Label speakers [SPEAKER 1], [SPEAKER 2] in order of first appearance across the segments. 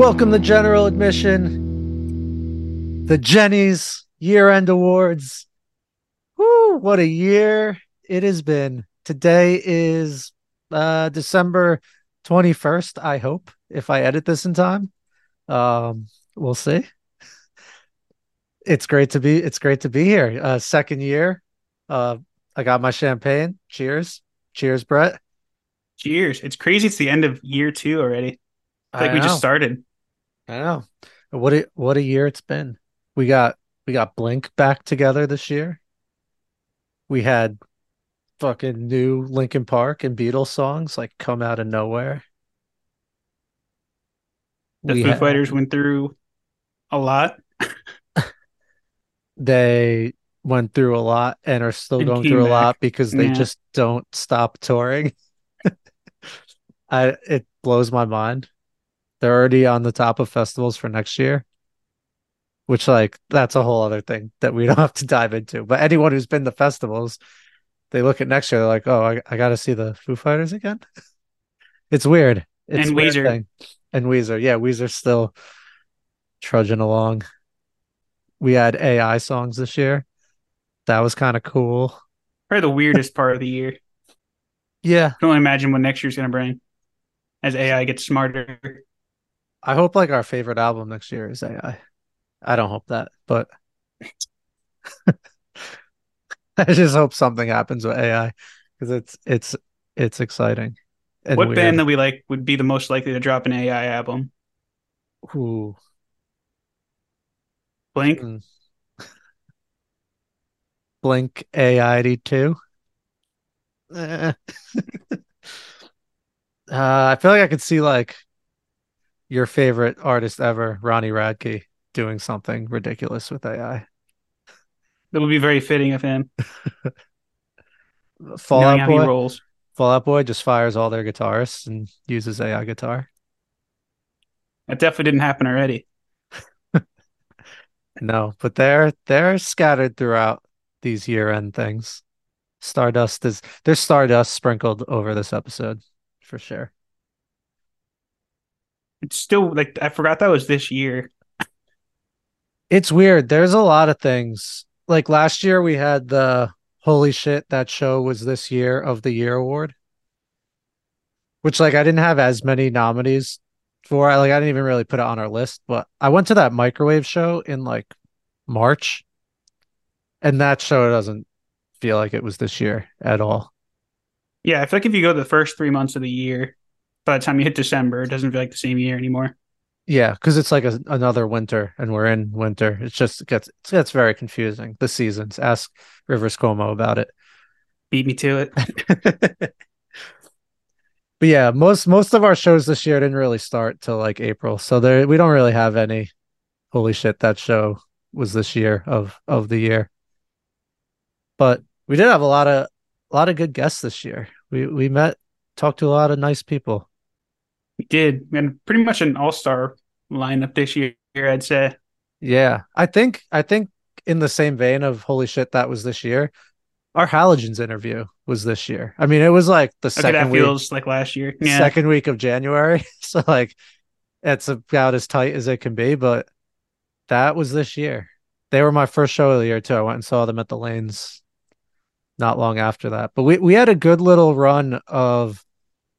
[SPEAKER 1] Welcome to General Admission, the Gennie's year end awards. Woo, what a year it has been. Today is uh, December 21st, I hope, if I edit this in time. Um, we'll see. It's great to be it's great to be here. Uh, second year. Uh, I got my champagne. Cheers. Cheers, Brett.
[SPEAKER 2] Cheers. It's crazy it's the end of year 2 already. I think
[SPEAKER 1] I
[SPEAKER 2] we just started.
[SPEAKER 1] I know. What a what a year it's been. We got we got Blink back together this year. We had fucking new Linkin Park and Beatles songs like come out of nowhere.
[SPEAKER 2] The
[SPEAKER 1] We
[SPEAKER 2] Foo
[SPEAKER 1] had-
[SPEAKER 2] Fighters went through a lot.
[SPEAKER 1] they went through a lot and are still
[SPEAKER 2] And
[SPEAKER 1] going through a lot because they
[SPEAKER 2] Yeah.
[SPEAKER 1] just don't stop touring. I it blows my mind. They're already on the top of festivals for next year. Which like that's a whole other thing that we don't have to dive into. But anyone who's been to festivals, they look at next year, they're like, Oh, I, I gotta see the Foo Fighters again. It's weird. It's
[SPEAKER 2] And
[SPEAKER 1] weird
[SPEAKER 2] Weezer.
[SPEAKER 1] thing. And Weezer. Yeah, Weezer's still trudging along. We had AI songs this year. That was kind of cool.
[SPEAKER 2] Probably the weirdest part of the year.
[SPEAKER 1] Yeah.
[SPEAKER 2] I can only imagine what next year's going to bring as AI gets smarter.
[SPEAKER 1] I hope like our favorite album next year is AI. I don't hope that, but I just hope something happens with AI because it's it's it's exciting. And
[SPEAKER 2] what
[SPEAKER 1] weird.
[SPEAKER 2] band that we like would be the most likely to drop an AI album?
[SPEAKER 1] Ooh.
[SPEAKER 2] Blink?
[SPEAKER 1] Mm. Blink AI82. Eh. uh, I feel like I could see like your favorite artist ever, Ronnie Radke, doing something ridiculous with AI.
[SPEAKER 2] That would be very fitting of him, Fall Out
[SPEAKER 1] Boy,
[SPEAKER 2] rolls.
[SPEAKER 1] Fall Out Boy just fires all their guitarists and uses AI guitar.
[SPEAKER 2] That definitely didn't happen already.
[SPEAKER 1] No, but they're they're scattered throughout these year-end things. Stardust is there's stardust sprinkled over this episode for sure.
[SPEAKER 2] It's still like I forgot that was this year.
[SPEAKER 1] It's weird. There's a lot of things. Like last year we had the holy shit that show was this year of the year award. Which like I didn't have as many nominees for. I like I didn't even really put it on our list, but I went to that microwave show in like March and that show doesn't feel like it was this year at all.
[SPEAKER 2] Yeah, I feel like if you go the first three months of the year, by the time you hit December, it doesn't feel like the same year anymore.
[SPEAKER 1] Yeah, because it's like a, another winter, and we're in winter. It just gets it gets very confusing. The seasons. Ask Rivers Cuomo about it.
[SPEAKER 2] Beat me to it.
[SPEAKER 1] but yeah, most most of our shows this year didn't really start till like April, so there we don't really have any. Holy shit, that show was this year of of the year. But we did have a lot of a lot of good guests this year. We we met, talked to a lot of nice people.
[SPEAKER 2] Did. and pretty much an all star lineup this year, I'd say.
[SPEAKER 1] Yeah, I think I think in the same vein of holy shit that was this year, our halogens interview was this year. I mean, it was like the
[SPEAKER 2] Okay,
[SPEAKER 1] second week,
[SPEAKER 2] feels like last year. Yeah.
[SPEAKER 1] second week of January, so like it's about as tight as it can be. But that was this year. They were my first show of the year too. I went and saw them at the Lanes not long after that. But we we had a good little run of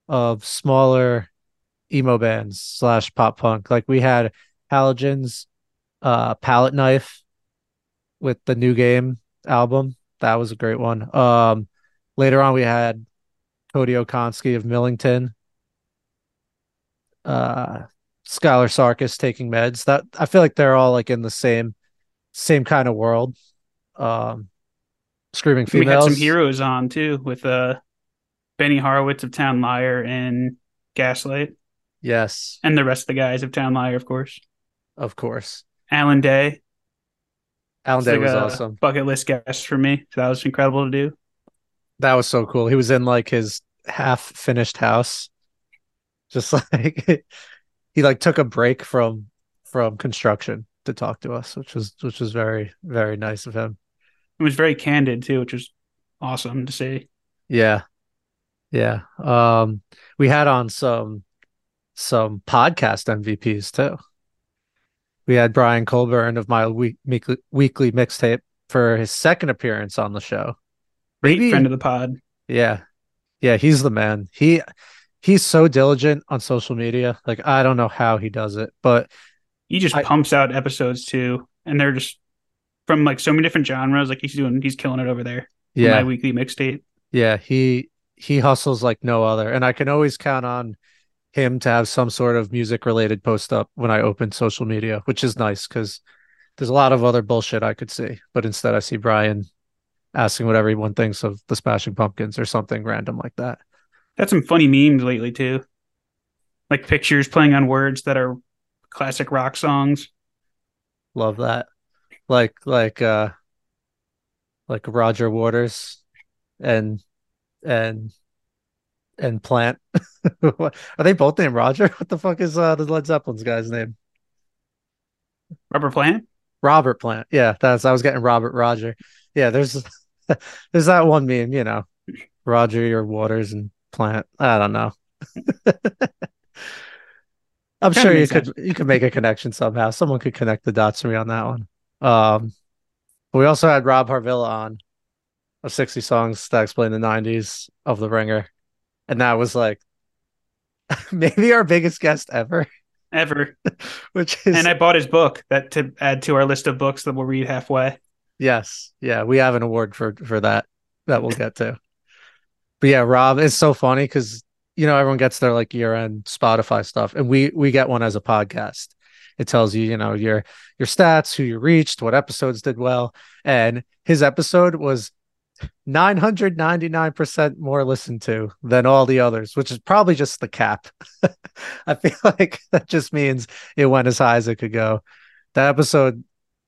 [SPEAKER 1] of smaller emo bands slash pop punk. Like we had Halogens, uh, Palette Knife with the new game album. That was a great one. Um, later on we had Cody Okonski of Millington, uh, Skylar Sarkis taking meds. That I feel like they're all like in the same same kind of world. Um, screaming females.
[SPEAKER 2] we had some heroes on too with uh Benny Horowitz of Town Liar and Gaslight,
[SPEAKER 1] Yes,
[SPEAKER 2] and the rest of the guys of Town Liar, of course.
[SPEAKER 1] of course.
[SPEAKER 2] Alan Day.
[SPEAKER 1] Alan Day
[SPEAKER 2] like
[SPEAKER 1] was awesome.
[SPEAKER 2] Bucket list guest for me. So that was incredible to do.
[SPEAKER 1] That was so cool. He was in like his half finished house. Just like he like took a break from from construction to talk to us, which was which was very, very nice of him.
[SPEAKER 2] It was very candid too, which was awesome to see.
[SPEAKER 1] Yeah. Yeah. Um we had on some some podcast MVPs too. We had Brian Colburn of my week, weekly, weekly mixtape for his second appearance on the show.
[SPEAKER 2] Great
[SPEAKER 1] Maybe-
[SPEAKER 2] friend of the pod.
[SPEAKER 1] Yeah. Yeah, he's the man. He he's so diligent on social media. Like I don't know how he does it, but
[SPEAKER 2] He just
[SPEAKER 1] I-
[SPEAKER 2] pumps out episodes too, and they're just from like so many different genres. Like he's doing, he's killing it over there.
[SPEAKER 1] yeah,
[SPEAKER 2] my weekly mixtape.
[SPEAKER 1] yeah, he he hustles like no other. And I can always count on him to have some sort of music related post up when I open social media, which is nice because there's a lot of other bullshit I could see. But instead I see Brian asking what everyone thinks of the Smashing Pumpkins or something random like that.
[SPEAKER 2] Had some funny memes lately too, like pictures playing on words that are classic rock songs.
[SPEAKER 1] Love that. Like like uh like Roger Waters and and and Plant. Are they both named Roger? What the fuck is uh the Led Zeppelin's guy's name?
[SPEAKER 2] Robert Plant.
[SPEAKER 1] Robert Plant. Yeah, that's I was getting Robert Roger. Yeah, there's there's that one meme, you know. Roger or Waters and Plant. I don't know. I'm sure you
[SPEAKER 2] makes
[SPEAKER 1] could you could make a connection somehow. Someone could connect the dots for me on that one. Um we also had Rob Harvilla on of 60 songs that explain the 90s of the ringer. And that was like maybe our biggest guest ever,
[SPEAKER 2] Ever.
[SPEAKER 1] which is
[SPEAKER 2] And I bought his book that to add to our list of books that we'll read halfway.
[SPEAKER 1] Yes. Yeah, we have an award for for that that we'll get to. But yeah, Rob, it's so funny because you know everyone gets their like year end Spotify stuff, and we we get one as a podcast. It tells you, you know, your your stats, who you reached, what episodes did well, and his episode was 999% more listened to than all the others, which is probably just the cap. I feel like that just means it went as high as it could go. That episode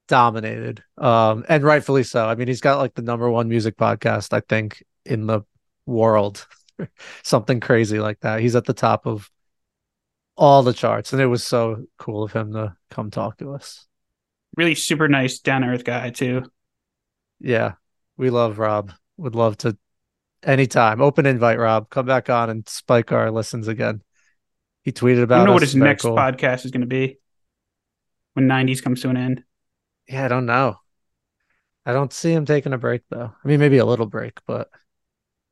[SPEAKER 1] dominated um and rightfully so i mean he's got like the number one music podcast i think in the world something crazy like that he's at the top of all the charts and it was so cool of him to come talk to us
[SPEAKER 2] Really super nice, down earth guy too.
[SPEAKER 1] yeah we love rob would love to anytime open invite rob come back on and spike our listens again he tweeted
[SPEAKER 2] I
[SPEAKER 1] about
[SPEAKER 2] don't know what his next
[SPEAKER 1] cool.
[SPEAKER 2] podcast is going to be when '90s comes to an end.
[SPEAKER 1] yeah i don't know i don't see him taking a break though i mean maybe a little break but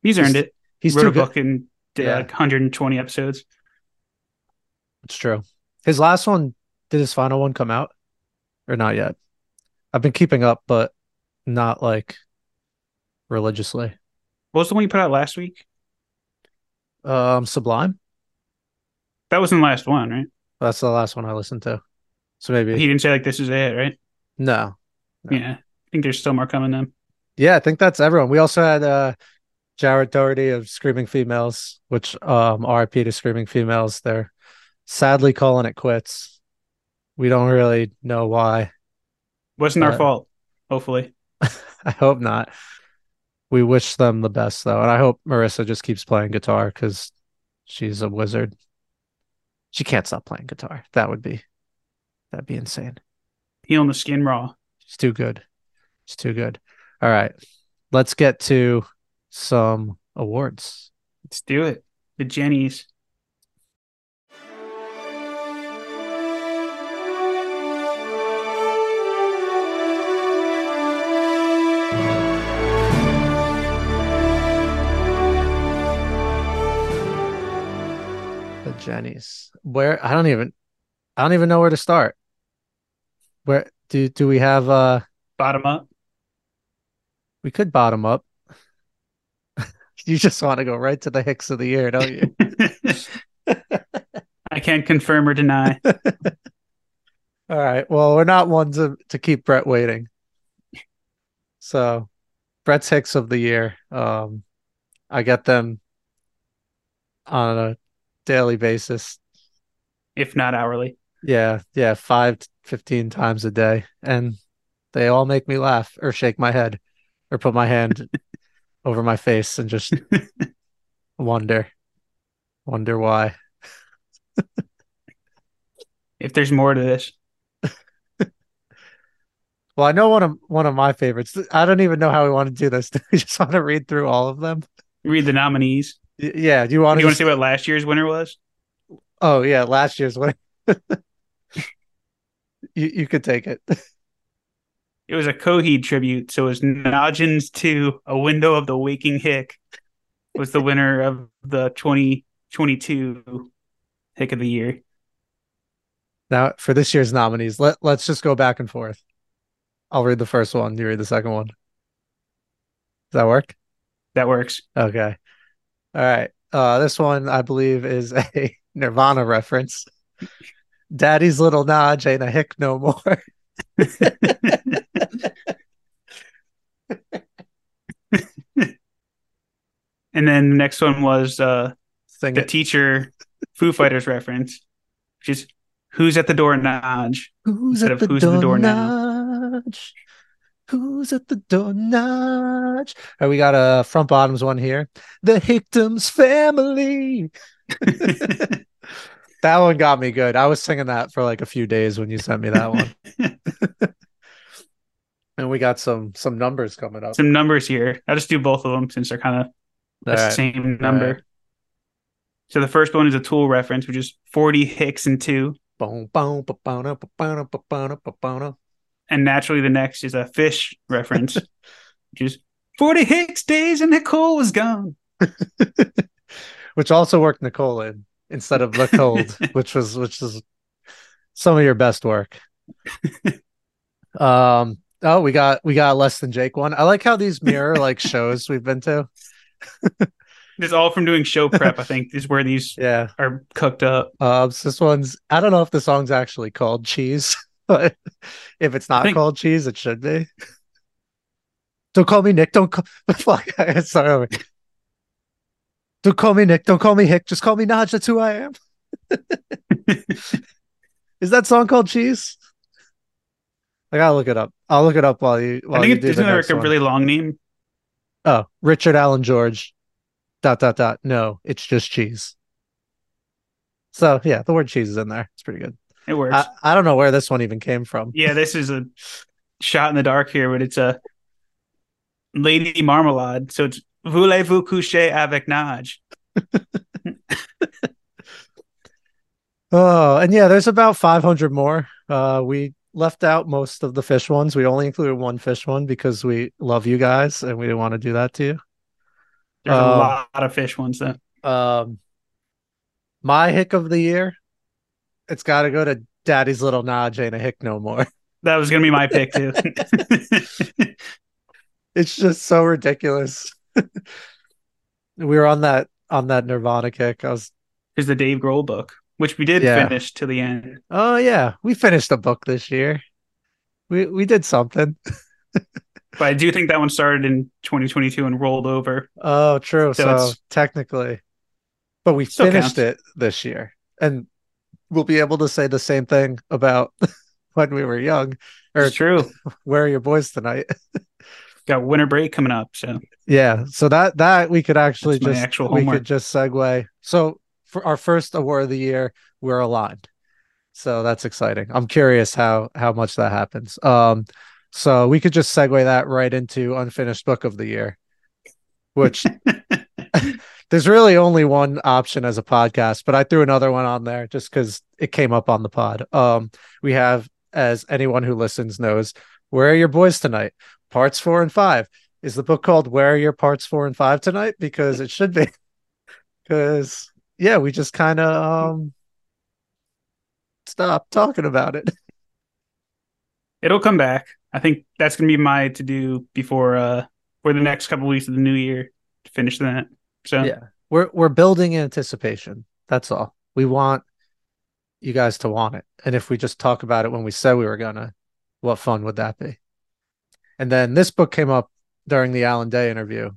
[SPEAKER 2] He's
[SPEAKER 1] He's
[SPEAKER 2] earned it.
[SPEAKER 1] he's
[SPEAKER 2] Wrote a book and did
[SPEAKER 1] Yeah.
[SPEAKER 2] like 120 episodes.
[SPEAKER 1] It's true. His last one, did his final one come out or not yet? I've been keeping up, but not like religiously.
[SPEAKER 2] What was the one you put out last week?
[SPEAKER 1] Um, Sublime.
[SPEAKER 2] That wasn't the last one, right?
[SPEAKER 1] That's the last one I listened to. So maybe
[SPEAKER 2] He didn't say like this is it, right?
[SPEAKER 1] no. No.
[SPEAKER 2] Yeah. I think there's still more coming then.
[SPEAKER 1] Yeah, I think that's everyone. We also had uh Jared Doherty of Screaming Females, which um RIP to Screaming Females. They're sadly calling it quits. We don't really know why.
[SPEAKER 2] Wasn't our fault, hopefully.
[SPEAKER 1] I hope not. We wish them the best though, and I hope Marissa just keeps playing guitar because she's a wizard. She can't stop playing guitar. That would be that'd be insane.
[SPEAKER 2] Healing the skin raw.
[SPEAKER 1] She's too good. She's too good. All right. Let's get to some awards.
[SPEAKER 2] Let's do it. The Gennies.
[SPEAKER 1] The Gennies. Where I don't even I don't even know where to start. Where do do we have uh
[SPEAKER 2] Bottom up.
[SPEAKER 1] we could bottom up. you just want to go right to the Hicks of the year, don't you?
[SPEAKER 2] I can't confirm or deny.
[SPEAKER 1] All right. Well, we're not one to, to keep Brett waiting. So, Brett's Hicks of the year. Um, I get them on a daily basis.
[SPEAKER 2] if not hourly.
[SPEAKER 1] Yeah, yeah, five to 15 times a day. And they all make me laugh or shake my head or put my hand over my face and just wonder, wonder why.
[SPEAKER 2] If there's more to this.
[SPEAKER 1] Well, I know one of one of my favorites. I don't even know how we want to do this. Do we just want to read through all of them?
[SPEAKER 2] Read the nominees.
[SPEAKER 1] Yeah. Do you want to
[SPEAKER 2] you want to see what last year's winner was?
[SPEAKER 1] Oh yeah, last year's winner. you you could take it.
[SPEAKER 2] It was a Coheed tribute, so it was Nodgens to A Window of the Waking Hick was the winner of the 2022 Hick of the Year.
[SPEAKER 1] Now for this year's nominees, let let's just go back and forth. I'll read the first one. You read the second one. Does that work?
[SPEAKER 2] That works.
[SPEAKER 1] Okay. All right. Uh, this one I believe is a Nirvana reference. Daddy's little nodge ain't a hick no more.
[SPEAKER 2] and then the next one was uh,
[SPEAKER 1] Sing
[SPEAKER 2] the
[SPEAKER 1] it.
[SPEAKER 2] teacher Foo Fighters reference, which is who's at the door nodge.
[SPEAKER 1] Who's
[SPEAKER 2] instead
[SPEAKER 1] at
[SPEAKER 2] of
[SPEAKER 1] the
[SPEAKER 2] who's at the
[SPEAKER 1] door
[SPEAKER 2] door
[SPEAKER 1] nudge? Who's at the door? All right, we got a front bottoms one here. The Hicktoms family. That one got me good. I was singing that for like a few days when you sent me that one. and we got some some numbers coming up.
[SPEAKER 2] Some numbers here. I'll just do both of them since they're kind of the
[SPEAKER 1] right.
[SPEAKER 2] same number. So the first one is a tool reference, which is 40 Hicks and two.
[SPEAKER 1] Boom, boom, ba-boom, ba-boom, ba-boom.
[SPEAKER 2] And naturally the next is a Phish reference, which is 40 Hicks days and Nicole was gone.
[SPEAKER 1] Which also worked Nicole in instead of the cold, which was which is some of your best work. um oh we got we got less than Jake one. I like how these mirror like shows we've been to.
[SPEAKER 2] This is all from doing show prep, I think, is where these
[SPEAKER 1] Yeah.
[SPEAKER 2] are cooked up.
[SPEAKER 1] Um so this one's I don't know if the song's actually called Cheese, but if it's not
[SPEAKER 2] think-
[SPEAKER 1] called Cheese, it should be. Don't call me Nick. Don't call fuck. Sorry. Don't call me Nick. Don't call me Hick. Just call me Naj. That's who I am. Is that song called Cheese? I gotta look it up. I'll look it up while you. While
[SPEAKER 2] I
[SPEAKER 1] you
[SPEAKER 2] think it isn't
[SPEAKER 1] the
[SPEAKER 2] there like a
[SPEAKER 1] one.
[SPEAKER 2] really long name.
[SPEAKER 1] Oh, Richard Allen George. Dot dot dot. No, it's just cheese. So yeah, the word cheese is in there. It's pretty good.
[SPEAKER 2] It works.
[SPEAKER 1] I, I don't know where this one even came from.
[SPEAKER 2] yeah, this is a shot in the dark here, but it's a Lady Marmalade. So it's Voulez-vous coucher avec Naj?
[SPEAKER 1] Oh, and yeah, there's about 500 more. Uh, we left out most of the Phish ones. We only included one Phish one because we love you guys and we didn't want to do that to you.
[SPEAKER 2] There's a
[SPEAKER 1] Uh,
[SPEAKER 2] lot of Phish ones though.
[SPEAKER 1] Um, my hick of the year, it's got to go to Daddy's Little Nodge ain't a hick no more.
[SPEAKER 2] That was gonna be my pick too.
[SPEAKER 1] It's just so ridiculous. we were on that on that Nirvana kick. I was,
[SPEAKER 2] Is the Dave Grohl book, which we did
[SPEAKER 1] Yeah.
[SPEAKER 2] finish to the end.
[SPEAKER 1] oh yeah, we finished a book this year. We we did something.
[SPEAKER 2] But I do think that one started in 2022 and rolled over.
[SPEAKER 1] Oh, true.
[SPEAKER 2] So
[SPEAKER 1] So, technically, but we finished
[SPEAKER 2] counts.
[SPEAKER 1] it this year, and we'll be able to say the same thing about when we were young. Or
[SPEAKER 2] It's true.
[SPEAKER 1] where are your boys tonight?
[SPEAKER 2] Got winter break coming up, so
[SPEAKER 1] Yeah, so that that we could actually
[SPEAKER 2] That's
[SPEAKER 1] just
[SPEAKER 2] actual
[SPEAKER 1] we
[SPEAKER 2] homework.
[SPEAKER 1] could just segue. So for our first award of the year, we're aligned. So that's exciting. I'm curious how how much that happens. Um, so we could just segue that right into unfinished book of the year, which there's really only one option as a podcast, but I threw another one on there just because it came up on the pod. Um, we have, as anyone who listens knows, where are your boys tonight? Parts four and five. Is the book called Where Are Your Parts Four and Five Tonight? Because it should be. Because yeah, we just kind of um stopped talking about it.
[SPEAKER 2] it'll come back. I think that's gonna be my to do before uh for the next couple weeks of the new year to finish that. So
[SPEAKER 1] Yeah. We're we're building anticipation. That's all. We want you guys to want it. And if we just talk about it when we said we were gonna, what fun would that be? And then this book came up during the Alan Day interview,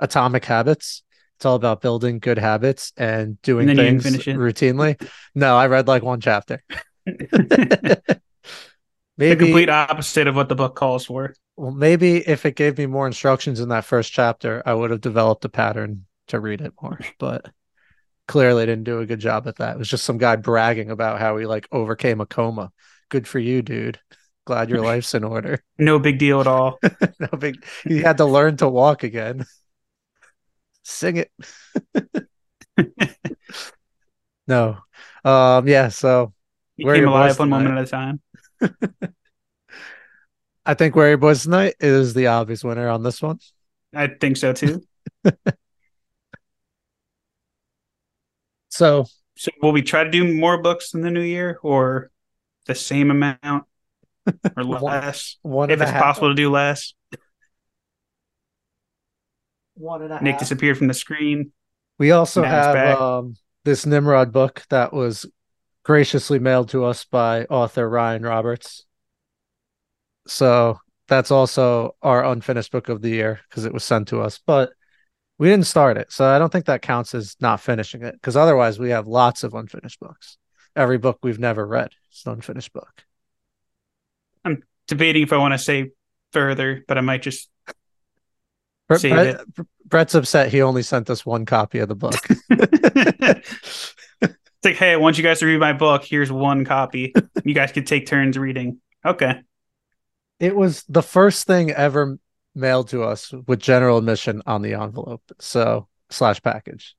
[SPEAKER 1] Atomic Habits. It's all about building good habits and doing
[SPEAKER 2] And then you didn't
[SPEAKER 1] things routinely. No, I read like one chapter. maybe the
[SPEAKER 2] complete opposite of what the book calls for.
[SPEAKER 1] well, maybe if it gave me more instructions in that first chapter, I would have developed a pattern to read it more. But clearly didn't do a good job at that. It was just some guy bragging about how he like overcame a coma. Good for you, dude. Glad your life's in order.
[SPEAKER 2] No big deal at all.
[SPEAKER 1] no big he had to learn to walk again. Sing it. no. Um, yeah, so are
[SPEAKER 2] came alive one moment at a time.
[SPEAKER 1] I think Where Your Boys Tonight is the obvious winner on this one.
[SPEAKER 2] I think so too.
[SPEAKER 1] So
[SPEAKER 2] So will we try to do more books in the new year or the same amount or less?
[SPEAKER 1] one
[SPEAKER 2] if it's
[SPEAKER 1] half-
[SPEAKER 2] possible to do less.
[SPEAKER 1] one and a
[SPEAKER 2] Nick disappeared from the screen.
[SPEAKER 1] We also
[SPEAKER 2] Now
[SPEAKER 1] have um, this Nimrod book that was graciously mailed to us by author Ryan Roberts. So that's also our unfinished book of the year because it was sent to us, but we didn't start it. So I don't think that counts as not finishing it because otherwise we have lots of unfinished books. Every book we've never read is an unfinished book.
[SPEAKER 2] I'm debating if I want to say further, but I might just
[SPEAKER 1] Brett, Brett- Brett's upset he only sent us one copy of the book.
[SPEAKER 2] it's like, hey, I want you guys to read my book. Here's one copy. You guys could take turns reading. Okay.
[SPEAKER 1] It was the first thing ever mailed to us with general admission on the envelope. So slash package.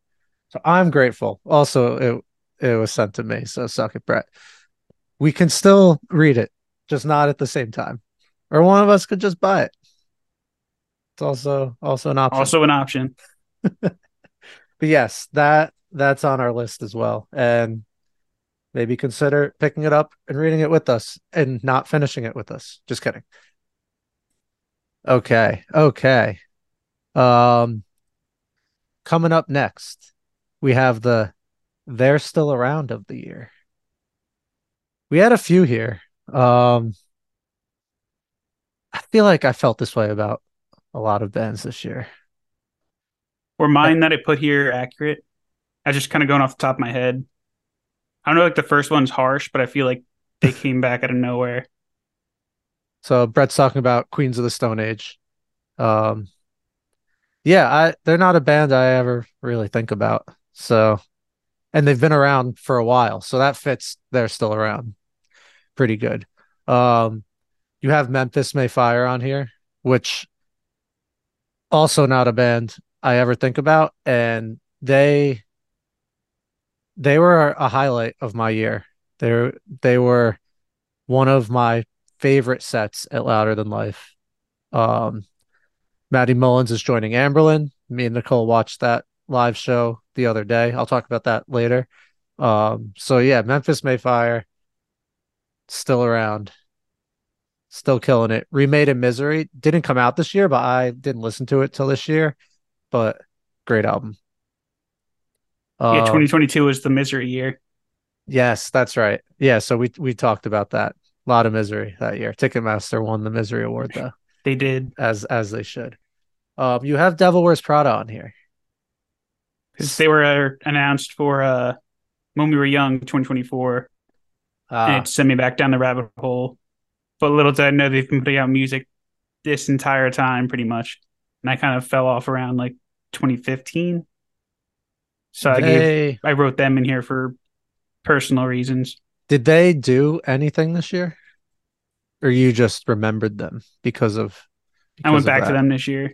[SPEAKER 1] So I'm grateful. Also, it it was sent to me. So suck it, Brett. We can still read it, just not at the same time. Or one of us could just buy it. It's also also an option.
[SPEAKER 2] Also an option.
[SPEAKER 1] but yes, that that's on our list as well. And maybe consider picking it up and reading it with us and not finishing it with us. Just kidding. Okay. Okay. Um coming up next, we have the They're Still Around of the year. We had a few here. Um I feel like I felt this way about a lot of bands this year.
[SPEAKER 2] Were mine that I put here accurate? I just kind of going off the top of my head. I don't know, like the first one's harsh, but I feel like they came back out of nowhere.
[SPEAKER 1] So Brett's talking about Queens of the Stone Age. Um, yeah, I they're not a band I ever really think about. So, and they've been around for a while, so that fits. They're still around, pretty good. Um, you have Memphis May Fire on here, which also not a band I ever think about, and they they were a highlight of my year. They they were one of my favorite sets at Louder Than Life. Um, Matty Mullins is joining Anberlin. Me and Nicole watched that live show the other day. I'll talk about that later. Um, so yeah, Memphis May Fire still around, still killing it. Remade in Misery didn't come out this year, but I didn't listen to it till this year. But great album.
[SPEAKER 2] yeah,
[SPEAKER 1] Um,
[SPEAKER 2] 2022 was the misery year.
[SPEAKER 1] Yes, that's right. Yeah, so we we talked about that. A lot of misery that year. Ticketmaster won the misery award though,
[SPEAKER 2] They did.
[SPEAKER 1] as as they should. Um, you have Devil Wears Prada on here.
[SPEAKER 2] Because they were uh, announced for uh when we were young, 2024. and
[SPEAKER 1] Ah,
[SPEAKER 2] it sent me back down the rabbit hole. But little did I know they've been putting out music this entire time, pretty much. And I kind of fell off around like 2015. So I gave I wrote them in here for personal reasons.
[SPEAKER 1] Did they do anything this year, or you just remembered them because of?
[SPEAKER 2] I went
[SPEAKER 1] because
[SPEAKER 2] back to them this year.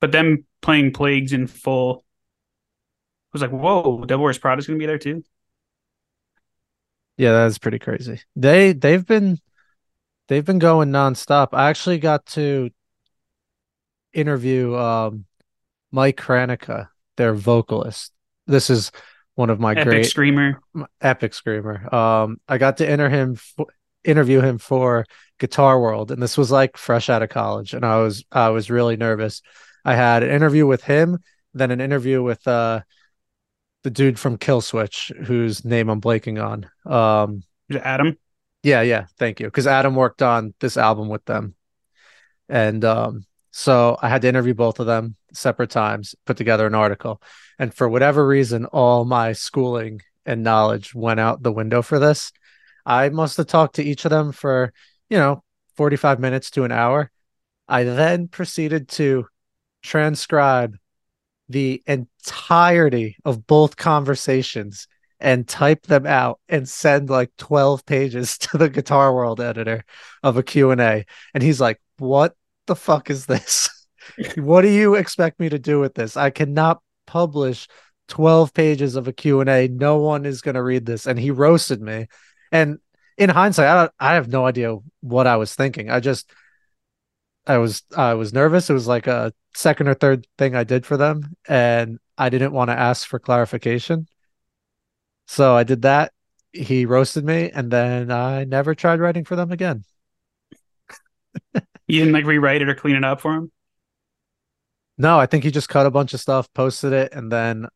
[SPEAKER 2] But them playing Plagues in full was like, whoa, Devil Wears Prada's gonna be there too.
[SPEAKER 1] Yeah, that's pretty crazy. They they've been they've been going nonstop. I actually got to interview um Mike Hranica, their vocalist. This is one of my
[SPEAKER 2] Epic
[SPEAKER 1] great
[SPEAKER 2] Screamer.
[SPEAKER 1] epic screamer. Um, I got to enter him f- interview him for Guitar World, and this was like fresh out of college, and I was I was really nervous. I had an interview with him, then an interview with uh the dude from Killswitch, whose name I'm blanking on. Um,
[SPEAKER 2] Adam?
[SPEAKER 1] yeah, yeah, thank you, because Adam worked on this album with them, and um, so I had to interview both of them separate times, put together an article, and for whatever reason, all my schooling and knowledge went out the window for this. I must have talked to each of them for, you know, 45 minutes to an hour. I then proceeded to transcribe the entirety of both conversations and type them out and send like 12 pages to the guitar world editor of a q&a and he's like what the fuck is this what do you expect me to do with this i cannot publish 12 pages of a Q&A. No one is going to read this. And he roasted me. And in hindsight, I, don't, I have no idea what I was thinking. I just, I was, I was nervous. It was like a second or third thing I did for them. And I didn't want to ask for clarification. So I did that. He roasted me. And then I never tried writing for them again.
[SPEAKER 2] you didn't like rewrite it or clean it up for him?
[SPEAKER 1] No, I think he just cut a bunch of stuff, posted it, and then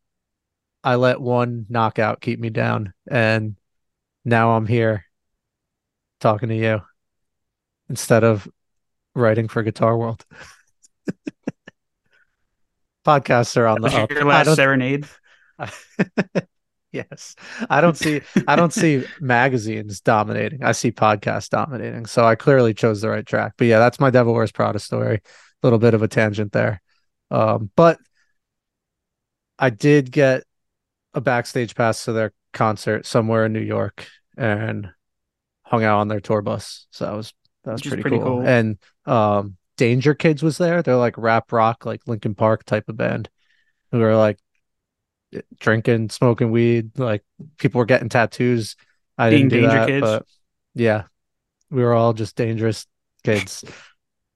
[SPEAKER 1] I let one knockout keep me down. And now I'm here talking to you instead of writing for Guitar World. Podcasts are on the up.
[SPEAKER 2] Your last serenade.
[SPEAKER 1] yes, I don't see. I don't see magazines dominating. I see podcasts dominating. So I clearly chose the right track. But yeah, that's my Devil Wears Prada story. A little bit of a tangent there, um, but I did get a backstage pass to their concert somewhere in New York and hung out on their tour bus. So that was that was pretty, pretty cool. cool. And um Danger Kids was there. They're like rap rock, like Linkin Park type of band who are like drinking, smoking weed. Like people were getting tattoos. I Being didn't do that, kids. but yeah, we were all just dangerous kids.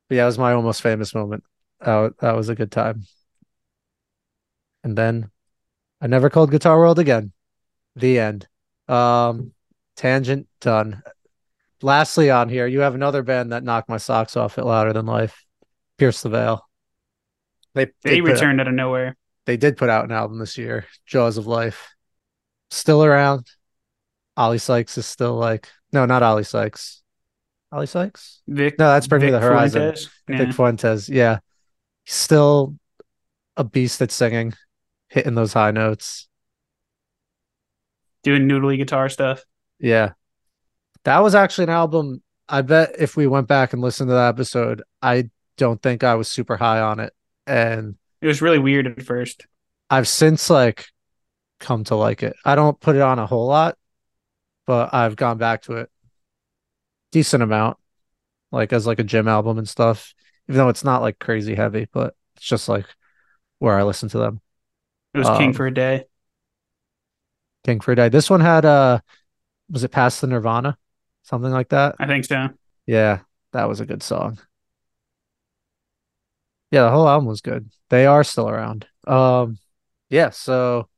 [SPEAKER 1] but yeah, it was my almost famous moment. That, that was a good time. And then I never called Guitar World again. The end. Um, tangent done. Lastly, on here, you have another band that knocked my socks off at Louder Than Life. Pierce the Veil.
[SPEAKER 2] They they returned out, out of nowhere.
[SPEAKER 1] They did put out an album this year, Jaws of Life. Still around. Oli Sykes is still like no, not Oli Sykes. Oli Sykes?
[SPEAKER 2] Vic,
[SPEAKER 1] no, that's Bring Vic Me the Horizon. Fuentes? Yeah. Vic Fuentes. Yeah. Still a beast at singing hitting those high notes,
[SPEAKER 2] doing noodly guitar stuff.
[SPEAKER 1] Yeah. That was actually an album. I bet if we went back and listened to that episode, I don't think I was super high on it. And
[SPEAKER 2] it was really weird at first.
[SPEAKER 1] I've since like come to like it. I don't put it on a whole lot, but I've gone back to it decent amount, like as like a gym album and stuff. Even though it's not like crazy heavy, but it's just like where I listen to them.
[SPEAKER 2] It was um, King for a Day.
[SPEAKER 1] King for a Day. This one had uh was it Pass the Nirvana? Something like that?
[SPEAKER 2] I think so.
[SPEAKER 1] Yeah, that was a good song. Yeah, the whole album was good. They are still around. Um yeah, so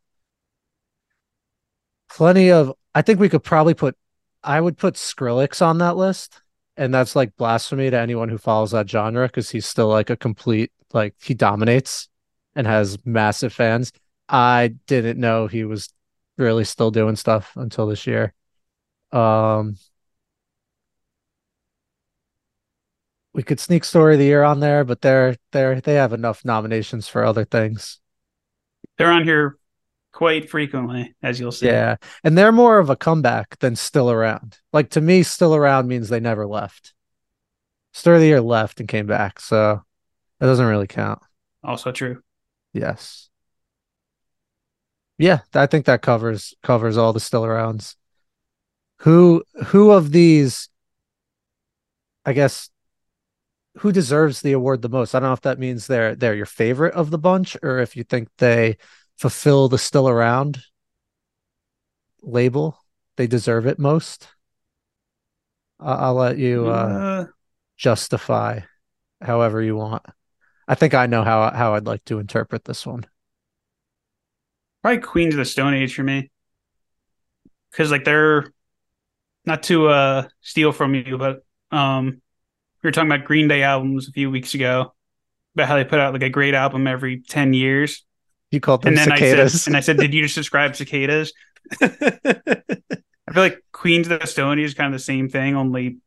[SPEAKER 1] plenty of I think we could probably put I would put Skrillex on that list. And that's like blasphemy to anyone who follows that genre because he's still like a complete like he dominates and has massive fans. I didn't know he was really still doing stuff until this year. Um, we could sneak story of the year on there, but they're they're they have enough nominations for other things.
[SPEAKER 2] They're on here quite frequently, as you'll see.
[SPEAKER 1] Yeah, and they're more of a comeback than still around. Like to me, still around means they never left. Story of the year left and came back, so that doesn't really count.
[SPEAKER 2] Also true.
[SPEAKER 1] Yes. Yeah, I think that covers covers all the still arounds. Who who of these I guess who deserves the award the most? I don't know if that means they're they're your favorite of the bunch or if you think they fulfill the still around label. They deserve it most. I'll let you uh, justify however you want. I think I know how how I'd like to interpret this one
[SPEAKER 2] probably Queens of the Stone Age for me. Because like they're not to uh steal from you, but um we were talking about Green Day albums a few weeks ago about how they put out like a great album every ten years.
[SPEAKER 1] You called them and then cicadas.
[SPEAKER 2] I said, and I said, Did you just describe cicadas? I feel like Queens of the Stone Age is kind of the same thing, only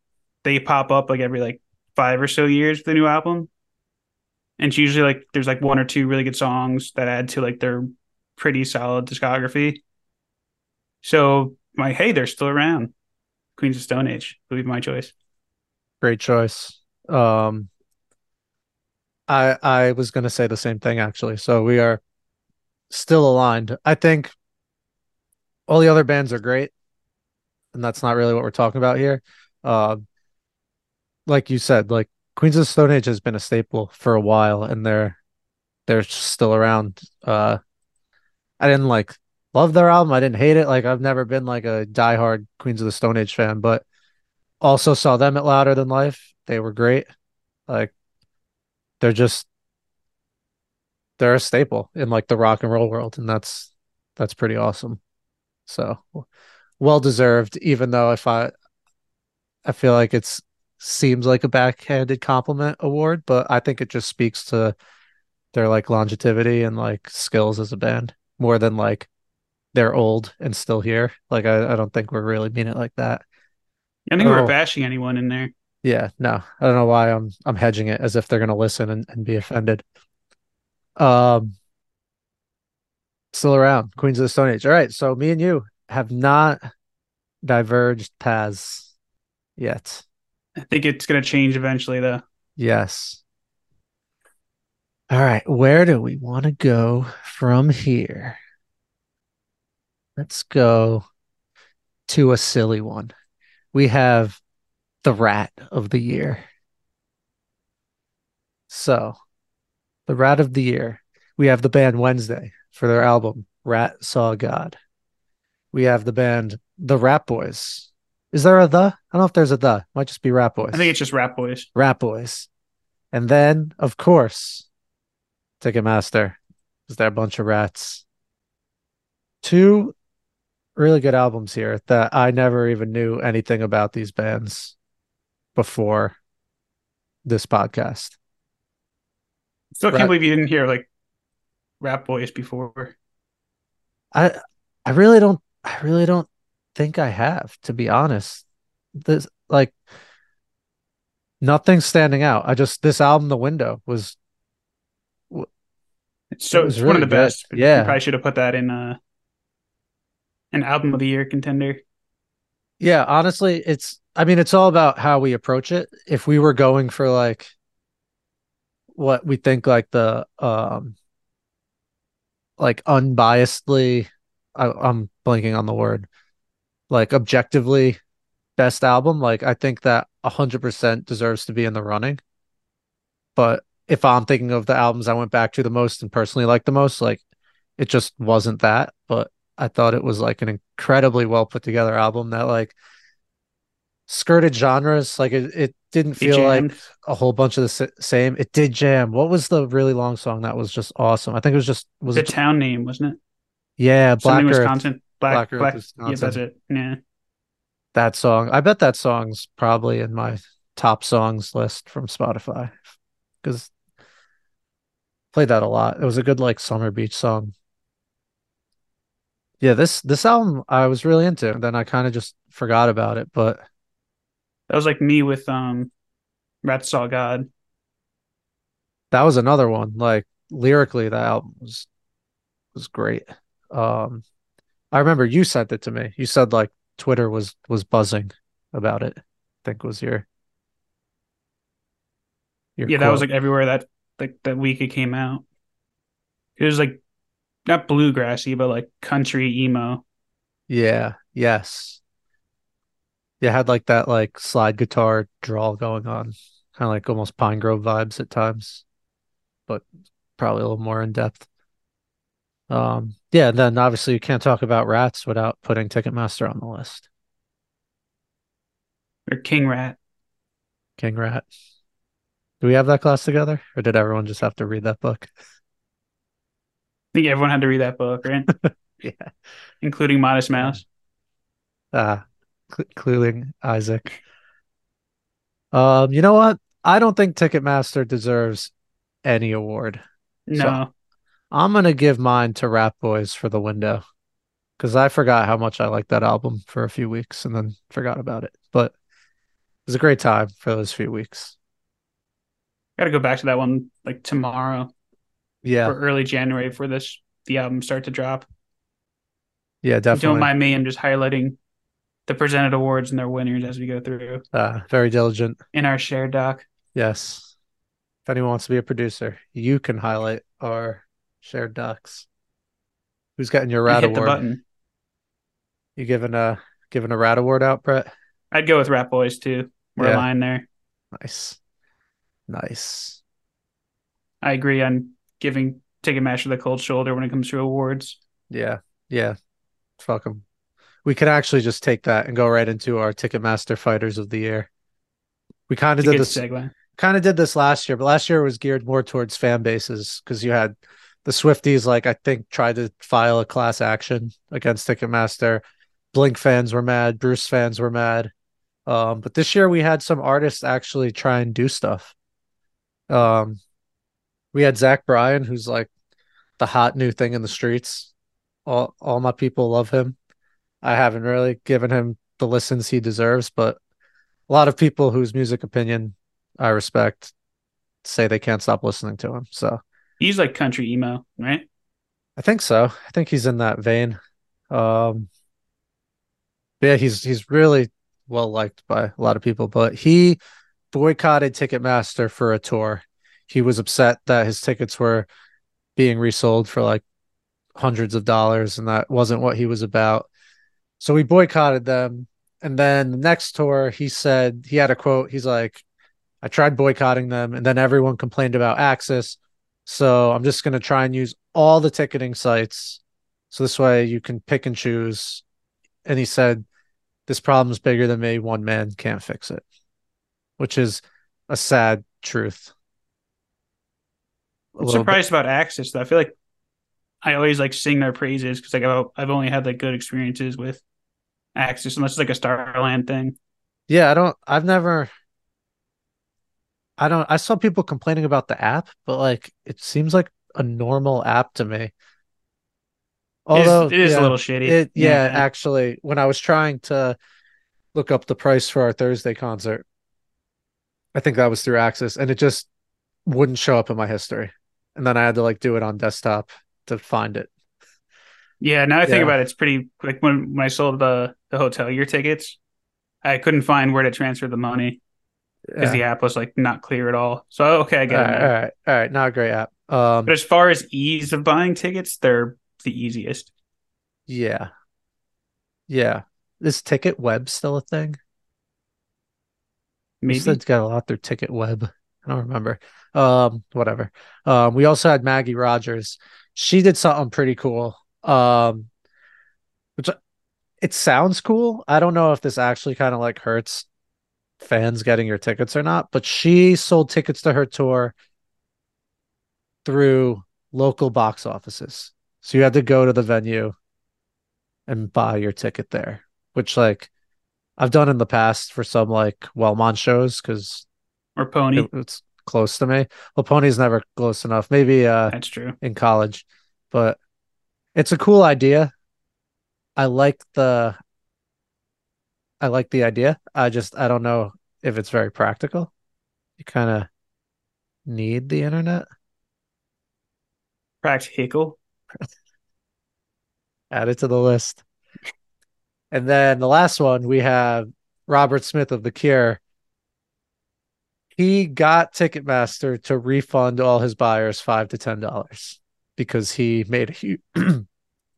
[SPEAKER 2] they pop up like every like five or so years with a new album. And it's usually like there's like one or two really good songs that add to like their pretty solid discography. So my hey, they're still around. Queens of Stone Age would be my choice.
[SPEAKER 1] Great choice. Um I I was gonna say the same thing actually. So we are still aligned. I think all the other bands are great, and that's not really what we're talking about here. Uh, like you said, like Queens of the Stone Age has been a staple for a while, and they're they're still around. Uh, I didn't like love their album. I didn't hate it. Like I've never been like a diehard Queens of the Stone Age fan, but also saw them at Louder Than Life. They were great. Like they're just they're a staple in like the rock and roll world, and that's that's pretty awesome. So well deserved, even though if I I feel like it's seems like a backhanded compliment award, but I think it just speaks to their like longevity and like skills as a band more than like they're old and still here. Like I, I don't think we're really mean it like that.
[SPEAKER 2] I think we're oh. bashing anyone in there.
[SPEAKER 1] Yeah, no. I don't know why I'm I'm hedging it as if they're gonna listen and, and be offended. Um still around, Queens of the Stone Age. All right, so me and you have not diverged paths yet.
[SPEAKER 2] I think it's gonna change eventually though.
[SPEAKER 1] Yes. All right, where do we want to go from here? Let's go to a silly one. We have the rat of the year. So, the rat of the year. We have the band Wednesday for their album Rat Saw God. We have the band The Ratboys. Is there a the? I don't know if there's a the. Might just be Ratboys.
[SPEAKER 2] I think it's just Ratboys.
[SPEAKER 1] Ratboys. And then, of course, Ticketmaster. Is there a bunch of rats? Two really good albums here that I never even knew anything about these bands before this podcast.
[SPEAKER 2] Still can't Rat- believe you didn't hear like Ratboys before.
[SPEAKER 1] I I really don't I really don't think I have, to be honest. This like nothing's standing out. I just this album, The Window, was
[SPEAKER 2] so it was it's really one of the good. best. Yeah, you probably should have put that in uh an album of the year contender.
[SPEAKER 1] Yeah, honestly, it's I mean, it's all about how we approach it. If we were going for like what we think like the um like unbiasedly I, I'm blanking on the word like objectively best album like I think that 100% deserves to be in the running. But if I'm thinking of the albums I went back to the most and personally like the most like it just wasn't that. But I thought it was like an incredibly well put together album that like skirted genres. Like it, it didn't feel like a whole bunch of the same. It did jam. What was the really long song that was just awesome? I think it was just was
[SPEAKER 2] the
[SPEAKER 1] it
[SPEAKER 2] town name, wasn't it?
[SPEAKER 1] Yeah,
[SPEAKER 2] Black Earth, Wisconsin. Black, Black Black. Yeah, that's it. Yeah.
[SPEAKER 1] That song. I bet that song's probably in my top songs list from Spotify because played that a lot. It was a good like summer beach song. Yeah, this this album I was really into. And Then I kind of just forgot about it, but
[SPEAKER 2] that was like me with um Rat Saw God.
[SPEAKER 1] That was another one. Like lyrically, that album was was great. Um I remember you sent it to me. You said like Twitter was was buzzing about it. I think was your,
[SPEAKER 2] your Yeah, quote. that was like everywhere that like that week it came out. It was like not bluegrassy, but like country emo.
[SPEAKER 1] Yeah. Yes. Yeah, had like that like slide guitar drawl going on, kind of like almost Pinegrove vibes at times, but probably a little more in depth. Um, yeah, and then obviously you can't talk about rats without putting Ticketmaster on the list.
[SPEAKER 2] Or King Rat.
[SPEAKER 1] King Rat. Do we have that class together, or did everyone just have to read that book?
[SPEAKER 2] I think everyone had to read that book, right?
[SPEAKER 1] yeah.
[SPEAKER 2] Including Modest Mouse.
[SPEAKER 1] Ah, uh, including Isaac. Um, you know what? I don't think Ticketmaster deserves any award.
[SPEAKER 2] No. So
[SPEAKER 1] I'm gonna give mine to Ratboys for the window. Because I forgot how much I liked that album for a few weeks and then forgot about it. But it was a great time for those few weeks.
[SPEAKER 2] Gotta go back to that one like tomorrow
[SPEAKER 1] yeah,
[SPEAKER 2] or early January for this the album start to drop.
[SPEAKER 1] Yeah, definitely.
[SPEAKER 2] Don't mind me. I'm just highlighting the presented awards and their winners as we go through.
[SPEAKER 1] Uh, very diligent
[SPEAKER 2] in our shared doc.
[SPEAKER 1] Yes. If anyone wants to be a producer, you can highlight our shared docs. Who's getting your rat
[SPEAKER 2] hit
[SPEAKER 1] award?
[SPEAKER 2] The button.
[SPEAKER 1] You giving a giving a rat award out, Brett?
[SPEAKER 2] I'd go with Rat Boys too. We're yeah. aligned there.
[SPEAKER 1] Nice. Nice.
[SPEAKER 2] I agree on giving Ticketmaster the cold shoulder when it comes to awards.
[SPEAKER 1] Yeah, yeah. Fuck them. We could actually just take that and go right into our Ticketmaster Fighters of the Year. We kind of did this. Kind of did this last year, but last year was geared more towards fan bases because you had the Swifties, like I think, tried to file a class action against Ticketmaster. Blink fans were mad. Bruce fans were mad. Um, but this year we had some artists actually try and do stuff. Um, we had Zach Bryan, who's like the hot new thing in the streets. All all my people love him. I haven't really given him the listens he deserves, but a lot of people whose music opinion I respect say they can't stop listening to him. So
[SPEAKER 2] He's like country emo, right?
[SPEAKER 1] I think so. I think he's in that vein. Um, yeah, he's he's really well liked by a lot of people, but he boycotted Ticketmaster for a tour. He was upset that his tickets were being resold for like hundreds of dollars, and that wasn't what he was about. So we boycotted them. And then the next tour, he said he had a quote. He's like, I tried boycotting them, and then everyone complained about AXS. So I'm just going to try and use all the ticketing sites. So this way you can pick and choose. And he said, This problem is bigger than me. One man can't fix it, which is a sad truth. A
[SPEAKER 2] I'm
[SPEAKER 1] little bit.
[SPEAKER 2] surprised about AXS though. I feel like I always like sing their praises because like I've, I've only had like good experiences with AXS, unless it's like a Starland thing.
[SPEAKER 1] Yeah, I don't, I've never, I don't, I saw people complaining about the app, but like it seems like a normal app to me. Although,
[SPEAKER 2] it is
[SPEAKER 1] yeah,
[SPEAKER 2] a little shitty.
[SPEAKER 1] It, yeah, actually, when I was trying to look up the price for our Thursday concert, I think that was through AXS, and it just wouldn't show up in my history. And then I had to like do it on desktop to find it.
[SPEAKER 2] Yeah, now I think
[SPEAKER 1] Yeah.
[SPEAKER 2] about it, it's pretty like when when I sold the the hotel year tickets, I couldn't find where to transfer the money because
[SPEAKER 1] Yeah.
[SPEAKER 2] the app was like not clear at all. So okay, I
[SPEAKER 1] all
[SPEAKER 2] get it.
[SPEAKER 1] right, all right, all right. Not a great app. Um,
[SPEAKER 2] But as far as ease of buying tickets, they're the easiest.
[SPEAKER 1] yeah, yeah. Is Ticket Web still a thing?
[SPEAKER 2] Maybe
[SPEAKER 1] It's got a lot through Ticket Web. I don't remember. Um, whatever. Um, we also had Maggie Rogers. She did something pretty cool. Um, which it sounds cool. I don't know if this actually kind of like hurts fans getting your tickets or not, but she sold tickets to her tour through local box offices. So you had to go to the venue and buy your ticket there, which like I've done in the past for some like Wellmont shows because
[SPEAKER 2] or Pony.
[SPEAKER 1] it, it's close to me. Well, Pony's never close enough. Maybe uh
[SPEAKER 2] That's true.
[SPEAKER 1] in college, but it's a cool idea. I like the I like the idea. I just I don't know if it's very practical. You kind of need the internet.
[SPEAKER 2] Practical.
[SPEAKER 1] Add it to the list. And then the last one we have Robert Smith of The Cure. He got Ticketmaster to refund all his buyers five to ten dollars because he made a huge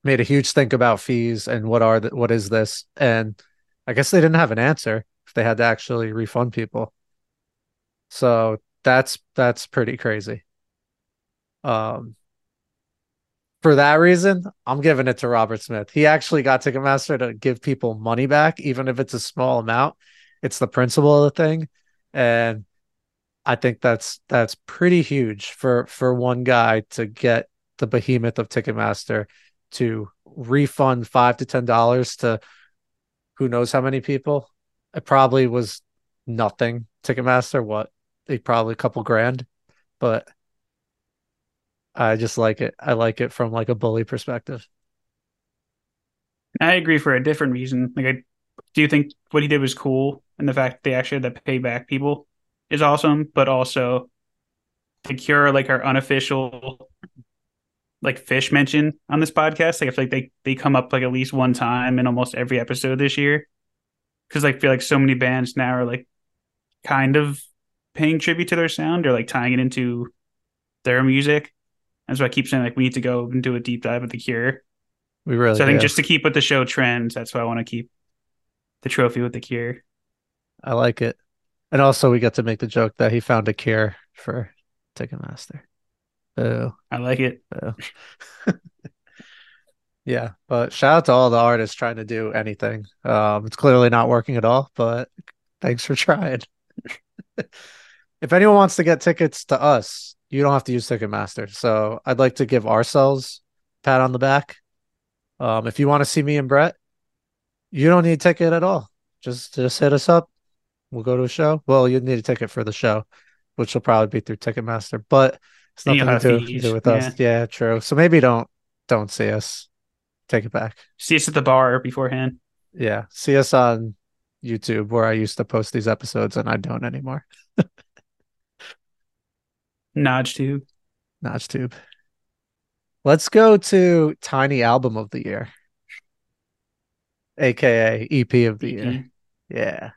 [SPEAKER 1] made a huge think about fees and what are the, what is this and I guess they didn't have an answer if they had to actually refund people. So that's that's pretty crazy. Um for that reason, I'm giving it to Robert Smith. He actually got Ticketmaster to give people money back, even if it's a small amount. It's the principle of the thing. And I think that's that's pretty huge for for one guy to get the behemoth of Ticketmaster to refund five to ten dollars to who knows how many people. It probably was nothing. Ticketmaster, what? They probably a couple grand, but I just like it. I like it from like a bully perspective.
[SPEAKER 2] I agree for a different reason. Like, I do you think what he did was cool, and the fact they actually had to pay back people is awesome. But also, to Cure, like our unofficial, like Phish mention on this podcast, like I feel like they they come up like at least one time in almost every episode this year, because I feel like so many bands now are like kind of paying tribute to their sound or like tying it into their music. That's why I keep saying like we need to go and do a deep dive with the Cure.
[SPEAKER 1] We really
[SPEAKER 2] So I think
[SPEAKER 1] do.
[SPEAKER 2] just to keep with the show trends, that's why I want to keep the trophy with the cure.
[SPEAKER 1] I like it. And also we got to make the joke that he found a cure for Ticketmaster. Oh,
[SPEAKER 2] I like it.
[SPEAKER 1] oh. Yeah, but shout out to all the artists trying to do anything. Um, it's clearly not working at all, but thanks for trying. if anyone wants to get tickets to us, you don't have to use Ticketmaster. So I'd like to give ourselves a pat on the back. Um, if you want to see me and Brett, you don't need a ticket at all. Just just hit us up. We'll go to a show. Well, you need a ticket for the show, which will probably be through Ticketmaster, but it's nothing to do,
[SPEAKER 2] fees,
[SPEAKER 1] do with
[SPEAKER 2] yeah.
[SPEAKER 1] us. Yeah, true. So maybe don't don't see us. Take it back.
[SPEAKER 2] See us at the bar beforehand.
[SPEAKER 1] Yeah, see us on YouTube where I used to post these episodes and I don't anymore.
[SPEAKER 2] Notch tube.
[SPEAKER 1] Notch tube. Let's go to tiny album of the year, aka EP of the year. Yeah,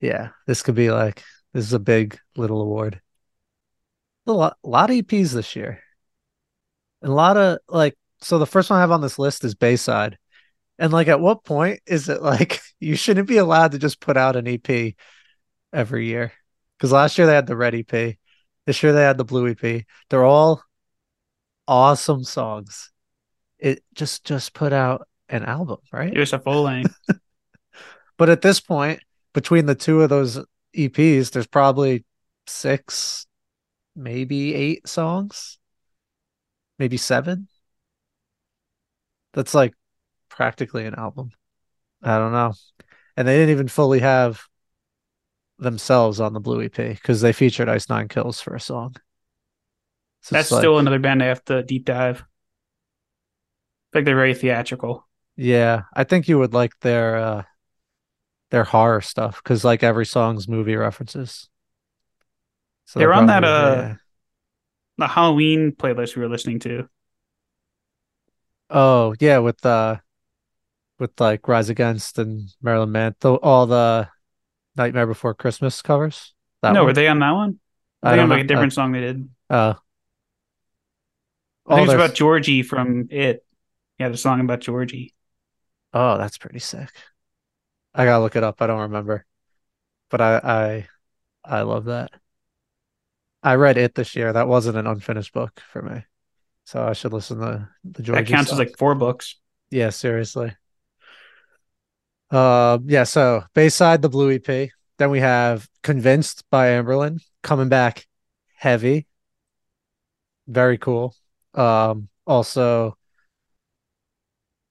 [SPEAKER 1] yeah. This could be like this is a big little award. A lot, lot of EPs this year, and a lot of like. So the first one I have on this list is Bayside, and like, at what point is it like you shouldn't be allowed to just put out an EP every year? Because last year they had the Red EP, this year they had the Blue EP. They're all awesome songs. It just just put out an album, right?
[SPEAKER 2] It was a full length.
[SPEAKER 1] But at this point, between the two of those EPs, there's probably six, maybe eight songs, maybe seven. That's like practically an album. I don't know. And they didn't even fully have themselves on the Blue EP because they featured Ice Nine Kills for a song. So
[SPEAKER 2] That's
[SPEAKER 1] it's like,
[SPEAKER 2] still another band I have to deep dive. Like they're very theatrical.
[SPEAKER 1] yeah, I think you would like their uh their horror stuff because like every song's movie references. So
[SPEAKER 2] They were
[SPEAKER 1] they're
[SPEAKER 2] on that, uh,
[SPEAKER 1] yeah.
[SPEAKER 2] The Halloween playlist we were listening to.
[SPEAKER 1] Oh yeah, with uh with like Rise Against and Marilyn Manson, all the Nightmare Before Christmas covers. That
[SPEAKER 2] no,
[SPEAKER 1] one?
[SPEAKER 2] were they on that one?
[SPEAKER 1] I
[SPEAKER 2] I think
[SPEAKER 1] don't
[SPEAKER 2] like
[SPEAKER 1] know.
[SPEAKER 2] a different song they did.
[SPEAKER 1] Uh,
[SPEAKER 2] I think
[SPEAKER 1] oh,
[SPEAKER 2] it's about Georgie from It. Yeah, the song about Georgie.
[SPEAKER 1] oh, that's pretty sick. I gotta look it up. I don't remember, but I I I love that. I read it this year. That wasn't an unfinished book for me, so I should listen to the Georgie
[SPEAKER 2] That counts as like four books.
[SPEAKER 1] Yeah, seriously. Um, yeah, so Bayside, the Blue EP. Then we have Convinced by Anberlin coming back heavy. Very cool. Um, also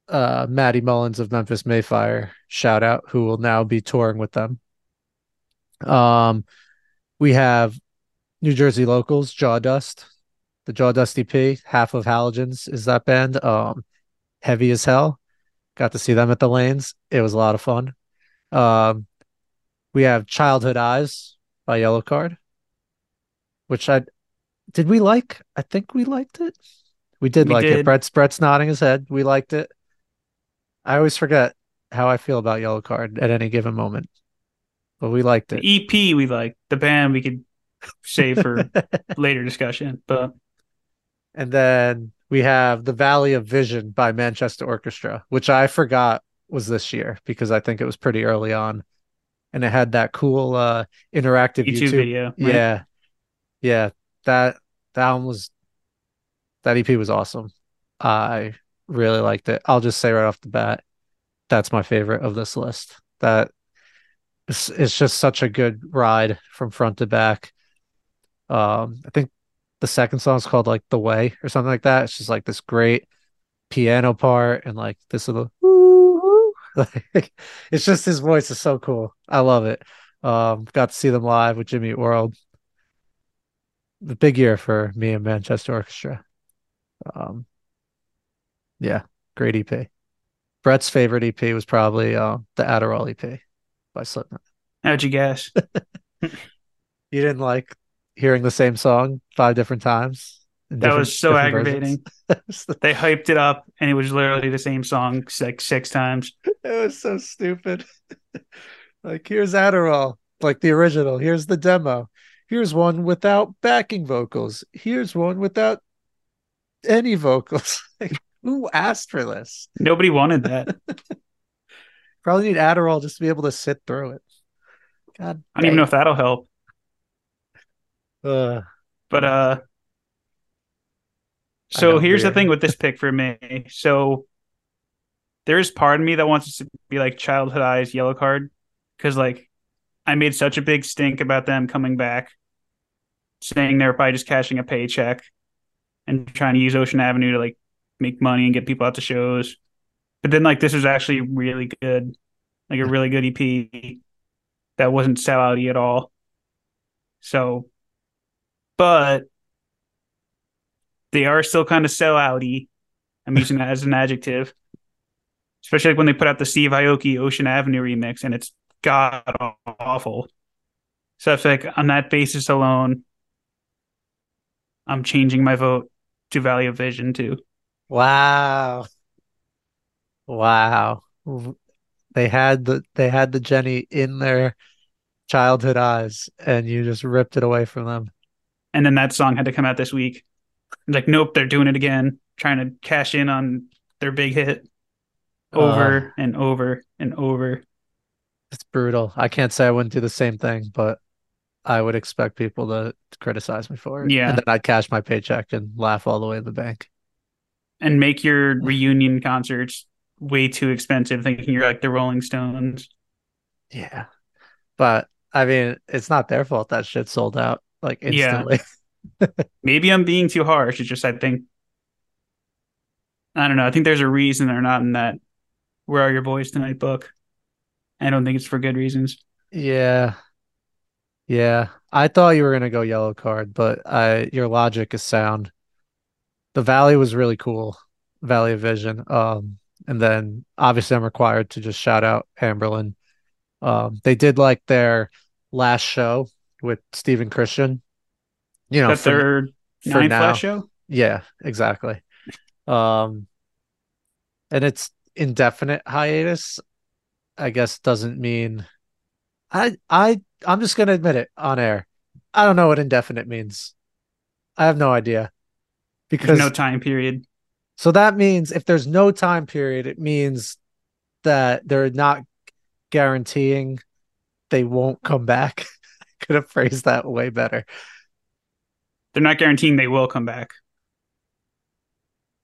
[SPEAKER 1] uh Matty Mullins of Memphis May Fire, shout out, who will now be touring with them. Um, we have New Jersey locals, Jawdust, the Jawdust EP, half of Halogens is that band. Um, heavy as hell. Got to see them at the lanes. It was a lot of fun. Um, we have Childhood Eyes by Yellow Card, which I did we like? I think we liked it. We did
[SPEAKER 2] We
[SPEAKER 1] like it.
[SPEAKER 2] did.
[SPEAKER 1] Brett's Brett's nodding his head. We liked it. I always forget how I feel about Yellow Card at any given moment, but we liked it.
[SPEAKER 2] The EP we like. The band we could save for later discussion. But
[SPEAKER 1] And then we have The Valley of Vision by Manchester Orchestra, which I forgot was this year because I think it was pretty early on. And it had that cool uh interactive
[SPEAKER 2] YouTube,
[SPEAKER 1] YouTube.
[SPEAKER 2] video. right?
[SPEAKER 1] Yeah. Yeah. That that one was that EP was awesome. I really liked it. I'll just say right off the bat, that's my favorite of this list. That it's, it's just such a good ride from front to back. Um, I think the second song is called like The Way or something like that. It's just like this great piano part and like this little like it's just his voice is so cool. I love it. Um, got to see them live with Jimmy World. The big year for me and Manchester Orchestra. Um, yeah, great EP. Brett's favorite EP was probably uh, the Adderall EP by Slipknot.
[SPEAKER 2] How'd you guess?
[SPEAKER 1] You didn't like hearing the same song five different times.
[SPEAKER 2] That was so aggravating. They hyped it up and it was literally the same song like six times.
[SPEAKER 1] It was so stupid. like, here's Adderall, like the original. Here's the demo. Here's one without backing vocals. Here's one without any vocals. Like, who asked for this?
[SPEAKER 2] Nobody wanted that.
[SPEAKER 1] Probably need Adderall just to be able to sit through it. God,
[SPEAKER 2] I don't even know if that'll help.
[SPEAKER 1] Uh,
[SPEAKER 2] But uh so here's the thing with this pick for me. So there is part of me that wants it to be like childhood eyes yellow card because like I made such a big stink about them coming back, saying they're probably just cashing a paycheck and trying to use Ocean Avenue to like make money and get people out to shows. But then like this was actually really good, like a really good EP that wasn't sellouty at all. So, but they are still kind of sellouty. I'm using that as an adjective, especially like when they put out the Steve Aoki Ocean Avenue remix, and it's god awful. So I like on that basis alone, I'm changing my vote to Valley of Vision too.
[SPEAKER 1] Wow. Wow. They had the they had the Gennie in their childhood eyes and you just ripped it away from them.
[SPEAKER 2] And then that song had to come out this week. Like, nope, they're doing it again, trying to cash in on their big hit over uh, and over and over.
[SPEAKER 1] It's brutal. I can't say I wouldn't do the same thing, but I would expect people to, to criticize me for it.
[SPEAKER 2] Yeah.
[SPEAKER 1] And then I'd cash my paycheck and laugh all the way to the bank.
[SPEAKER 2] And make your reunion concerts way too expensive, thinking you're like the Rolling Stones.
[SPEAKER 1] Yeah. But I mean, it's not their fault that shit sold out like instantly.
[SPEAKER 2] Yeah. Maybe I'm being too harsh. It's just I think I don't know. I think there's a reason they're not in that Where Are Your Boys Tonight book. I don't think it's for good reasons.
[SPEAKER 1] Yeah. Yeah. I thought you were gonna go yellow card, but I your logic is sound. The Valley was really cool. Valley of Vision. Um and then obviously I'm required to just shout out Anberlin. Um they did like their last show with Stephen Christian.
[SPEAKER 2] You know, That's for, their ninth now. show.
[SPEAKER 1] Yeah, exactly. Um, and it's indefinite hiatus. I guess doesn't mean. I I I'm just gonna admit it on air. I don't know what indefinite means. I have no idea
[SPEAKER 2] because there's no time period.
[SPEAKER 1] So that means if there's no time period, it means that they're not guaranteeing they won't come back. Could have phrased that way better.
[SPEAKER 2] They're not guaranteeing they will come back.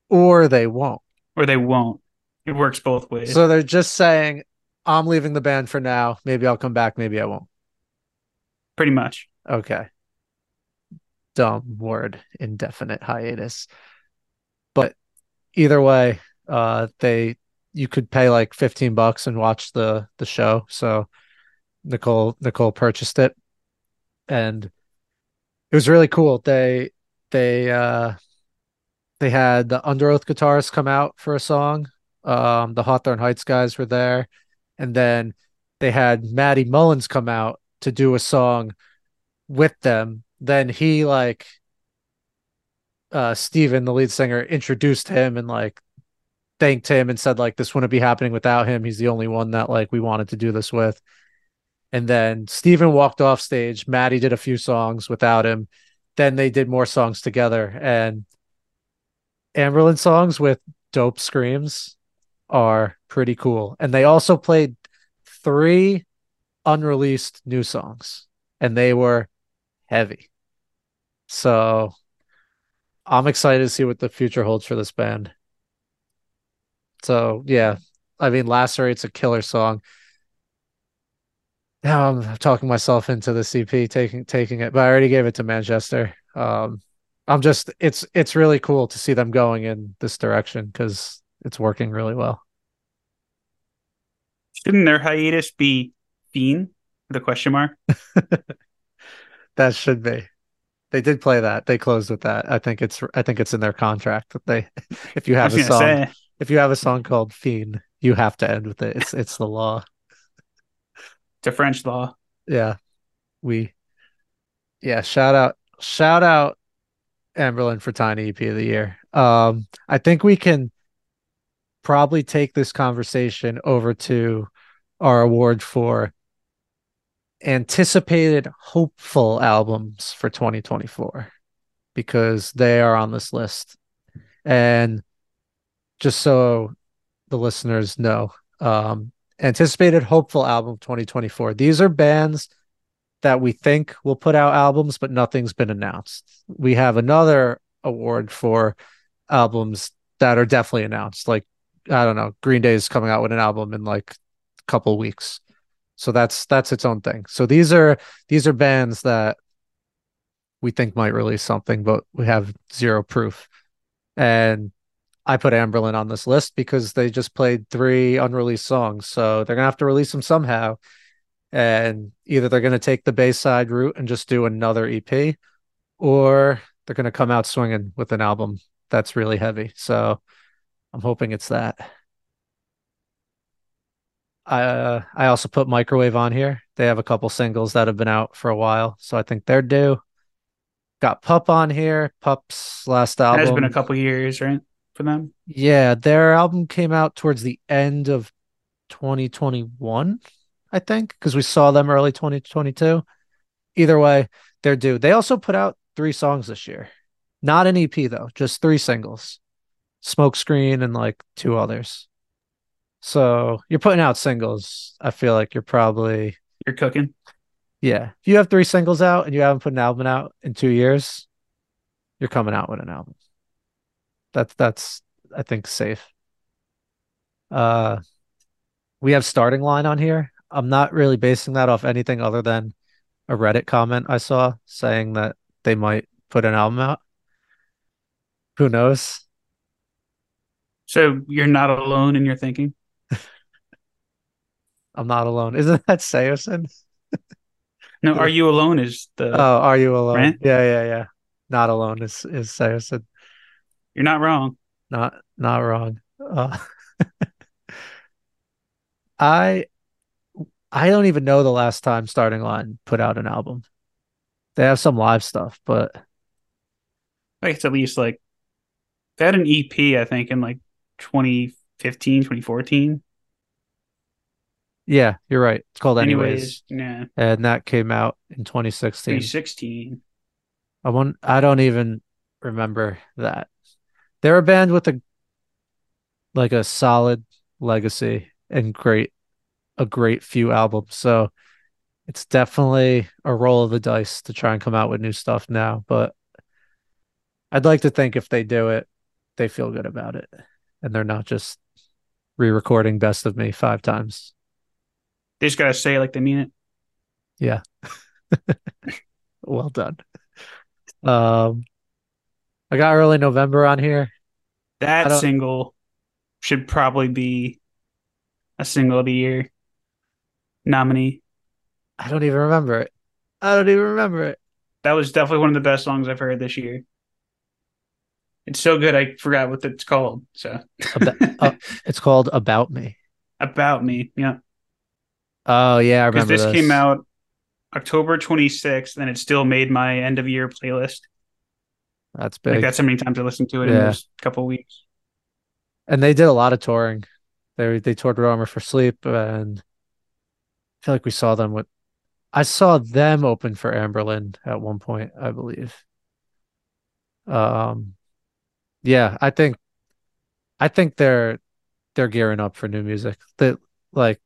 [SPEAKER 1] Or they won't.
[SPEAKER 2] Or they won't. It works both ways.
[SPEAKER 1] So they're just saying, I'm leaving the band for now. Maybe I'll come back. Maybe I won't.
[SPEAKER 2] Pretty much.
[SPEAKER 1] Okay. Dumb word, indefinite hiatus. But either way, uh, they you could pay like 15 bucks and watch the the show. So Nicole Nicole purchased it, and it was really cool. They they uh they had the Underoath guitarist come out for a song. Um, the Hawthorne Heights guys were there, and then they had Matty Mullins come out to do a song with them. Then he like uh Stephen, the lead singer, introduced him and like thanked him and said like this wouldn't be happening without him. He's the only one that like we wanted to do this with. And then Stephen walked off stage. Matty did a few songs without him. Then they did more songs together. And Anberlin songs with dope screams are pretty cool. And they also played three unreleased new songs, and they were heavy. So I'm excited to see what the future holds for this band. So yeah, I mean, Lacerate's a killer song now I'm talking myself into the CP taking taking it, but I already gave it to Manchester. Um, I'm just it's it's really cool to see them going in this direction because it's working really well.
[SPEAKER 2] Shouldn't their hiatus be Fin? The question mark.
[SPEAKER 1] that should be. They did play that. They closed with that. I think it's I think it's in their contract that they if you have a song say. if you have a song called Fin, you have to end with it. It's it's the law
[SPEAKER 2] to French law.
[SPEAKER 1] Yeah. We yeah, shout out shout out Anberlin for Tiny EP of the Year. Um, I think we can probably take this conversation over to our award for anticipated hopeful albums for 2024 because they are on this list. And just so the listeners know, um, anticipated hopeful album 2024. These are bands that we think will put out albums, but nothing's been announced. We have another award for albums that are definitely announced, like I don't know, Green Day is coming out with an album in like a couple weeks. So that's that's its own thing. So these are these are bands that we think might release something, but we have zero proof. And I put Anberlin on this list because they just played three unreleased songs. So they're gonna have to release them somehow. And either they're gonna take the Bayside route and just do another EP, or they're gonna come out swinging with an album that's really heavy. So I'm hoping it's that. I uh, I also put Microwave on here. They have a couple singles that have been out for a while, so I think they're due. Got Pup on here. Pup's last album.
[SPEAKER 2] It has been a couple years, right, for them?
[SPEAKER 1] Yeah, their album came out towards the end of 2021, I think, because we saw them early 2022. Either way, they're due. They also put out three songs this year. Not an EP though, just three singles. Smokescreen and like two others. So you're putting out singles. I feel like you're probably
[SPEAKER 2] You're cooking.
[SPEAKER 1] yeah. If you have three singles out and you haven't put an album out in two years, you're coming out with an album. That's that's I think safe. Uh we have starting line on here. I'm not really basing that off anything other than a Reddit comment I saw saying that they might put an album out. Who knows?
[SPEAKER 2] So you're not alone in your thinking.
[SPEAKER 1] I'm not alone. Isn't that Saosin?
[SPEAKER 2] No, are you alone? Is the
[SPEAKER 1] Oh, are you alone?
[SPEAKER 2] Right?
[SPEAKER 1] Yeah, yeah, yeah. Not alone is is Saosin.
[SPEAKER 2] You're not wrong.
[SPEAKER 1] Not not wrong. Uh, I I don't even know the last time Starting Line put out an album. They have some live stuff, but
[SPEAKER 2] Like it's at least like they had an EP, I think, in like 2015, 2014.
[SPEAKER 1] yeah, you're right. It's called
[SPEAKER 2] Anyways,
[SPEAKER 1] Anyways,
[SPEAKER 2] yeah,
[SPEAKER 1] and that came out in 2016.
[SPEAKER 2] 2016.
[SPEAKER 1] I won't, I don't even remember that. They're a band with a like a solid legacy and great a great few albums. So it's definitely a roll of the dice to try and come out with new stuff now, but I'd like to think if they do it, they feel good about it and they're not just re-recording Best of Me five times.
[SPEAKER 2] They just gotta say it like they mean it.
[SPEAKER 1] Yeah. well done. Um I got early November on here.
[SPEAKER 2] That single should probably be a single of the year nominee.
[SPEAKER 1] I don't even remember it. I don't even remember it.
[SPEAKER 2] That was definitely one of the best songs I've heard this year. It's so good I forgot what it's called. So
[SPEAKER 1] About, uh, it's called About Me.
[SPEAKER 2] about me, yeah.
[SPEAKER 1] Oh yeah, I
[SPEAKER 2] Because
[SPEAKER 1] remember
[SPEAKER 2] this came out October 26th, and it still made my end of year playlist.
[SPEAKER 1] That's
[SPEAKER 2] Like
[SPEAKER 1] big.
[SPEAKER 2] that's how many times I listened to it in
[SPEAKER 1] Yeah.
[SPEAKER 2] those couple weeks.
[SPEAKER 1] and they did a lot of touring. They they toured Armor for Sleep, and I feel like we saw them with. I saw them open for Anberlin at one point, I believe. Um, yeah, I think, I think they're they're gearing up for new music. That like,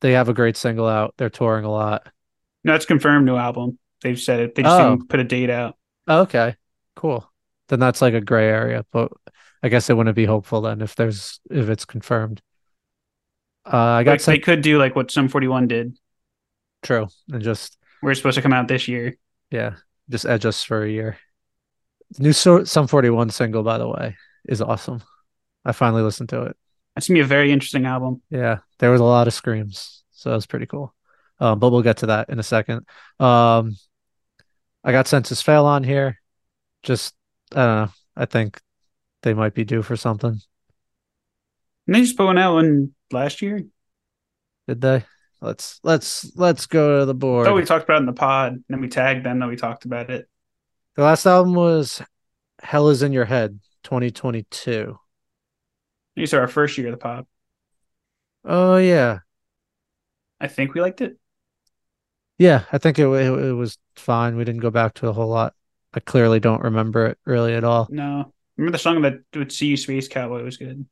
[SPEAKER 1] they have a great single out. They're touring a lot.
[SPEAKER 2] No, it's confirmed new album. They've said it. They just
[SPEAKER 1] Oh.
[SPEAKER 2] didn't put a date out.
[SPEAKER 1] Oh, okay, cool. Then that's like a gray area, but I guess it wouldn't be hopeful then if there's if it's confirmed. Uh, I got
[SPEAKER 2] Like they could do like what Sum 41 did.
[SPEAKER 1] true and just
[SPEAKER 2] We're supposed to come out this year.
[SPEAKER 1] yeah, just edge us for a year. The new so- Sum 41 single, by the way, is awesome. I finally listened to it.
[SPEAKER 2] That's gonna be a very interesting album.
[SPEAKER 1] Yeah, there was a lot of screams, so it was pretty cool. Um, but we'll get to that in a second. Um, I got Senses Fail on here. Just I. I think they might be due for something.
[SPEAKER 2] And they just put one out one last year.
[SPEAKER 1] Did they? Let's let's let's go to the board.
[SPEAKER 2] thought we talked about it in the pod, and then we tagged them that we talked about it.
[SPEAKER 1] The last album was Hell is in Your Head, 2022.
[SPEAKER 2] These are our first year of the pod.
[SPEAKER 1] Oh yeah.
[SPEAKER 2] I think we liked it.
[SPEAKER 1] Yeah, I think it, it it was fine. We didn't go back to a whole lot. I clearly don't remember it really at all.
[SPEAKER 2] No, remember the song that would see you Space Cowboy was good.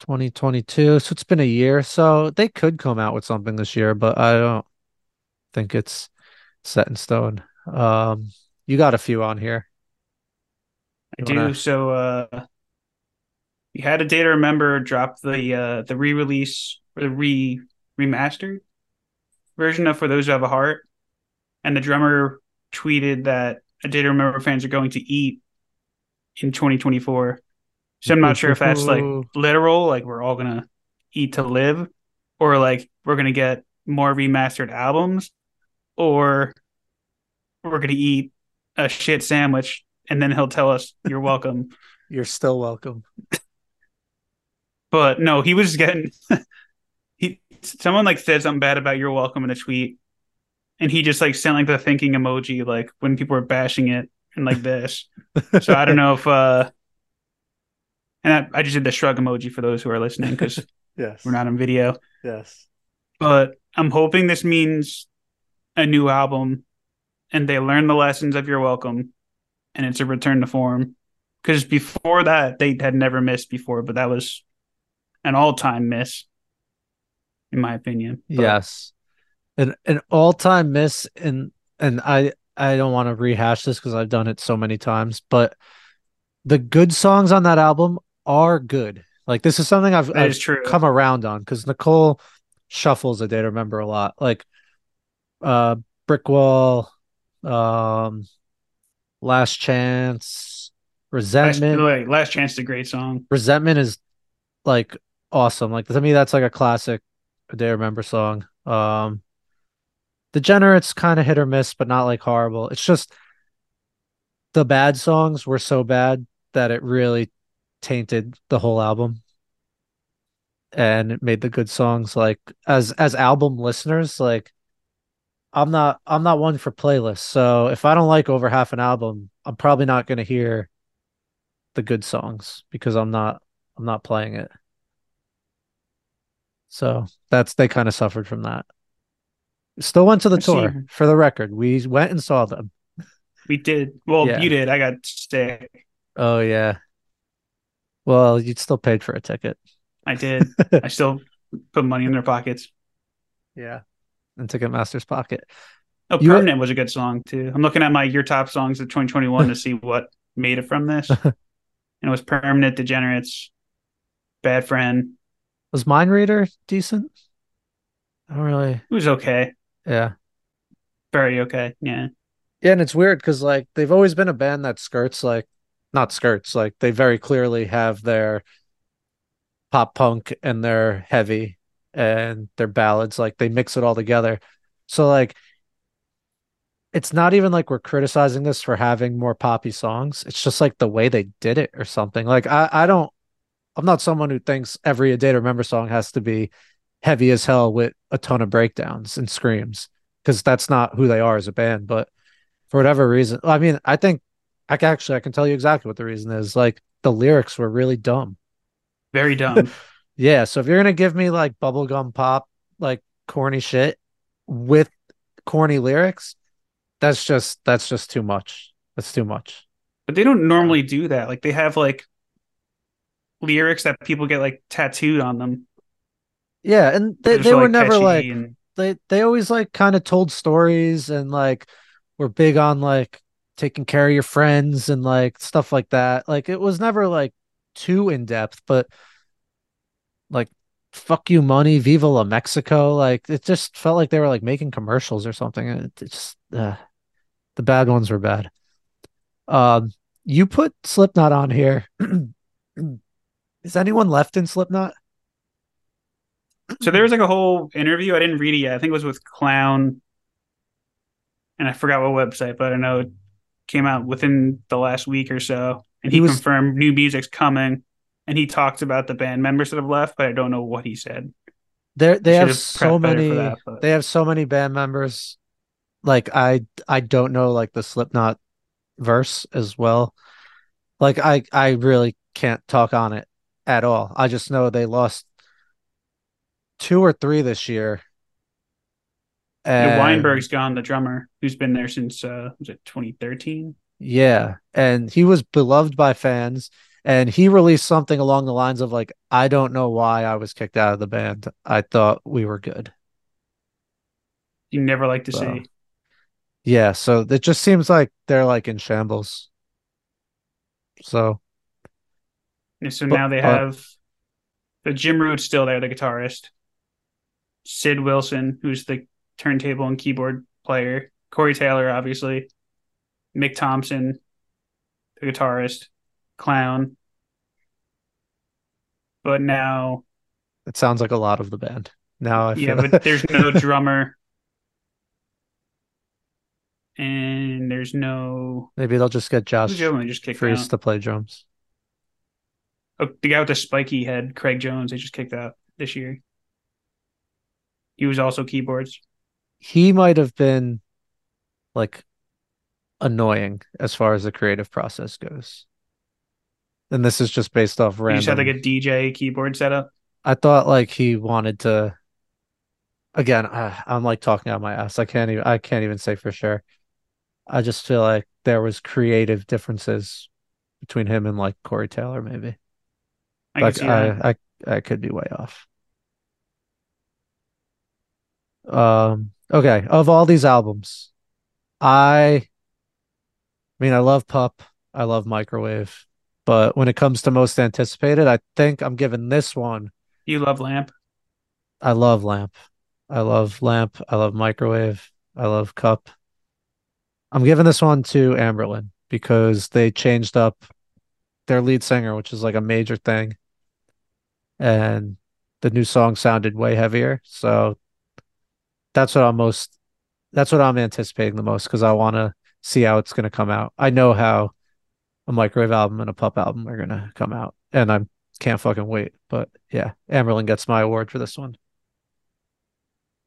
[SPEAKER 1] 2022. So it's been a year. So they could come out with something this year, but I don't think it's set in stone. Um, you got a few on here.
[SPEAKER 2] I
[SPEAKER 1] You
[SPEAKER 2] do.
[SPEAKER 1] wanna-
[SPEAKER 2] So uh you had a day to remember drop the uh, the re release or the re remastered version of For Those Who Have a Heart, and the drummer tweeted that a day to remember fans are going to eat in 2024. So I'm not sure if that's like literal, like we're all gonna eat to live, or like we're gonna get more remastered albums, or we're gonna eat a shit sandwich and then he'll tell us you're welcome.
[SPEAKER 1] You're still welcome.
[SPEAKER 2] but no, he was getting he someone like said something bad about you're welcome in a tweet, and he just like sent like the thinking emoji like when people were bashing it and like this. so I don't know if uh and I, I just did the shrug emoji for those who are listening because
[SPEAKER 1] yes
[SPEAKER 2] we're not on video.
[SPEAKER 1] Yes.
[SPEAKER 2] But I'm hoping this means a new album and they learn the lessons of You're Welcome and it's a return to form. Because before that, they had never missed before, but that was an all time miss, in my opinion.
[SPEAKER 1] But... yes. An an all time miss and and I I don't want to rehash this because I've done it so many times, but the good songs on that album are good. Like this is something I've, I've come around on because Nicole shuffles a day to remember a lot. Like uh Brick Wall, um Last Chance, Resentment.
[SPEAKER 2] Last, like, Last Chance is a great song.
[SPEAKER 1] Resentment is like awesome. Like to me, that's like a classic a day remember song. Um Degenerates kind of hit or miss, but not like horrible. It's just the bad songs were so bad that it really tainted the whole album and it made the good songs like as as album listeners like I'm not I'm not one for playlists. So if I don't like over half an album, I'm probably not going to hear the good songs because I'm not I'm not playing it. So that's they kind of suffered from that. Still went to the I tour see. for the record. We went and saw them.
[SPEAKER 2] We did. Well, yeah. you did. I got sick.
[SPEAKER 1] Oh yeah. Well, you still paid for a ticket.
[SPEAKER 2] I did. I still put money in their pockets.
[SPEAKER 1] Yeah in Ticketmaster's pocket.
[SPEAKER 2] Oh, you Permanent was a good song too. I'm looking at my your top songs of 2021 to see what made it from this. and it was Permanent, Degenerates, Bad Friend.
[SPEAKER 1] Was Mind Reader decent? I don't really.
[SPEAKER 2] It was okay.
[SPEAKER 1] Yeah.
[SPEAKER 2] Very okay. Yeah.
[SPEAKER 1] Yeah, and it's weird because like they've always been a band that skirts like not skirts, like they very clearly have their pop punk and their heavy and their ballads like they mix it all together so like it's not even like we're criticizing this for having more poppy songs it's just like the way they did it or something like i i don't i'm not someone who thinks every a day to remember song has to be heavy as hell with a ton of breakdowns and screams because that's not who they are as a band but for whatever reason i mean i think i can actually i can tell you exactly what the reason is like the lyrics were really dumb
[SPEAKER 2] very dumb
[SPEAKER 1] Yeah, so if you're gonna give me like bubblegum pop, like corny shit with corny lyrics, that's just that's just too much. That's too much.
[SPEAKER 2] But they don't normally do that. Like they have like lyrics that people get like tattooed on them.
[SPEAKER 1] Yeah, and they, they were like never like and... they they always like kind of told stories and like were big on like taking care of your friends and like stuff like that. Like it was never like too in depth, but like fuck you money viva la mexico. Like it just felt like they were like making commercials or something it, it just uh, the bad ones were bad. Um you put slipknot on here. Is anyone left in slipknot
[SPEAKER 2] so there was like a whole interview i didn't read it yet i think it was with clown and i forgot what website but i know it came out within the last week or so and he, he was, confirmed new music's coming and he talks about the band members that have left, but I don't know what he said.
[SPEAKER 1] They they have so many that, they have so many band members. Like I I don't know like the Slipknot verse as well. Like I I really can't talk on it at all. I just know they lost two or three this year.
[SPEAKER 2] And yeah, Weinberg's gone, the drummer who's been there since uh was it 2013?
[SPEAKER 1] Yeah, and he was beloved by fans and he released something along the lines of like i don't know why i was kicked out of the band i thought we were good
[SPEAKER 2] you never like to so, see
[SPEAKER 1] yeah so it just seems like they're like in shambles so
[SPEAKER 2] And so
[SPEAKER 1] But-
[SPEAKER 2] now they have the Jim Root's still there, the guitarist. Sid Wilson, who's the turntable and keyboard player. Corey Taylor, obviously. Mick Thompson, the guitarist. Clown. But now,
[SPEAKER 1] It sounds like a lot of the band. Now I
[SPEAKER 2] yeah, but there's no drummer. And there's no.
[SPEAKER 1] maybe they'll just get Josh
[SPEAKER 2] Who's the other one they just kicked
[SPEAKER 1] Freese
[SPEAKER 2] out?
[SPEAKER 1] to play drums.
[SPEAKER 2] Oh, the guy with the spiky head, Craig Jones, they just kicked out this year. He was also keyboards.
[SPEAKER 1] He might have been like annoying as far as the creative process goes. And this is just based off random.
[SPEAKER 2] just had like a DJ keyboard setup.
[SPEAKER 1] I thought like he wanted to. Again, I, I'm like talking out my ass. I can't even. I can't even say for sure. I just feel like there was creative differences between him and like Corey Taylor, maybe.
[SPEAKER 2] I
[SPEAKER 1] like
[SPEAKER 2] can see that.
[SPEAKER 1] I, I, I could be way off. Um. Okay. Of all these albums, I. I mean, I love Pup. I love Microwave, but when it comes to most anticipated, I think I'm giving this one.
[SPEAKER 2] You love Lamp.
[SPEAKER 1] I love Lamp. I love Lamp. I love Microwave. I love Cup. I'm giving this one to Anberlin because they changed up their lead singer, which is like a major thing. And the new song sounded way heavier. So that's what I'm most that's what I'm anticipating the most because I want to see how it's going to come out. I know how a microwave album and a pup album are going to come out, and I can't fucking wait. But yeah, Anberlin gets my award for this one.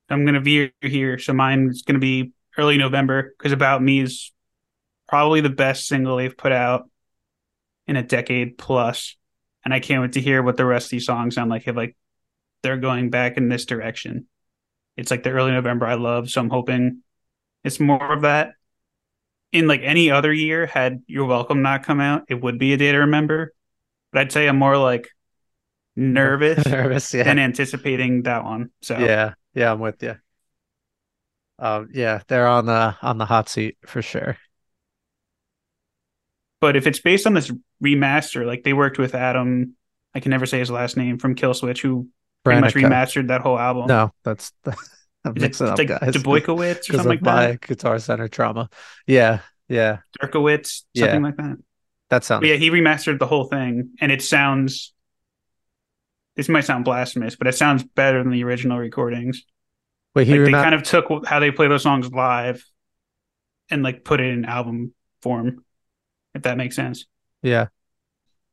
[SPEAKER 2] I'm gonna veer here, so mine's gonna be early November because About Me is probably the best single they've put out in a decade plus, and I can't wait to hear what the rest of these songs sound like. If like they're going back in this direction, it's like the early November I love, so I'm hoping it's more of that. In like any other year, had You're Welcome not come out, it would be a day to remember. But I'd say I'm more like nervous
[SPEAKER 1] Nervous, yeah.
[SPEAKER 2] than anticipating that one. So
[SPEAKER 1] Yeah, yeah, I'm with you. Um, yeah, they're on the on the hot seat for sure.
[SPEAKER 2] But if it's based on this remaster, like they worked with Adam, I can never say his last name from Killswitch, who pretty much remastered that whole album.
[SPEAKER 1] No, that's I'm
[SPEAKER 2] it,
[SPEAKER 1] mixing
[SPEAKER 2] it's
[SPEAKER 1] up,
[SPEAKER 2] like
[SPEAKER 1] guys.
[SPEAKER 2] Dubojkowitz or something like that.
[SPEAKER 1] Guitar Center trauma. Yeah, yeah,
[SPEAKER 2] Dirkowitz,
[SPEAKER 1] Yeah.
[SPEAKER 2] something like that.
[SPEAKER 1] that sounds.
[SPEAKER 2] But yeah, he remastered the whole thing, and it sounds. This might sound blasphemous, but it sounds better than the original recordings.
[SPEAKER 1] Wait, he
[SPEAKER 2] Like they kind of took how they play those songs live, and like put it in album form, if that makes sense.
[SPEAKER 1] Yeah.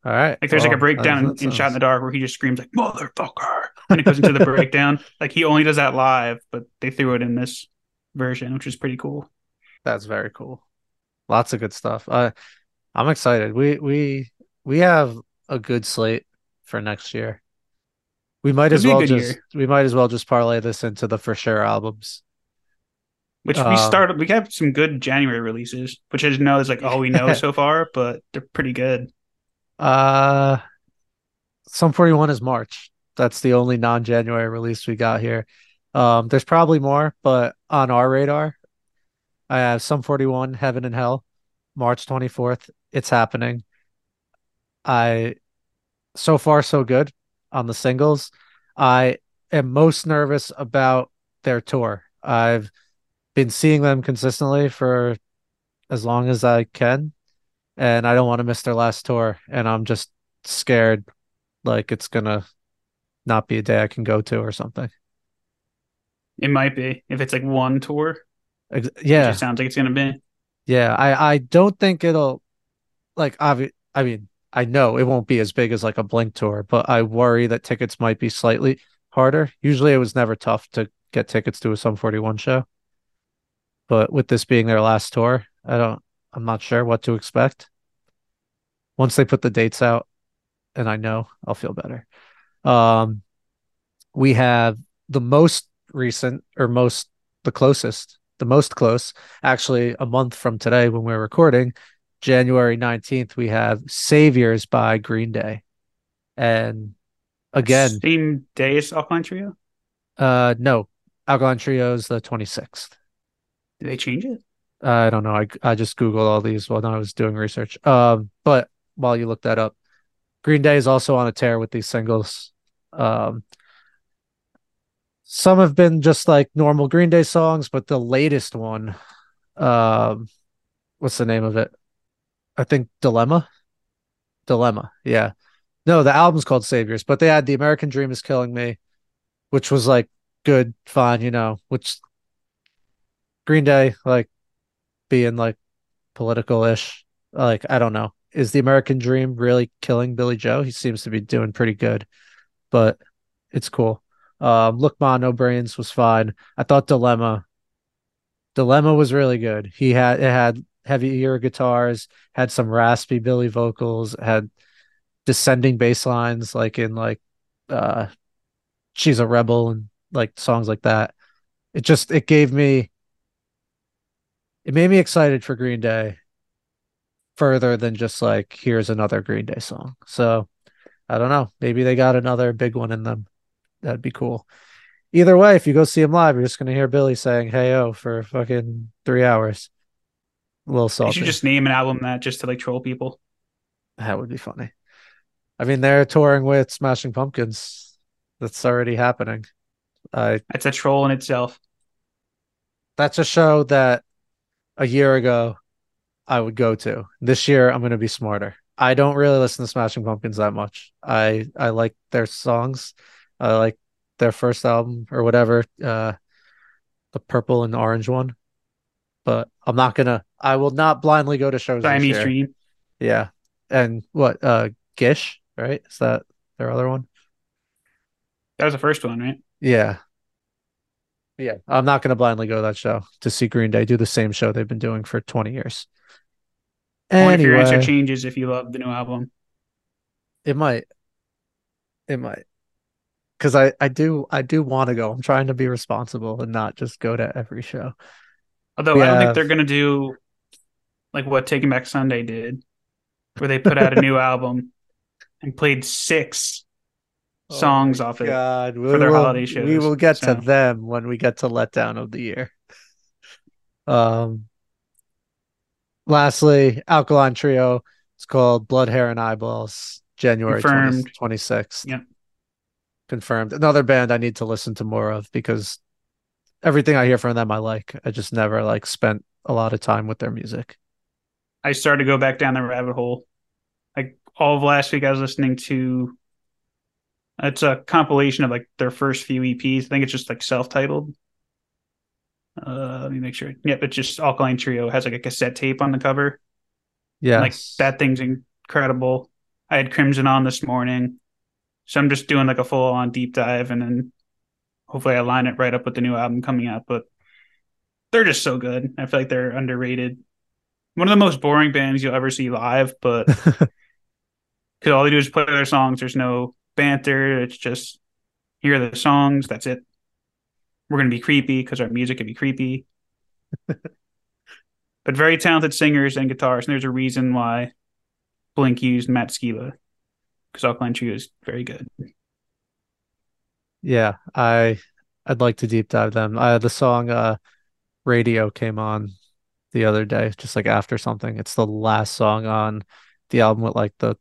[SPEAKER 1] All right.
[SPEAKER 2] Like there's like a breakdown in, in Shot in the Dark where he just screams like "motherfucker" and it goes into the breakdown. Like he only does that live, but they threw it in this version, which is pretty cool.
[SPEAKER 1] That's very cool. Lots of good stuff. Uh, I'm excited. We we we have a good slate for next year. We might
[SPEAKER 2] It'll
[SPEAKER 1] as well just
[SPEAKER 2] year.
[SPEAKER 1] we might as well just parlay this into the for sure albums.
[SPEAKER 2] Which we
[SPEAKER 1] Um,
[SPEAKER 2] started. We have some good January releases, which I just know is like all we know so far, but they're pretty good.
[SPEAKER 1] Uh, Sum 41 is March. That's the only non-January release we got here. Um, there's probably more, but on our radar, I have Sum 41, Heaven and Hell, March 24th. It's happening. I so far so good on the singles. I am most nervous about their tour. I've been seeing them consistently for as long as I can, and I don't want to miss their last tour. And I'm just scared like it's gonna not be a day I can go to or something.
[SPEAKER 2] It might be if it's like one tour.
[SPEAKER 1] Yeah,
[SPEAKER 2] it sounds like it's gonna be.
[SPEAKER 1] yeah. I I don't think it'll like obvi- I mean, I know it won't be as big as like a Blink tour, but I worry that tickets might be slightly harder. Usually it was never tough to get tickets to a Sum 41 show. But with this being their last tour, I don't I'm not sure what to expect. Once they put the dates out and I know, I'll feel better. Um we have the most recent or most the closest, the most close, actually a month from today when we're recording, January 19th, we have Saviors by Green Day. And again,
[SPEAKER 2] same day as Alkaline Trio.
[SPEAKER 1] uh no, Alkaline Trio is the 26th.
[SPEAKER 2] Did they change it?
[SPEAKER 1] I don't know. I I just googled all these while I was doing research. Um, but while you look that up, Green Day is also on a tear with these singles. Um, some have been just like normal Green Day songs, but the latest one, um, what's the name of it? I think Dilemma. Dilemma, yeah. No, the album's called Saviors, but they had The American Dream is Killing Me, which was like good, fine, you know, which Green Day, like being like political ish. Like, I don't know. Is the American Dream really killing Billie Joe? He seems to be doing pretty good, but it's cool. Um, Look Ma, No Brains was fine. I thought Dilemma, Dilemma was really good. He had it had heavier guitars, had some raspy Billy vocals, had descending bass lines like in like uh She's a Rebel and like songs like that. It just it gave me it made me excited for Green Day further than just like here's another Green Day song. So I don't know. Maybe they got another big one in them. That'd be cool. Either way, if you go see him live, you're just gonna hear Billy saying "Hey oh" for fucking three hours. A little salty.
[SPEAKER 2] You should just name an album that just to like troll people.
[SPEAKER 1] That would be funny. I mean, they're touring with Smashing Pumpkins. That's already happening. I
[SPEAKER 2] That's a troll in itself.
[SPEAKER 1] that's a show that a year ago I would go to. This year I'm gonna be smarter. I don't really listen to Smashing Pumpkins that much. I I like their songs. I like their first album or whatever, uh the purple and orange one. But I'm not gonna I will not blindly go to shows
[SPEAKER 2] Siamese. Dream.
[SPEAKER 1] Yeah. And what uh Gish, right? Is that their other one?
[SPEAKER 2] That was the first one, right?
[SPEAKER 1] Yeah. Yeah. I'm not gonna blindly go to that show to see Green Day do the same show they've been doing for 20 years.
[SPEAKER 2] What if your answer changes if you love the new album?
[SPEAKER 1] it might. It might. Because I, I do I do want to go. I'm trying to be responsible and not just go to every show.
[SPEAKER 2] Although
[SPEAKER 1] We
[SPEAKER 2] I don't think they're gonna do like what Taking Back Sunday did, where they put out a new album and played six songs
[SPEAKER 1] Oh my
[SPEAKER 2] off it.
[SPEAKER 1] God, we
[SPEAKER 2] for their
[SPEAKER 1] will,
[SPEAKER 2] holiday shows.
[SPEAKER 1] We will get
[SPEAKER 2] so.
[SPEAKER 1] to them when we get to letdown of the year. Um. Lastly, Alkaline Trio. It's called Blood, Hair, and Eyeballs. January
[SPEAKER 2] Confirmed.
[SPEAKER 1] 26th.
[SPEAKER 2] Yep.
[SPEAKER 1] Confirmed. Another band I need to listen to more of because everything I hear from them I like. I just never like spent a lot of time with their music.
[SPEAKER 2] I started to go back down the rabbit hole. Like all of last week, I was listening to. It's a compilation of like their first few EPs. I think it's just like self-titled. Uh, let me make sure. Yep, it's just Alkaline Trio It has like a cassette tape on the cover.
[SPEAKER 1] Yeah.
[SPEAKER 2] Like that thing's incredible. I had Crimson on this morning, so I'm just doing like a full-on deep dive, and then hopefully I line it right up with the new album coming out. But they're just so good. I feel like they're underrated. One of the most boring bands you'll ever see live, but because all they do is play their songs. There's no banter. It's just here are the songs. That's it. We're gonna be creepy because our music can be creepy. but very talented singers and guitarists. And there's a reason why Blink used Matt Skiba because Alkaline Trio is very good.
[SPEAKER 1] Yeah, I I'd like to deep dive them. Uh, the song uh Radio came on the other day, just like after something. It's the last song on the album with like the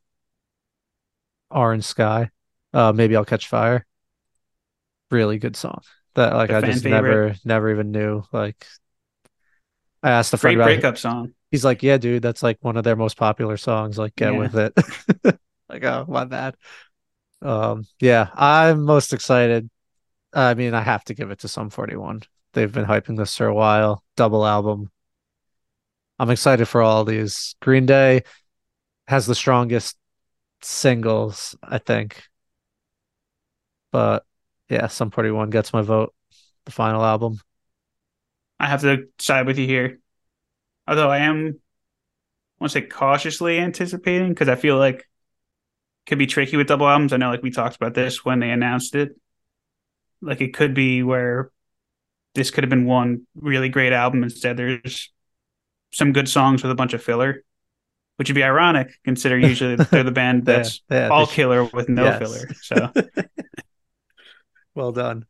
[SPEAKER 1] orange sky. Uh maybe I'll catch fire. Really good song. That like I just
[SPEAKER 2] favorite.
[SPEAKER 1] never never even knew. Like I asked a friend
[SPEAKER 2] Great
[SPEAKER 1] about it.
[SPEAKER 2] breakup song.
[SPEAKER 1] He's like, Yeah, dude, that's like one of their most popular songs. Like, get
[SPEAKER 2] Yeah.
[SPEAKER 1] with it. like, oh my bad. Um, yeah, I'm most excited. I mean, I have to give it to Sum 41. They've been hyping this for a while. Double album. I'm excited for all these. Green Day has the strongest singles, I think. But yeah, Sum 41 gets my vote. The final album.
[SPEAKER 2] I have to side with you here. Although I am, I want to say cautiously anticipating because I feel like it could be tricky with double albums. I know, like we talked about this when they announced it. Like it could be where this could have been one really great album. Instead, there's some good songs with a bunch of filler, which would be ironic considering usually they're the band that's
[SPEAKER 1] yeah,
[SPEAKER 2] all killer with no
[SPEAKER 1] Yes.
[SPEAKER 2] filler. So
[SPEAKER 1] Well done.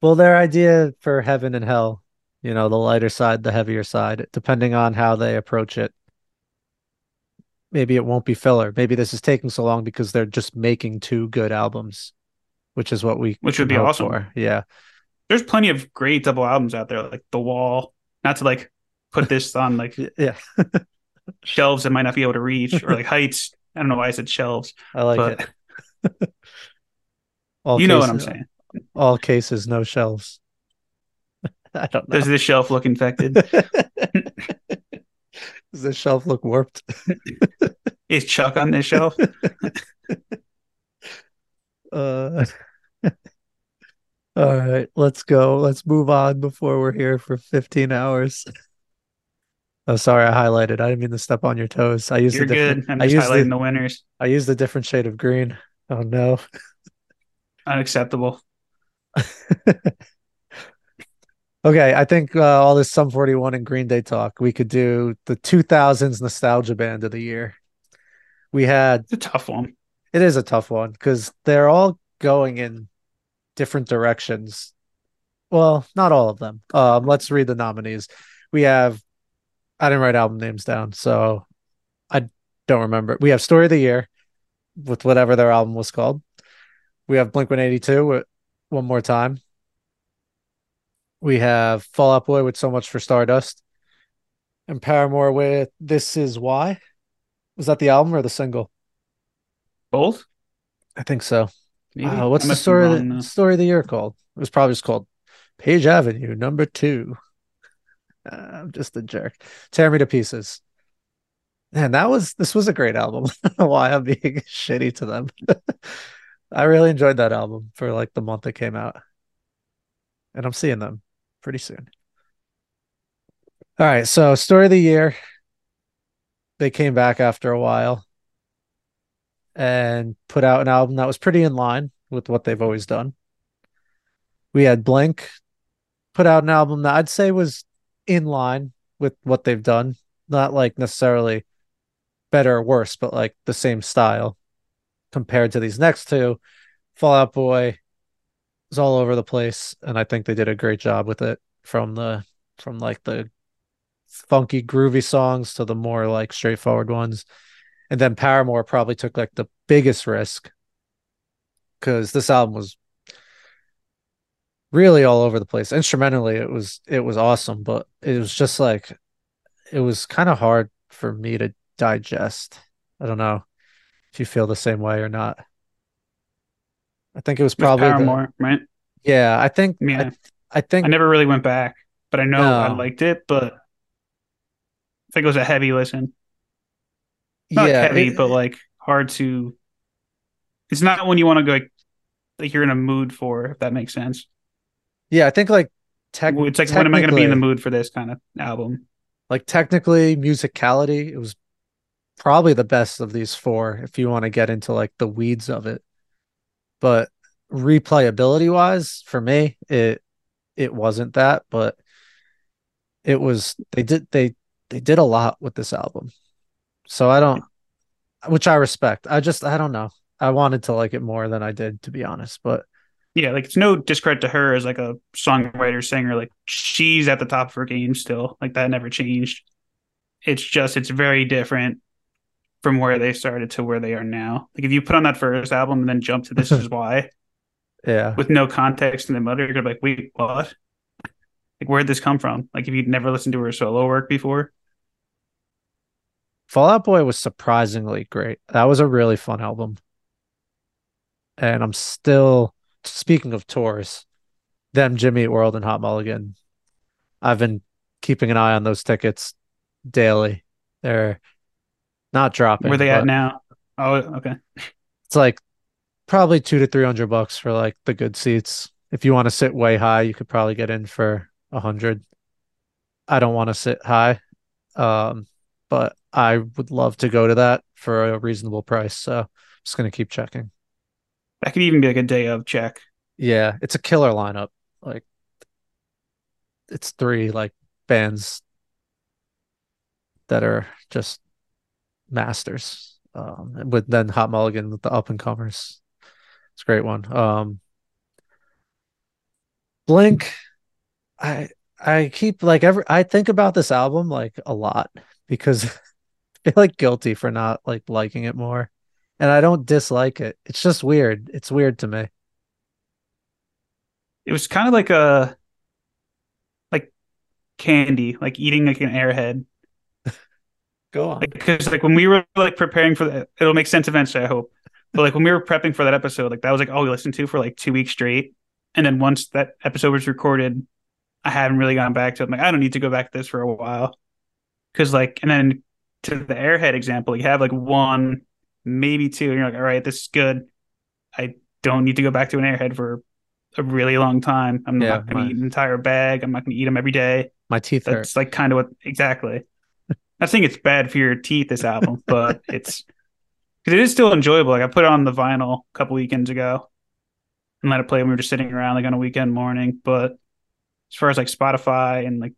[SPEAKER 1] Well, their idea for heaven and hell, you know, the lighter side, the heavier side, depending on how they approach it, maybe it won't be filler. Maybe this is taking so long because they're just making two good albums, which is what we
[SPEAKER 2] which would be awesome.
[SPEAKER 1] for. Yeah.
[SPEAKER 2] There's plenty of great double albums out there, like The Wall. Not to like put this on like
[SPEAKER 1] Yeah.
[SPEAKER 2] shelves that might not be able to reach, or like heights. I don't know why I said shelves,
[SPEAKER 1] I like
[SPEAKER 2] but
[SPEAKER 1] it.
[SPEAKER 2] You know what I'm saying.
[SPEAKER 1] All cases, no shelves. I don't know.
[SPEAKER 2] Does this shelf look infected?
[SPEAKER 1] Does the shelf look warped?
[SPEAKER 2] Is Chuck on this shelf?
[SPEAKER 1] Uh, all right, let's go. Let's move on before we're here for 15 hours. Oh, sorry, I highlighted. I didn't mean to step on your toes. I used
[SPEAKER 2] You're
[SPEAKER 1] a different.
[SPEAKER 2] good. I'm
[SPEAKER 1] I
[SPEAKER 2] just
[SPEAKER 1] used
[SPEAKER 2] highlighting
[SPEAKER 1] the,
[SPEAKER 2] the winners.
[SPEAKER 1] I used a different shade of green. Oh no.
[SPEAKER 2] Unacceptable.
[SPEAKER 1] Okay, I think uh, all this Sum 41 and Green Day talk, we could do the 2000s nostalgia band of the year. We had
[SPEAKER 2] It's a tough one.
[SPEAKER 1] It is a tough one because they're all going in different directions. Well, not all of them. Um, let's read the nominees. We have, I didn't write album names down, so I don't remember. We have Story of the Year with whatever their album was called. We have Blink 182 with One More Time. We have Fall Out Boy with So Much for Stardust. And Paramore with This Is Why. Was that the album or the single?
[SPEAKER 2] Both?
[SPEAKER 1] I think so. Uh, what's the story of the story of the year called? It was probably just called Page Avenue number two. Uh, I'm just a jerk. Tear me to pieces. Man, that was this was a great album. I don't know why I'm being shitty to them. I really enjoyed that album for like the month it came out. And I'm seeing them pretty soon. All right, so story of the year. They came back after a while and put out an album that was pretty in line with what they've always done. We had Blink put out an album that I'd say was in line with what they've done, not like necessarily better or worse, but like the same style compared to these next two. Fall Out Boy is all over the place, and I think they did a great job with it from the from like the funky groovy songs to the more like straightforward ones. And then Paramore probably took like the biggest risk because this album was really all over the place. Instrumentally, it was it was awesome, but it was just like it was kind of hard for me to digest. I don't know if you feel the same way or not. I think it was
[SPEAKER 2] With
[SPEAKER 1] probably the-
[SPEAKER 2] right?
[SPEAKER 1] yeah. I think
[SPEAKER 2] Yeah.
[SPEAKER 1] I, I think
[SPEAKER 2] I never really went back, but I know I liked it, but I think it was a heavy listen. Not
[SPEAKER 1] yeah,
[SPEAKER 2] heavy,
[SPEAKER 1] it-
[SPEAKER 2] but like hard to it's not when you want to go like, like you're in a mood for, if that makes sense.
[SPEAKER 1] yeah. I think like tech.
[SPEAKER 2] it's like when am I going to be in the mood for this kind of album?
[SPEAKER 1] like technically musicality it was probably the best of these four if you want to get into like the weeds of it but replayability wise for me it it wasn't that but it was they did they they did a lot with this album so i don't which i respect i just i don't know i wanted to like it more than i did to be honest but
[SPEAKER 2] Yeah, like it's no discredit to her as like a songwriter, singer. Like she's at the top of her game still. Like that never changed. It's just it's very different from where they started to where they are now. Like if you put on that first album and then jump to This Is Why
[SPEAKER 1] yeah
[SPEAKER 2] with no context in the mother, you're gonna be like, wait, what? Like where'd this come from? Like if you'd never listened to her solo work before.
[SPEAKER 1] Fall Out Boy was surprisingly great. That was a really fun album. And I'm still speaking of tours, them, Jimmy Eat World, and Hot Mulligan. I've been keeping an eye on those tickets daily. They're not dropping.
[SPEAKER 2] Where they at now? Oh, okay.
[SPEAKER 1] It's like probably two to three hundred bucks for like the good seats. If you want to sit way high, you could probably get in for a hundred. I don't want to sit high. Um, but I would love to go to that for a reasonable price. So I'm just gonna keep checking.
[SPEAKER 2] That could even be like a day of check.
[SPEAKER 1] Yeah, it's a killer lineup. Like it's three like bands that are just masters. Um, with then Hot Mulligan with the up and comers. It's a great one. Um, Blink, I I keep like every I think about this album like a lot because I feel like guilty for not like liking it more. And I don't dislike it. It's just weird. It's weird to me.
[SPEAKER 2] It was kind of like a like candy, like eating like an airhead.
[SPEAKER 1] Go on.
[SPEAKER 2] Because like, like when we were like preparing for that, it'll make sense eventually, I hope. But like when we were prepping for that episode, like that was like all we listened to for like two weeks straight. And then once that episode was recorded, I haven't really gone back to it. I'm like, I don't need to go back to this for a while. Cause like, and then to the airhead example, you have like one, maybe two, and you're like, all right, this is good. I don't need to go back to an airhead for a really long time. I'm yeah, not going to eat an entire bag. I'm not going to eat them every day.
[SPEAKER 1] My teeth
[SPEAKER 2] That's
[SPEAKER 1] hurt.
[SPEAKER 2] like kind of what exactly. I think it's bad for your teeth. This album, but it's because it is still enjoyable. Like I put it on the vinyl a couple weekends ago and let it play when we were just sitting around like on a weekend morning. But as far as like Spotify and like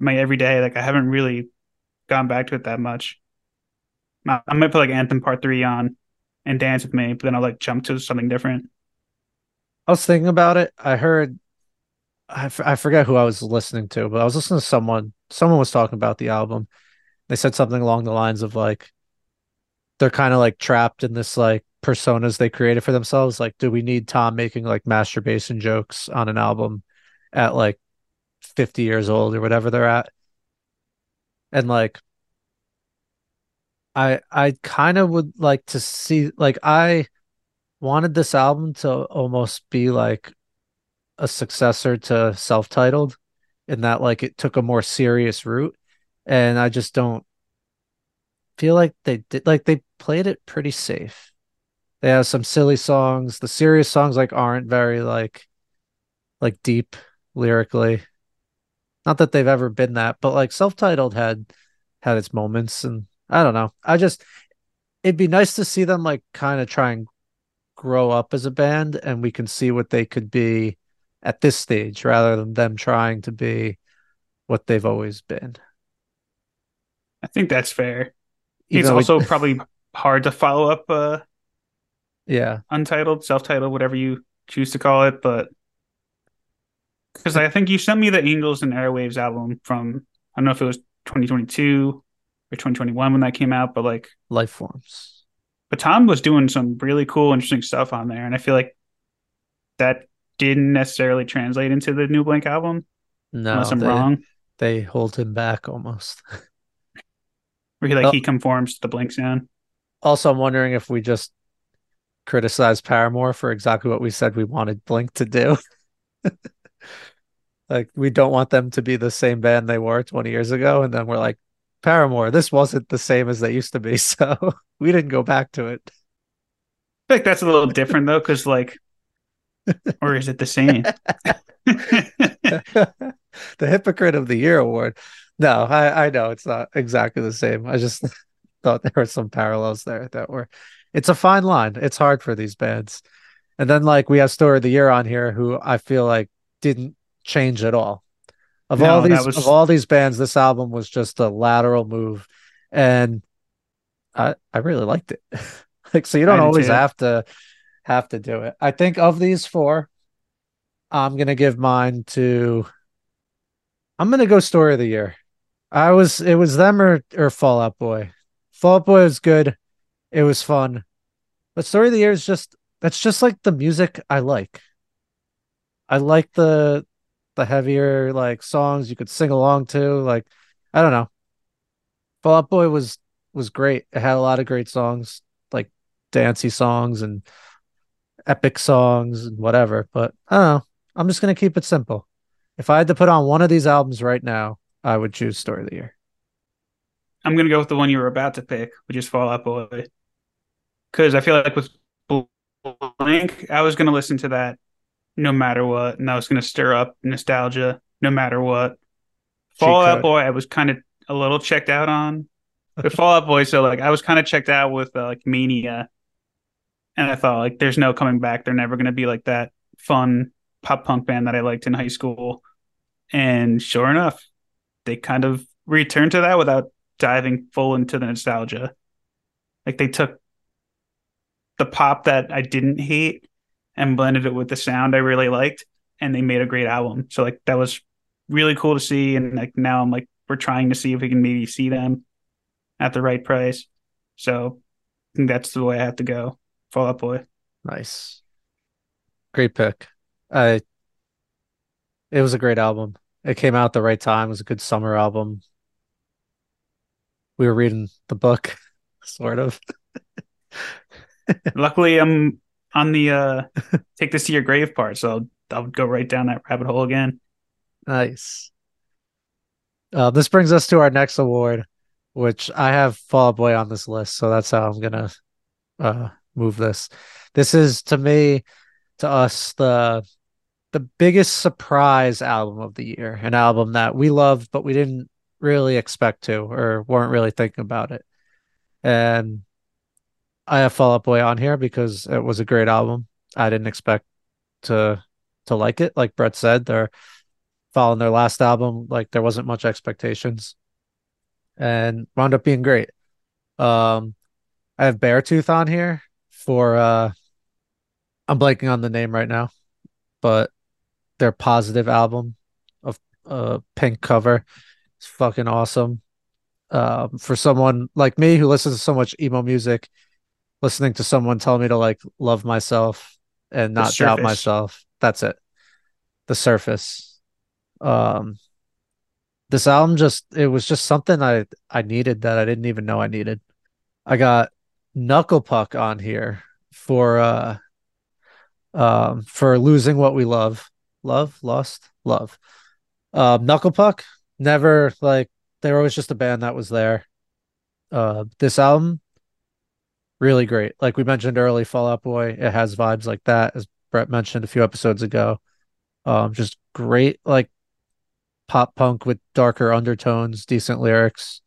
[SPEAKER 2] my everyday, like I haven't really gone back to it that much. I, I might put like Anthem Part Three on and dance with me, but then I'll like jump to something different.
[SPEAKER 1] I was thinking about it. I heard, I, f- I forget who I was listening to, but I was listening to someone. Someone was talking about the album. They said something along the lines of like, they're kind of like trapped in this like personas they created for themselves. Like, do we need Tom making like masturbation jokes on an album at like 50 years old or whatever they're at? And like, I I kind of would like to see like I wanted this album to almost be like a successor to self-titled in that like it took a more serious route and I just don't feel like they did like they played it pretty safe. They have some silly songs. The serious songs like aren't very like like deep lyrically. Not that they've ever been that, but like self-titled had had its moments and I don't know. I just it'd be nice to see them like kind of try and grow up as a band and we can see what they could be at this stage rather than them trying to be what they've always been.
[SPEAKER 2] I think that's fair. it's also we... probably hard to follow up uh
[SPEAKER 1] yeah.
[SPEAKER 2] untitled self-titled whatever you choose to call it but because i think you sent me the angels and airwaves album from i don't know if it was 2022 or 2021 when that came out but like
[SPEAKER 1] life forms.
[SPEAKER 2] but tom was doing some really cool interesting stuff on there and i feel like that didn't necessarily translate into the new blink album
[SPEAKER 1] no
[SPEAKER 2] unless i'm
[SPEAKER 1] they,
[SPEAKER 2] wrong.
[SPEAKER 1] they hold him back almost
[SPEAKER 2] where he like oh. he conforms to the blink sound
[SPEAKER 1] also, I'm wondering if we just criticize Paramore for exactly what we said we wanted Blink to do. like we don't want them to be the same band they were 20 years ago, and then we're like, Paramore, this wasn't the same as they used to be, so we didn't go back to it.
[SPEAKER 2] I think that's a little different though, because like, or is it the same?
[SPEAKER 1] the hypocrite of the year award. No, I I know it's not exactly the same. I just thought there were some parallels there that were it's a fine line. It's hard for these bands. And then like we have Story of the Year on here who I feel like didn't change at all. Of no, all these was... of all these bands, this album was just a lateral move. And I I really liked it. like so you don't always too. have to have to do it. I think of these four, I'm gonna give mine to I'm gonna go Story of the Year. I was it was them or or Fall Out Boy. Fall Out Boy was good. It was fun. But Story of the Year is just that's just like the music I like. I like the the heavier like songs you could sing along to. Like I don't know. Fall Out Boy was was great. It had a lot of great songs, like dancey songs and epic songs and whatever. But I don't know. I'm just gonna keep it simple. If I had to put on one of these albums right now, I would choose Story of the Year.
[SPEAKER 2] I'm gonna go with the one you were about to pick, which is Fall Out Boy, because I feel like with Blink, I was gonna listen to that no matter what, and I was gonna stir up nostalgia no matter what. Fall Out Boy, I was kind of a little checked out on. But Fall Out Boy, so like I was kind of checked out with uh, like Mania, and I thought like there's no coming back. They're never gonna be like that fun pop punk band that I liked in high school. And sure enough, they kind of returned to that without diving full into the nostalgia. Like they took the pop that I didn't hate and blended it with the sound I really liked, and they made a great album. So like that was really cool to see. And like now I'm like we're trying to see if we can maybe see them at the right price. So I think that's the way I have to go. Fall Out Boy.
[SPEAKER 1] Nice. Great pick. I it was a great album. It came out at the right time. It was a good summer album. We were reading the book, sort of.
[SPEAKER 2] Luckily, I'm on the uh take this to your grave part, so I'll, go right down that rabbit hole again.
[SPEAKER 1] Nice. Uh, this brings us to our next award, which I have Fall Boy on this list, so that's how I'm gonna uh, move this. This is to me, to us, the the biggest surprise album of the year, an album that we loved, but we didn't really expect to or weren't really thinking about it. And I have Fall Out Boy on here because it was a great album. I didn't expect to to like it. Like Brett said, they're following their last album, like there wasn't much expectations. And wound up being great. Um I have Beartooth on here for uh I'm blanking on the name right now, but their positive album of uh pink cover. It's fucking awesome. Um, for someone like me who listens to so much emo music, listening to someone tell me to like love myself and not doubt myself. That's it. The surface. Um, this album just it was just something I I needed that I didn't even know I needed. I got Knuckle Puck on here for uh um for losing what we love love, lost, love. Um, Knuckle Puck, never like they were always just a band that was there. Uh, this album, really great. Like we mentioned early, Fall Out Boy, it has vibes like that, as Brett mentioned a few episodes ago. Um, just great, like pop punk with darker undertones, decent lyrics.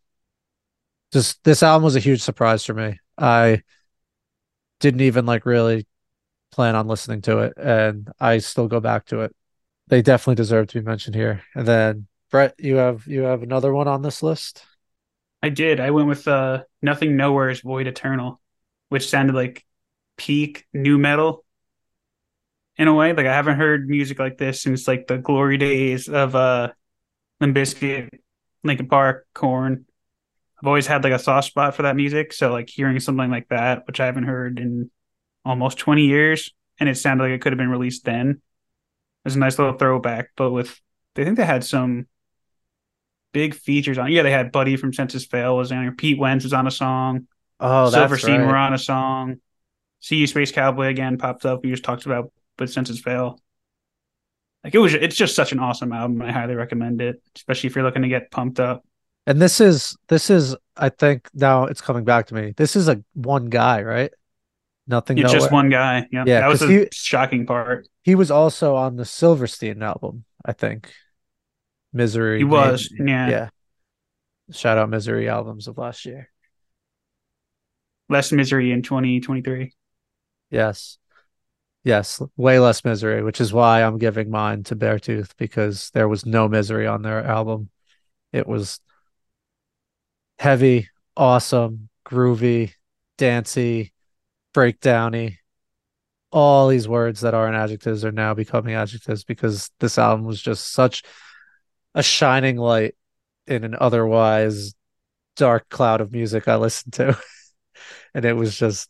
[SPEAKER 1] Just this album was a huge surprise for me. I didn't even like really plan on listening to it, and I still go back to it they definitely deserve to be mentioned here. And then Brett, you have you have another one on this list.
[SPEAKER 2] I did. I went with uh Nothing Nowhere's Void Eternal, which sounded like peak nu metal in a way. Like I haven't heard music like this since like the glory days of uh Limp Bizkit, Linkin Park, Korn. I've always had like a soft spot for that music. So like hearing something like that, which I haven't heard in almost 20 years, and it sounded like it could have been released then was a nice little throwback, but with they think they had some big features on. Yeah, they had Buddy from Senses Fail was on. Pete Wentz was on a song.
[SPEAKER 1] Oh, Silverstein right.
[SPEAKER 2] were on a song. See You Space Cowboy again popped up. We just talked about, but Senses Fail. Like it was, it's just such an awesome album. I highly recommend it, especially if you're looking to get pumped up.
[SPEAKER 1] And this is this is I think now it's coming back to me. This is a one guy, right? Nothing.
[SPEAKER 2] It's just one guy. Yeah, yeah. That was the shocking part.
[SPEAKER 1] He was also on the Silverstein album, I think. Misery.
[SPEAKER 2] He was. yeah.
[SPEAKER 1] Yeah. Shout out Misery albums of last year.
[SPEAKER 2] Less misery in 2023.
[SPEAKER 1] Yes. Yes, way less misery, which is why I'm giving mine to Beartooth because there was no misery on their album. It was heavy, awesome, groovy, dancey, breakdowny. All these words that aren't adjectives are now becoming adjectives because this album was just such a shining light in an otherwise dark cloud of music I listened to. and it was just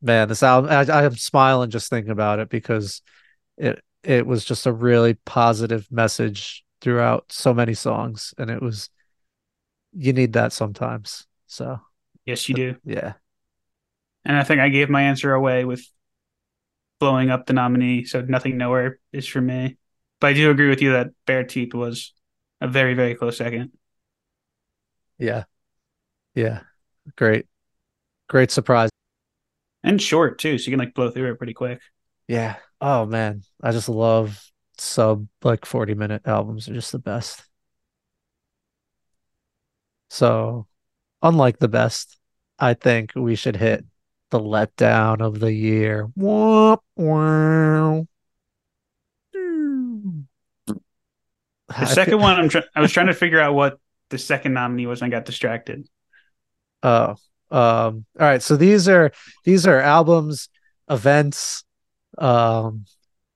[SPEAKER 1] man, this album I, I'm smiling just thinking about it because it it was just a really positive message throughout so many songs and it was you need that sometimes. So
[SPEAKER 2] Yes, you do.
[SPEAKER 1] Yeah.
[SPEAKER 2] And I think I gave my answer away with blowing up the nominee. So nothing nowhere is for me. But I do agree with you that Bear Teeth was a very, very close second.
[SPEAKER 1] Yeah. Yeah. Great. Great surprise.
[SPEAKER 2] And short too, so you can like blow through it pretty quick.
[SPEAKER 1] Yeah. Oh man. I just love sub like 40 minute albums. They're just the best. So unlike the best, I think we should hit the letdown of the year. Womp, wow.
[SPEAKER 2] The second one, I'm trying. I was trying to figure out what the second nominee was, and I got distracted.
[SPEAKER 1] Oh, um, all right. So these are these are albums, events. Um,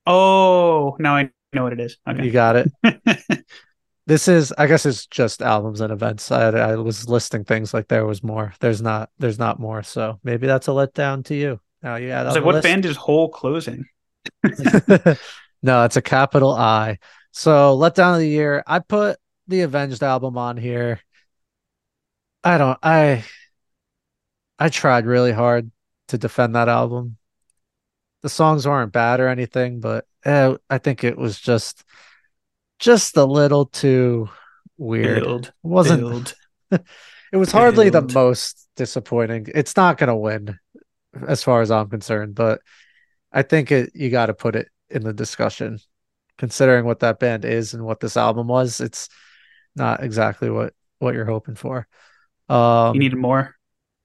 [SPEAKER 2] oh, now I know what it is. Okay,
[SPEAKER 1] you got it. This is, I guess, it's just albums and events. I, I was listing things like there was more. There's not. There's not more. So maybe that's a letdown to you. Now you add
[SPEAKER 2] I was
[SPEAKER 1] on
[SPEAKER 2] like, what
[SPEAKER 1] list.
[SPEAKER 2] band is whole closing?
[SPEAKER 1] no, it's a capital I. So letdown of the year. I put the Avenged album on here. I don't. I I tried really hard to defend that album. The songs weren't bad or anything, but eh, I think it was just just a little too weird. It
[SPEAKER 2] Build,
[SPEAKER 1] wasn't
[SPEAKER 2] build,
[SPEAKER 1] it was hardly the most disappointing. It's not going to win as far as I'm concerned, but I think it you got to put it in the discussion considering what that band is and what this album was. It's not exactly what what you're hoping for.
[SPEAKER 2] You
[SPEAKER 1] Um
[SPEAKER 2] needed more.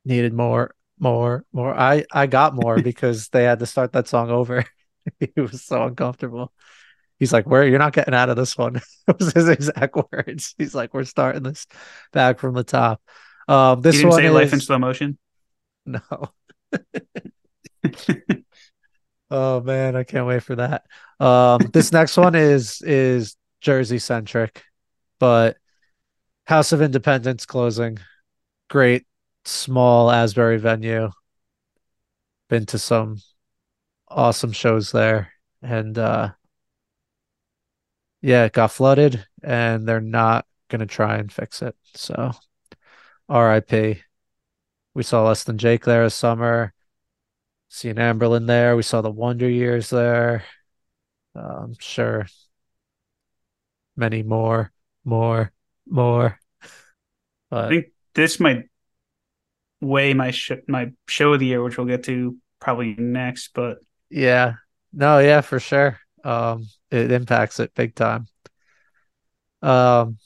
[SPEAKER 1] needed more more more. I I got more because they had to start that song over. It was so uncomfortable. He's like, "Where you're not getting out of this one." It was his exact words. He's like, "We're starting this back from the top." Um,
[SPEAKER 2] You
[SPEAKER 1] this
[SPEAKER 2] didn't
[SPEAKER 1] one
[SPEAKER 2] say life in slow motion.
[SPEAKER 1] no. Oh man, I can't wait for that. Um, this next one is is Jersey centric, but House of Independence closing. Great small Asbury venue. Been to some awesome shows there, and uh, yeah, it got flooded, and they're not gonna try and fix it. So R.I.P. We saw Less Than Jake there this summer. Seen Anberlin there. We saw the Wonder Years there. I'm sure many more, more, more.
[SPEAKER 2] I think this might weigh my sh- my show of the year, which we'll get to probably next. But
[SPEAKER 1] yeah, no, yeah, for sure. Um, it impacts it big time. Um,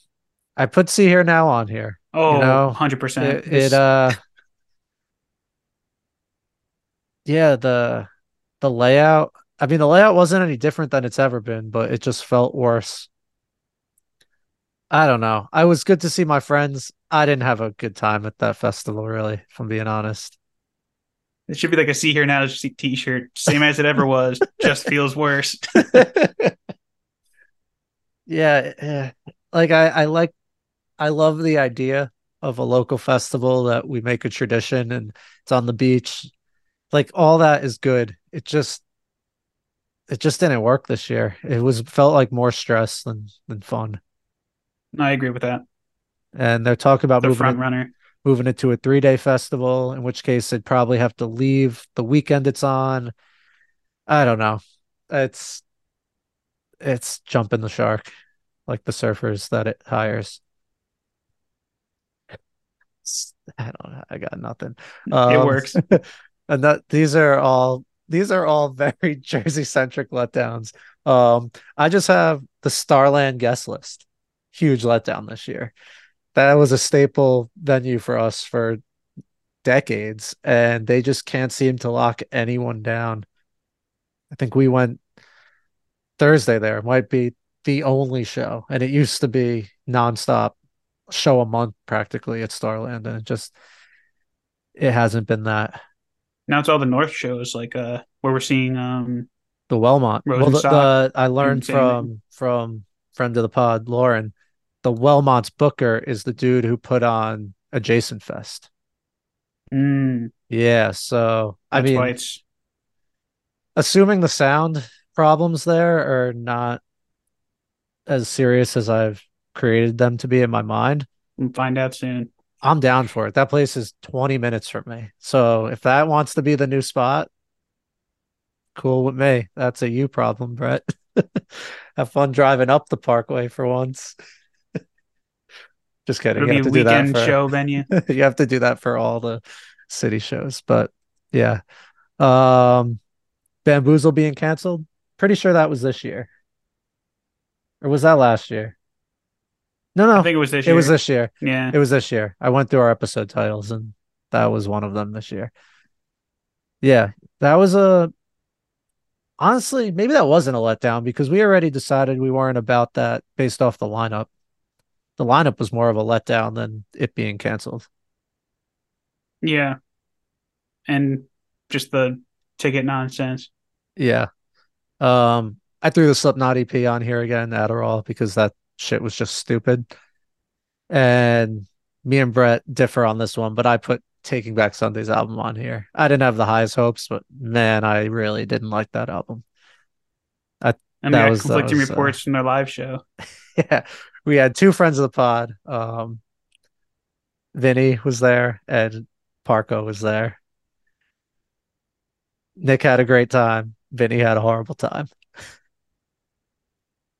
[SPEAKER 1] I put Sea Hear Now on here. You
[SPEAKER 2] oh,
[SPEAKER 1] know,
[SPEAKER 2] 100%.
[SPEAKER 1] it, it uh, yeah, the the layout. I mean, the layout wasn't any different than it's ever been, but it just felt worse. I don't know. I was good to see my friends. I didn't have a good time at that festival, really, if I'm being honest.
[SPEAKER 2] It should be like a Sea Hear Now t-shirt, same as it ever was, just feels worse.
[SPEAKER 1] Yeah, yeah. Like I, I like I love the idea of a local festival that we make a tradition and it's on the beach. Like all that is good. It just it just didn't work this year. It was felt like more stress than than fun.
[SPEAKER 2] I agree with that.
[SPEAKER 1] And they're talking about
[SPEAKER 2] The
[SPEAKER 1] moving
[SPEAKER 2] front
[SPEAKER 1] it
[SPEAKER 2] runner.
[SPEAKER 1] Moving it to a three day festival, in which case they'd probably have to leave the weekend it's on. I don't know. It's it's jumping the shark, like the surfers that it hires. I don't know. I got nothing.
[SPEAKER 2] It
[SPEAKER 1] Um,
[SPEAKER 2] works.
[SPEAKER 1] and that these are all these are all very Jersey centric letdowns. Um, I just have the Starland guest list. Huge letdown this year. That was a staple venue for us for decades, and they just can't seem to lock anyone down. I think we went Thursday there. It might be the only show, and it used to be nonstop show a month practically at Starland, and it just it hasn't been that.
[SPEAKER 2] Now it's all the North shows, like uh, where we're seeing um,
[SPEAKER 1] The Wellmont. Well, the, the I learned from from friend of the pod, Lauren, the Wellmont's booker is the dude who put on Adjacent Fest.
[SPEAKER 2] mm,
[SPEAKER 1] Yeah, so I
[SPEAKER 2] that's
[SPEAKER 1] mean,
[SPEAKER 2] why it's
[SPEAKER 1] assuming the sound problems there are not as serious as I've created them to be in my mind,
[SPEAKER 2] we'll find out soon.
[SPEAKER 1] I'm down for it. That place is 20 minutes from me. So if that wants to be the new spot, cool with me. That's a you problem, Brett. Have fun driving up the parkway for once. Just kidding.
[SPEAKER 2] It'll
[SPEAKER 1] You
[SPEAKER 2] be
[SPEAKER 1] have
[SPEAKER 2] a
[SPEAKER 1] to do that
[SPEAKER 2] weekend
[SPEAKER 1] for
[SPEAKER 2] show venue.
[SPEAKER 1] you have to do that for all the city shows. But yeah. Um Bamboozle being canceled. Pretty sure that was this year. Or was that last year? No, no.
[SPEAKER 2] I think it was this year.
[SPEAKER 1] it was this year.
[SPEAKER 2] yeah.
[SPEAKER 1] It was this year. I went through our episode titles and that was one of them this year. Yeah, that was a honestly, maybe that wasn't a letdown because we already decided we weren't about that based off the lineup. The lineup was more of a letdown than it being canceled.
[SPEAKER 2] Yeah. And just the ticket nonsense.
[SPEAKER 1] Yeah. Um, I threw the Slipknot EP on here again, Adderall, because that shit was just stupid. And me and Brett differ on this one, but I put Taking Back Sunday's album on here. I didn't have the highest hopes, but man, I really didn't like that album.
[SPEAKER 2] I, and that we was, conflicting was, uh, reports uh, from their live show.
[SPEAKER 1] Yeah, we had two friends of the pod. Um, Vinny was there, and Parko was there. Nick had a great time. Vinny had a horrible time.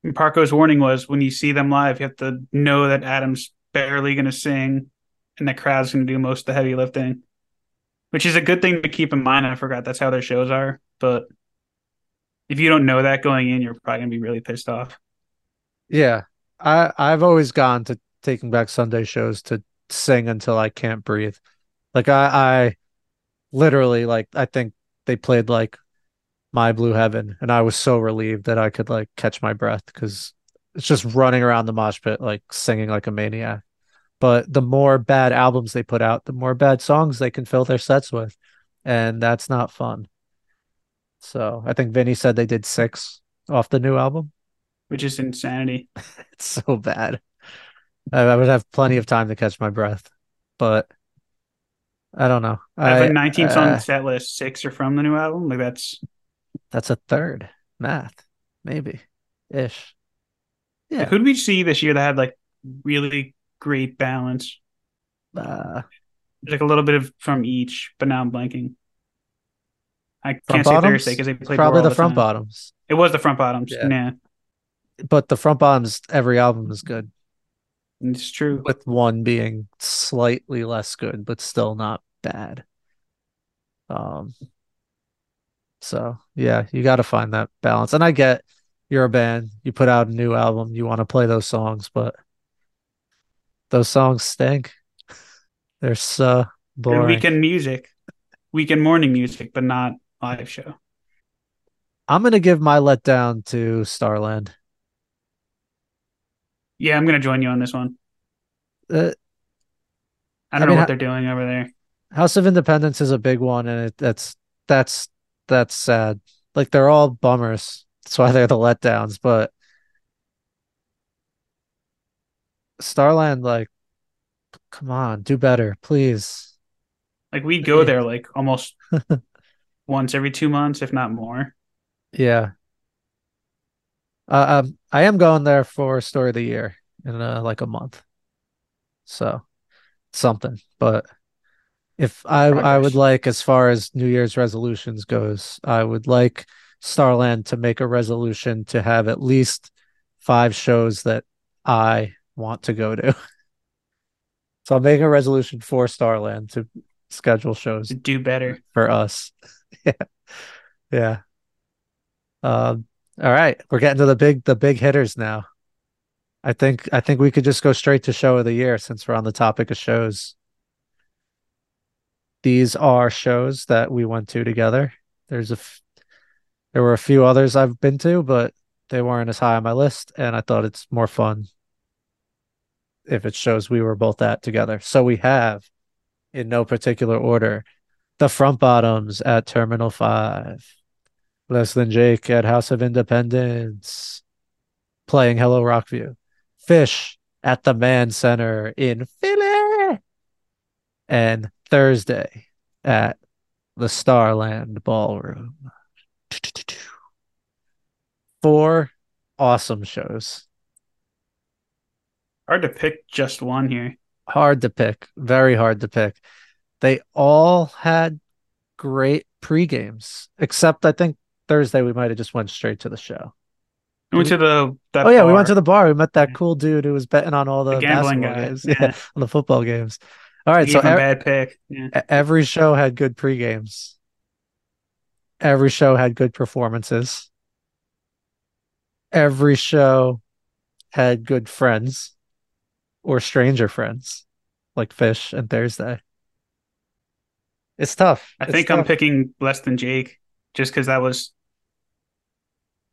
[SPEAKER 2] And Parko's warning was when you see them live, you have to know that Adam's barely going to sing and the crowd's going to do most of the heavy lifting, which is a good thing to keep in mind. I forgot that's how their shows are. But if you don't know that going in, you're probably going to be really pissed off.
[SPEAKER 1] Yeah. I, I've always gone to taking back Sunday shows to sing until I can't breathe. Like I, I literally like I think they played like My Blue Heaven, and I was so relieved that I could like catch my breath because it's just running around the mosh pit like singing like a maniac. But the more bad albums they put out, the more bad songs they can fill their sets with, and that's not fun. So I think Vinny said they did six off the new album,
[SPEAKER 2] which is insanity.
[SPEAKER 1] it's so bad. I, would have plenty of time to catch my breath, but I don't know.
[SPEAKER 2] I have a 19 uh, song set list. Six are from the new album. Like that's
[SPEAKER 1] that's a third math, maybe ish.
[SPEAKER 2] Yeah. Who did we see this year that had like really great balance? Uh, like a little bit of from each, but now I'm blanking. I can't say Thursday because they played
[SPEAKER 1] probably the,
[SPEAKER 2] the
[SPEAKER 1] front
[SPEAKER 2] time.
[SPEAKER 1] bottoms.
[SPEAKER 2] It was the front bottoms. Yeah. yeah.
[SPEAKER 1] But the front bottoms, every album is good.
[SPEAKER 2] It's true.
[SPEAKER 1] With one being slightly less good, but still not bad. Um so yeah, you gotta find that balance. And I get you're a band, you put out a new album, you want to play those songs, but those songs stink. They're so boring.
[SPEAKER 2] weekend music, weekend morning music, but not live show.
[SPEAKER 1] I'm gonna give my letdown to Starland.
[SPEAKER 2] Yeah, I'm gonna join you on this one. Uh, I don't I know what they're doing over there.
[SPEAKER 1] House of Independence is a big one, and it, that's that's that's sad. Like they're all bummers. That's why they're the letdowns. But Starland, like, come on, do better, please.
[SPEAKER 2] Like we go there like almost once every two months, if not more.
[SPEAKER 1] Yeah. Uh, um, I am going there for story of the year in uh, like a month, so something. But if I Progress. I would like, as far as New Year's resolutions goes, I would like Starland to make a resolution to have at least five shows that I want to go to. so I'm making a resolution for Starland to schedule shows to
[SPEAKER 2] do better
[SPEAKER 1] for us. yeah. Yeah. Um all right, we're getting to the big the big hitters now. I think I think we could just go straight to show of the year since we're on the topic of shows. These are shows that we went to together. There's a f- there were a few others I've been to, but they weren't as high on my list and I thought it's more fun if it shows we were both at together. So we have in no particular order the front bottoms at Terminal 5 Less Than Jake at House of Independence, playing Hello Rockview. Phish at the Mann Center in Philly. And Thursday at the Starland Ballroom. Four awesome shows.
[SPEAKER 2] Hard to pick just one here.
[SPEAKER 1] Hard to pick. Very hard to pick. They all had great pre games, except I think Thursday we might have just went straight to the show.
[SPEAKER 2] We went to the.
[SPEAKER 1] oh yeah, bar. we went to the bar. We met that cool dude who was betting on all the, the gambling games, yeah. yeah, on the football games. All right,
[SPEAKER 2] so every, bad pick. Yeah.
[SPEAKER 1] Every show had good pre games. Every show had good performances. Every show had good friends or stranger friends like Phish and Thursday. It's tough.
[SPEAKER 2] I
[SPEAKER 1] it's
[SPEAKER 2] think
[SPEAKER 1] tough.
[SPEAKER 2] I'm picking less than Jake just because that was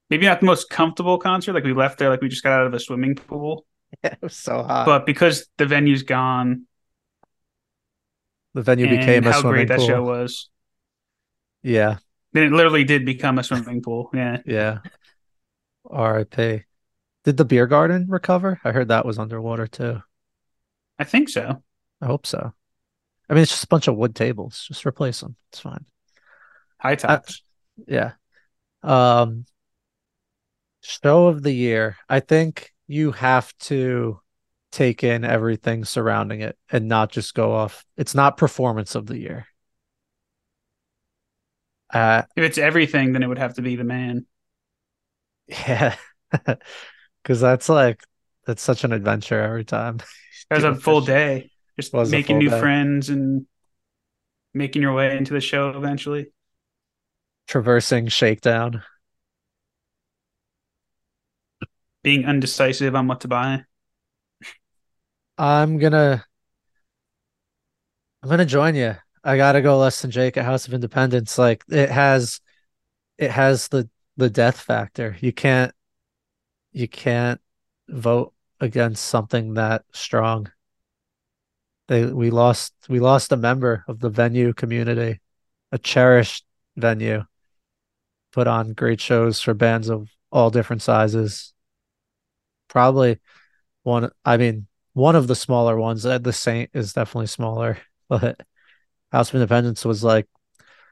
[SPEAKER 2] maybe not the most comfortable concert. Like we left there like we just got out of a swimming pool.
[SPEAKER 1] Yeah, it was so hot.
[SPEAKER 2] But because the venue's gone,
[SPEAKER 1] the venue became a
[SPEAKER 2] how
[SPEAKER 1] swimming
[SPEAKER 2] great
[SPEAKER 1] pool.
[SPEAKER 2] that show was.
[SPEAKER 1] Yeah.
[SPEAKER 2] Then it literally did become a swimming pool. Yeah.
[SPEAKER 1] Yeah. R.I.P. Did the beer garden recover? I heard that was underwater too.
[SPEAKER 2] I think so.
[SPEAKER 1] I hope so. I mean, it's just a bunch of wood tables. Just replace them. It's fine.
[SPEAKER 2] High tops.
[SPEAKER 1] Yeah. Um, show of the year. I think you have to take in everything surrounding it and not just go off. It's not performance of the year. Uh,
[SPEAKER 2] if it's everything, then it would have to be the Mann.
[SPEAKER 1] Yeah, because that's like that's such an adventure every time.
[SPEAKER 2] That was a full day, just making new
[SPEAKER 1] day.
[SPEAKER 2] friends and making your way into the show eventually.
[SPEAKER 1] Traversing Shakedown.
[SPEAKER 2] Being undecisive on what to buy.
[SPEAKER 1] I'm gonna I'm gonna join you. I gotta go Less Than Jake at House of Independence. Like it has it has the the death factor. You can't you can't vote against something that strong. They we lost we lost a member of the venue community, a cherished venue. Put on great shows for bands of all different sizes. Probably one I mean one of the smaller ones. Uh, The Saint is definitely smaller, but House of Independence was like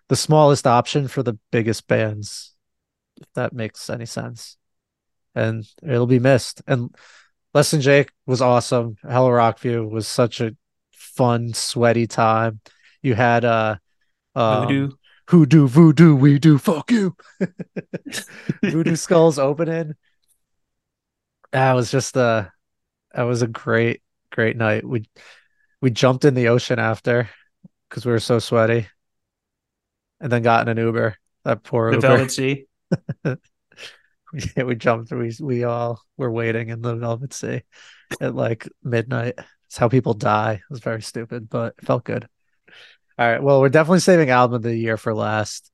[SPEAKER 1] the smallest option for the biggest bands, if that makes any sense. And it'll be missed. And Less Than Jake was awesome. Hell Rockview was such a fun, sweaty time. You had uh um,
[SPEAKER 2] Voodoo.
[SPEAKER 1] Hoodoo, voodoo, we do, fuck you. voodoo Skulls opening. That was just a that was a great, great night. We we jumped in the ocean after because we were so sweaty, and then got in an Uber. That poor
[SPEAKER 2] The
[SPEAKER 1] Uber.
[SPEAKER 2] Velvet Sea.
[SPEAKER 1] Yeah, we jumped. We we all were waiting in the Velvet Sea at like midnight. It's how people die. It was very stupid, but it felt good. All right. Well, we're definitely saving album of the year for last.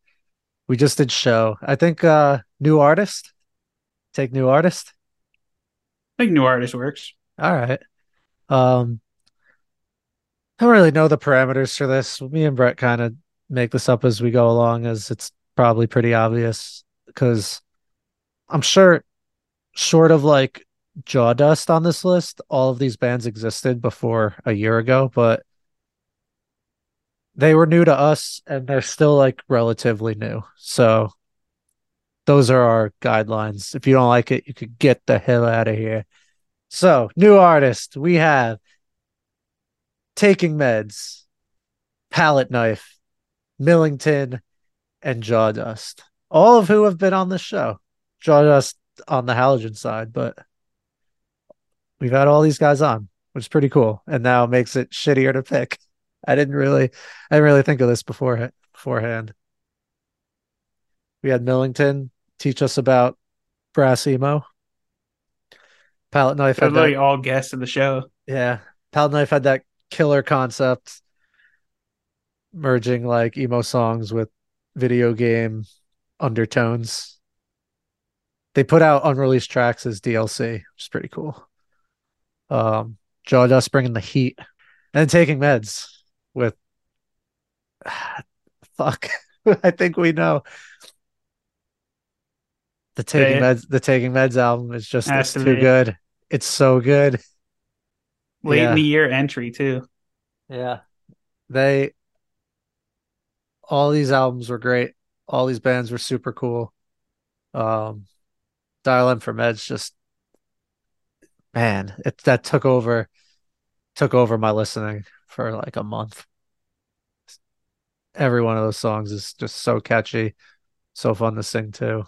[SPEAKER 1] We just did show. I think uh new artist. Take new artist.
[SPEAKER 2] Think new artist works.
[SPEAKER 1] All right. Um I don't really know the parameters for this. Me and Brett kind of make this up as we go along as it's probably pretty obvious because I'm sure short of like Jawdust on this list, all of these bands existed before a year ago, but they were new to us and they're still like relatively new. So those are our guidelines. If you don't like it, you could get the hell out of here. So, new artist, we have Taking Meds, Palette Knife, Millington, and Jawdust. All of who have been on this show. Jawdust on the halogen side, but we've had all these guys on, which is pretty cool. And now makes it shittier to pick. I didn't really I didn't really think of this before beforehand. We had Millington teach us about brass emo. Palette Knife
[SPEAKER 2] They're
[SPEAKER 1] had
[SPEAKER 2] literally
[SPEAKER 1] that,
[SPEAKER 2] all guests in the show.
[SPEAKER 1] yeah. Palette Knife had that killer concept merging like emo songs with video game undertones. They put out unreleased tracks as DLC, which is pretty cool. Um, Jawdust bringing the heat and taking meds with fuck. I think we know the taking
[SPEAKER 2] it.
[SPEAKER 1] meds. The taking meds album is just it's
[SPEAKER 2] to
[SPEAKER 1] too good. It's so good.
[SPEAKER 2] Late
[SPEAKER 1] Yeah.
[SPEAKER 2] in the year entry too.
[SPEAKER 1] Yeah. They all these albums were great. All these bands were super cool. Um Dial M for Meds just man, it that took over took over my listening for like a month. Every one of those songs is just so catchy, so fun to sing to.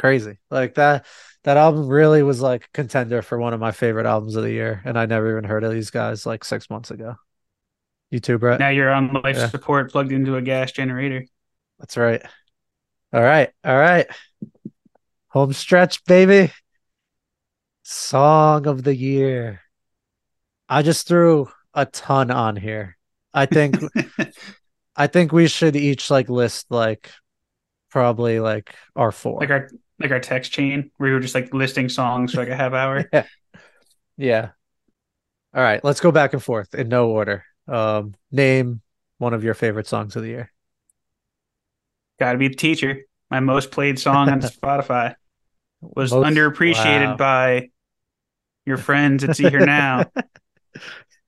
[SPEAKER 1] Crazy. Like that that album really was like a contender for one of my favorite albums of the year, and I never even heard of these guys like six months ago. You too, Brett?
[SPEAKER 2] Now you're on life
[SPEAKER 1] Yeah.
[SPEAKER 2] support plugged into a gas generator.
[SPEAKER 1] That's right. All right. All right. Home stretch, baby. Song of the year. I just threw a ton on here. I think I think we should each like list like probably like our four.
[SPEAKER 2] like our like our text chain where we were just like listing songs for like a half hour.
[SPEAKER 1] yeah. Yeah. All right, let's go back and forth in no order. Um name one of your favorite songs of the year.
[SPEAKER 2] Gotta be the teacher. My most played song on Spotify was
[SPEAKER 1] Most-
[SPEAKER 2] underappreciated
[SPEAKER 1] wow.
[SPEAKER 2] by your friends at Sea Hear Now,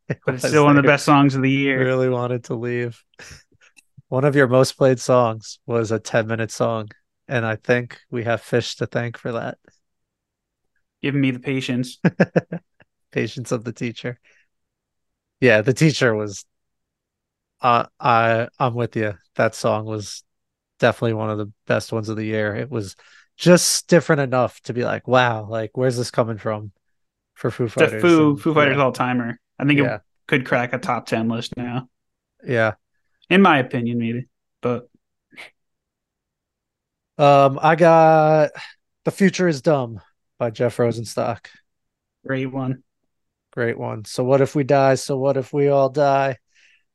[SPEAKER 1] It
[SPEAKER 2] but it's still one of the best songs of the year.
[SPEAKER 1] Really wanted to leave. One of your most played songs was a 10 minute song, and I think we have Phish to thank for that.
[SPEAKER 2] Giving me the patience.
[SPEAKER 1] Patience of the teacher. Yeah, the teacher was uh I I'm with you. That song was definitely one of the best ones of the year. It was just different enough to be like, wow, like where's this coming from for Foo Fighters?
[SPEAKER 2] Foo
[SPEAKER 1] And,
[SPEAKER 2] Foo Fighters
[SPEAKER 1] yeah,
[SPEAKER 2] all timer. I think
[SPEAKER 1] yeah,
[SPEAKER 2] it could crack a top ten list now,
[SPEAKER 1] yeah.
[SPEAKER 2] in my opinion, maybe. But
[SPEAKER 1] Um, I got The Future is Dumb by Jeff Rosenstock.
[SPEAKER 2] great one.
[SPEAKER 1] Great one. So what if we die? So what if we all die?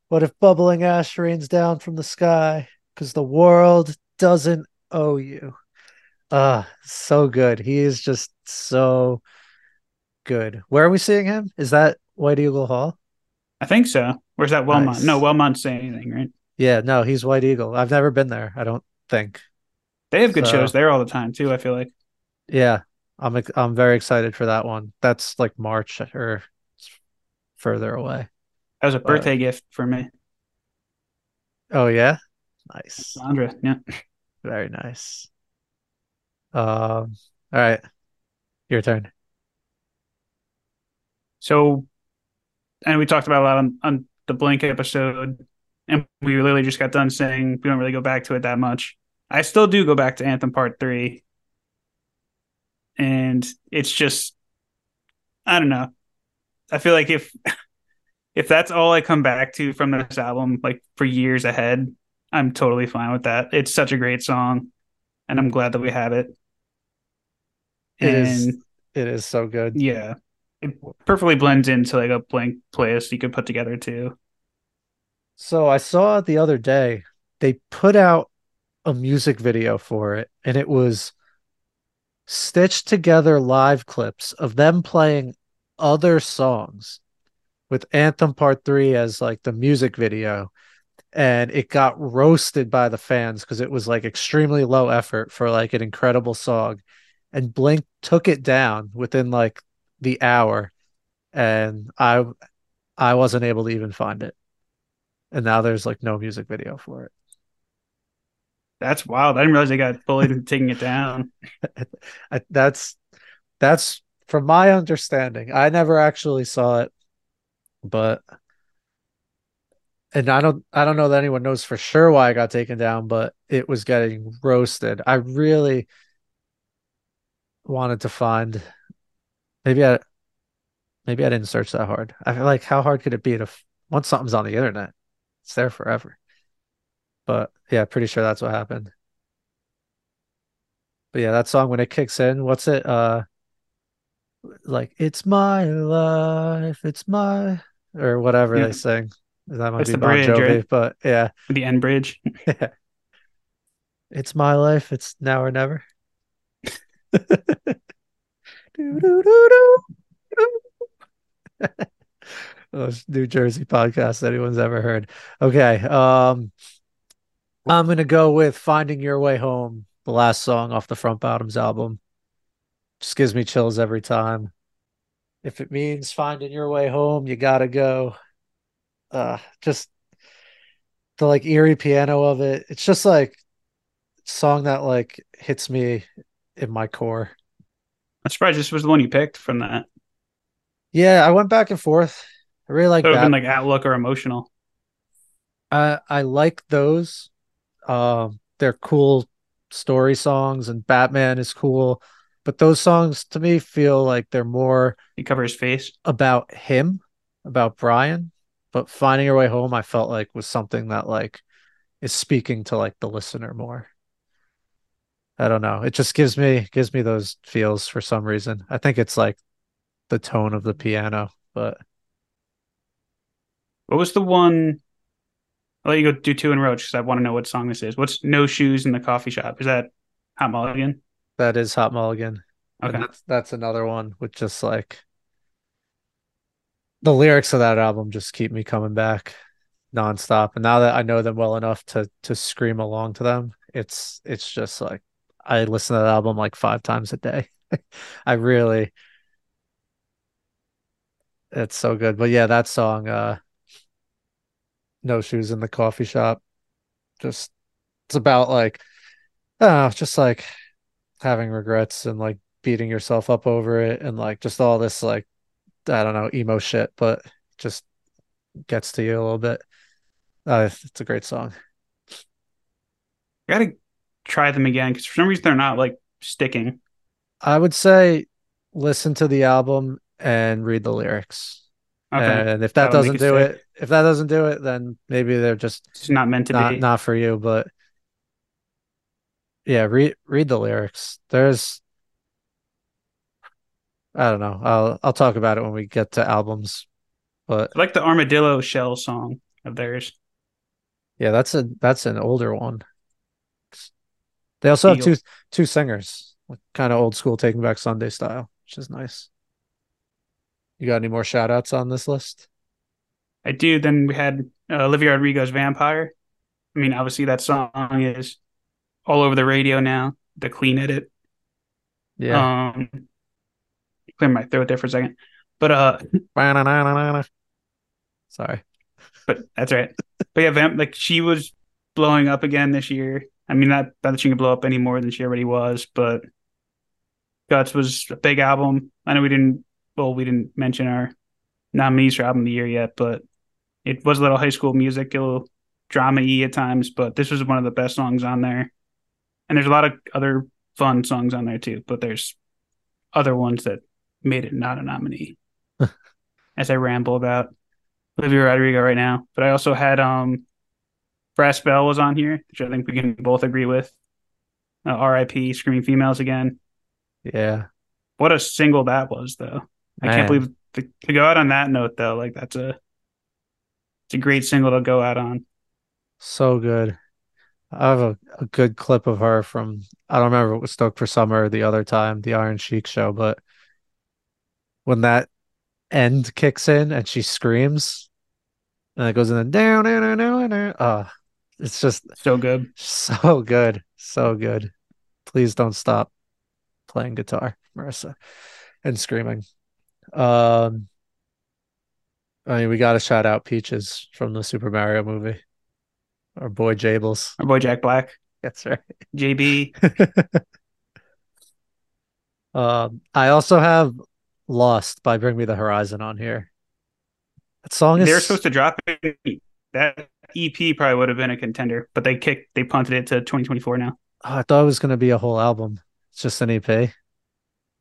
[SPEAKER 1] What if bubbling ash rains down from the sky? Because the world doesn't owe you. Ah, so good. He is just so good. Where are we seeing him? Is that White Eagle Hall?
[SPEAKER 2] I think so. Where's that Wellmont?
[SPEAKER 1] Nice.
[SPEAKER 2] No, Wellmont's saying anything, right?
[SPEAKER 1] Yeah, no, he's White Eagle. I've never been there, I don't think.
[SPEAKER 2] They have good
[SPEAKER 1] So-
[SPEAKER 2] shows there all the time too. I feel like
[SPEAKER 1] Yeah, I'm I'm very excited for that one. That's like March or further away.
[SPEAKER 2] that was a
[SPEAKER 1] But-
[SPEAKER 2] birthday gift for me,
[SPEAKER 1] Oh yeah? Nice.
[SPEAKER 2] Sandra. Yeah.
[SPEAKER 1] Very nice. Um, all right. Your turn.
[SPEAKER 2] So, and we talked about a lot on, on the blink episode, and we literally just got done saying we don't really go back to it that much. I still do go back to Anthem Part Three, and it's just, I don't know. I feel like if if that's all I come back to from this album, like for years ahead, I'm totally fine with that. It's such a great song, and I'm glad that we have it.
[SPEAKER 1] It
[SPEAKER 2] and
[SPEAKER 1] is it is so good.
[SPEAKER 2] yeah, it perfectly blends into like a blink playlist you could put together too.
[SPEAKER 1] So I saw the other day they put out a music video for it, and it was stitched together live clips of them playing other songs with Anthem Part 3 as like the music video. And it got roasted by the fans because it was like extremely low effort for like an incredible song. And Blink took it down within like the hour. And I I wasn't able to even find it. And now there's like no music video for it.
[SPEAKER 2] That's wild. I didn't realize they got bullied into taking it down.
[SPEAKER 1] That's that's from my understanding. I never actually saw it, but and I don't I don't know that anyone knows for sure why it got taken down, but it was getting roasted. I really wanted to find maybe I maybe I didn't search that hard. I feel like how hard could it be to once something's on the internet, it's there forever. But yeah, pretty sure that's what happened. But yeah, that song when it kicks in, what's it? Uh like it's my life, it's my or whatever
[SPEAKER 2] Yeah.
[SPEAKER 1] they sing. That might
[SPEAKER 2] It's
[SPEAKER 1] be
[SPEAKER 2] the
[SPEAKER 1] Bon
[SPEAKER 2] bridge,
[SPEAKER 1] Jovi,
[SPEAKER 2] right?
[SPEAKER 1] but yeah.
[SPEAKER 2] The end bridge.
[SPEAKER 1] It's my life, it's now or never. Most New Jersey podcast anyone's ever heard. Okay. Um I'm gonna go with Finding Your Way Home, the last song off the Front Bottoms album. Just gives me chills every time. If it means finding your way home, you gotta go. Uh just the like eerie piano of it. It's just like song that like hits me in my core.
[SPEAKER 2] I'm surprised this was the one you picked from that.
[SPEAKER 1] Yeah, I went back and forth. I really like that.
[SPEAKER 2] been like Outlook or Emotional.
[SPEAKER 1] I I like those. Um, they're cool story songs, and Batman is cool. But those songs to me feel like they're more
[SPEAKER 2] You cover his face.
[SPEAKER 1] about him, about Brian. But Finding Your Way Home, I felt like was something that like is speaking to like the listener more. I don't know. It just gives me gives me those feels for some reason. I think it's like the tone of the piano, but
[SPEAKER 2] What was the one? I'll let you go do two in row because I want to know what song this is. What's No Shoes in the Coffee Shop? Is that Hot Mulligan?
[SPEAKER 1] that is Hot Mulligan. And
[SPEAKER 2] Okay.
[SPEAKER 1] that's that's another one with just like the lyrics of that album just keep me coming back nonstop. And now that I know them well enough to to scream along to them, it's it's just like I listen to that album like five times a day. I really It's so good. But yeah, that song, uh, No Shoes in the Coffee Shop, just it's about like, oh, just like having regrets and like beating yourself up over it and like just all this like I don't know, emo shit, but just gets to you a little bit. Uh, it's a great song.
[SPEAKER 2] I gotta try them again because for some reason they're not like sticking.
[SPEAKER 1] I would say listen to the album and read the lyrics.
[SPEAKER 2] Okay,
[SPEAKER 1] And if that
[SPEAKER 2] that'll
[SPEAKER 1] doesn't do it, if that doesn't do it, then maybe they're just
[SPEAKER 2] It's not meant to
[SPEAKER 1] not
[SPEAKER 2] be.
[SPEAKER 1] not for you. But yeah, read read the lyrics. There's I don't know. I'll I'll talk about it when we get to albums. But
[SPEAKER 2] I like the armadillo shell song of theirs.
[SPEAKER 1] yeah, that's a that's an older one. They also have two two singers, kind of old school Taking Back Sunday style, which is nice. You got any more shout outs on this list?
[SPEAKER 2] I do. Then we had uh, Olivia Rodrigo's Vampire. I mean, obviously that song is all over the radio now. The clean edit.
[SPEAKER 1] Yeah.
[SPEAKER 2] Um, clear my throat there for a second. But uh,
[SPEAKER 1] Sorry.
[SPEAKER 2] but that's right. But yeah, Vamp like she was blowing up again this year. I mean, not, not that she can blow up any more than she already was, but Guts was a big album. I know we didn't. Well, we didn't mention our nominees for album of the year yet, but it was a little high school musical drama y at times. But this was one of the best songs on there, and there's a lot of other fun songs on there too. But there's other ones that made it not a nominee. as I ramble about Olivia Rodrigo right now, but I also had um Brass Bell was on here, which I think we can both agree with. Uh, R.I.P. Screaming Females again.
[SPEAKER 1] Yeah.
[SPEAKER 2] What a single that was, though. I
[SPEAKER 1] Man.
[SPEAKER 2] can't believe to, to go out on that note, though. Like that's a it's a great single to go out on.
[SPEAKER 1] So good. I have a, a good clip of her from I don't remember it was Stoked for Summer the other time, the Iron Sheik show, but when that end kicks in and she screams and it goes in the down down down down. Oh, it's just
[SPEAKER 2] So good.
[SPEAKER 1] so good. So good. Please don't stop playing guitar, Marissa, and screaming. Um I mean we gotta shout out Peaches from the Super Mario movie. Our boy Jables.
[SPEAKER 2] Our boy Jack Black,
[SPEAKER 1] That's right.
[SPEAKER 2] JB.
[SPEAKER 1] Um, I also have Lost by Bring Me the Horizon on here. That song is
[SPEAKER 2] They're supposed to drop it. That EP probably would have been a contender, but they kicked, they punted it to 2024 now.
[SPEAKER 1] oh, I thought it was gonna be a whole album. It's just an EP.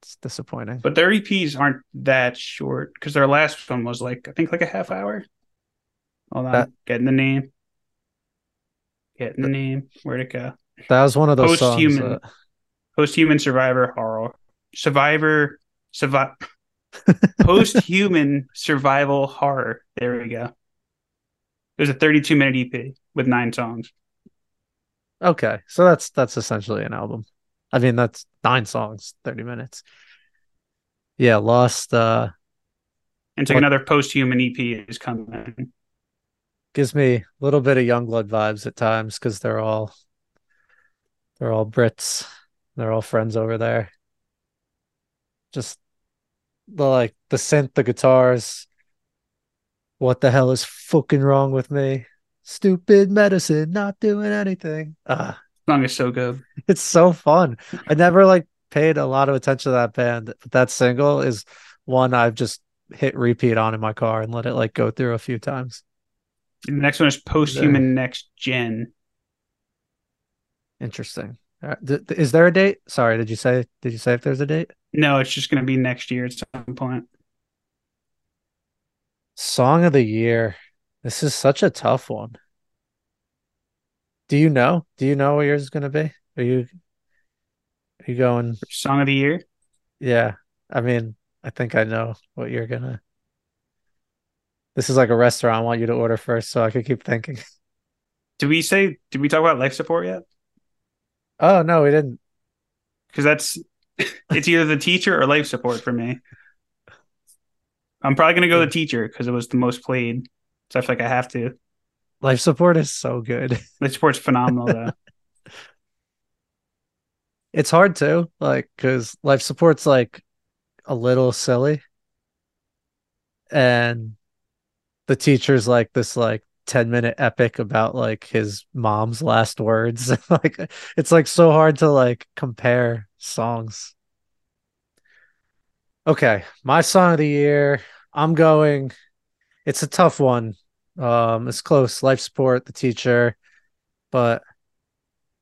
[SPEAKER 1] It's disappointing.
[SPEAKER 2] But their EPs aren't that short because their last one was like I think like a half hour. Hold on,
[SPEAKER 1] That-
[SPEAKER 2] getting the name. Getting the name. Where'd it go?
[SPEAKER 1] That was one of those songs
[SPEAKER 2] Post-human.
[SPEAKER 1] that
[SPEAKER 2] Post-human survivor horror. Survivor survive post-human survival horror. There we go. There's a 32 minute EP with nine songs.
[SPEAKER 1] okay. So that's that's essentially an album. I mean, that's nine songs, 30 minutes. Yeah, Lost uh
[SPEAKER 2] And so another post-human EP is coming.
[SPEAKER 1] gives me a little bit of Youngblood vibes at times because they're all they're all Brits. They're all friends over there. Just the like the synth, the guitars. What the hell is fucking wrong with me? Stupid medicine, not doing anything. Ah,
[SPEAKER 2] song is so good.
[SPEAKER 1] it's so fun. I never like paid a lot of attention to that band, but that single is one I've just hit repeat on in my car and let it like go through a few times.
[SPEAKER 2] The next one is post-human next gen.
[SPEAKER 1] Interesting. All right. Th- th- is there a date? Sorry, did you say did you say if there's a date?
[SPEAKER 2] No, it's just going to be next year at some point.
[SPEAKER 1] Song of the year. This is such a tough one. Do you know? Do you know what yours is going to be? Are you are you going?
[SPEAKER 2] Song of the year.
[SPEAKER 1] Yeah. I mean, I think I know what you're gonna. This is like a restaurant. I want you to order first so I could keep thinking.
[SPEAKER 2] Did we say? Did we talk about life support yet?
[SPEAKER 1] Oh no, we didn't.
[SPEAKER 2] Because that's it's either the teacher or life support for me. I'm probably gonna go the hmm. teacher because it was the most played. So I feel like I have to.
[SPEAKER 1] Life support is so good.
[SPEAKER 2] Life support's phenomenal though.
[SPEAKER 1] It's hard too, like because life support's like a little silly. and the teacher's like this like 10 minute epic about like his mom's last words. like it's like so hard to like compare songs. Okay, my song of the year. I'm going. It's a tough one. Um, it's close. Life support, the teacher, but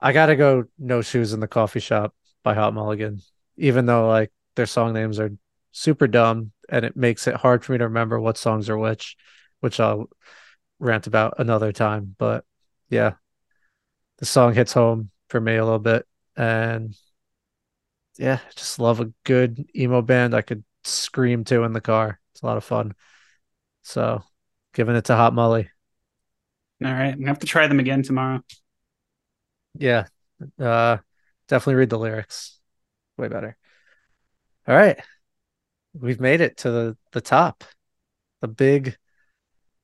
[SPEAKER 1] I gotta go. No shoes in the coffee shop by Hot Mulligan. Even though like their song names are super dumb, and it makes it hard for me to remember what songs are which, which I'll rant about another time. But yeah, the song hits home for me a little bit, and yeah, just love a good emo band I could scream to in the car. It's a lot of fun. So, giving it to Hot Molly.
[SPEAKER 2] All right, I have to try them again tomorrow.
[SPEAKER 1] Yeah, uh, definitely read the lyrics. Way better. All right, we've made it to the the top, the big,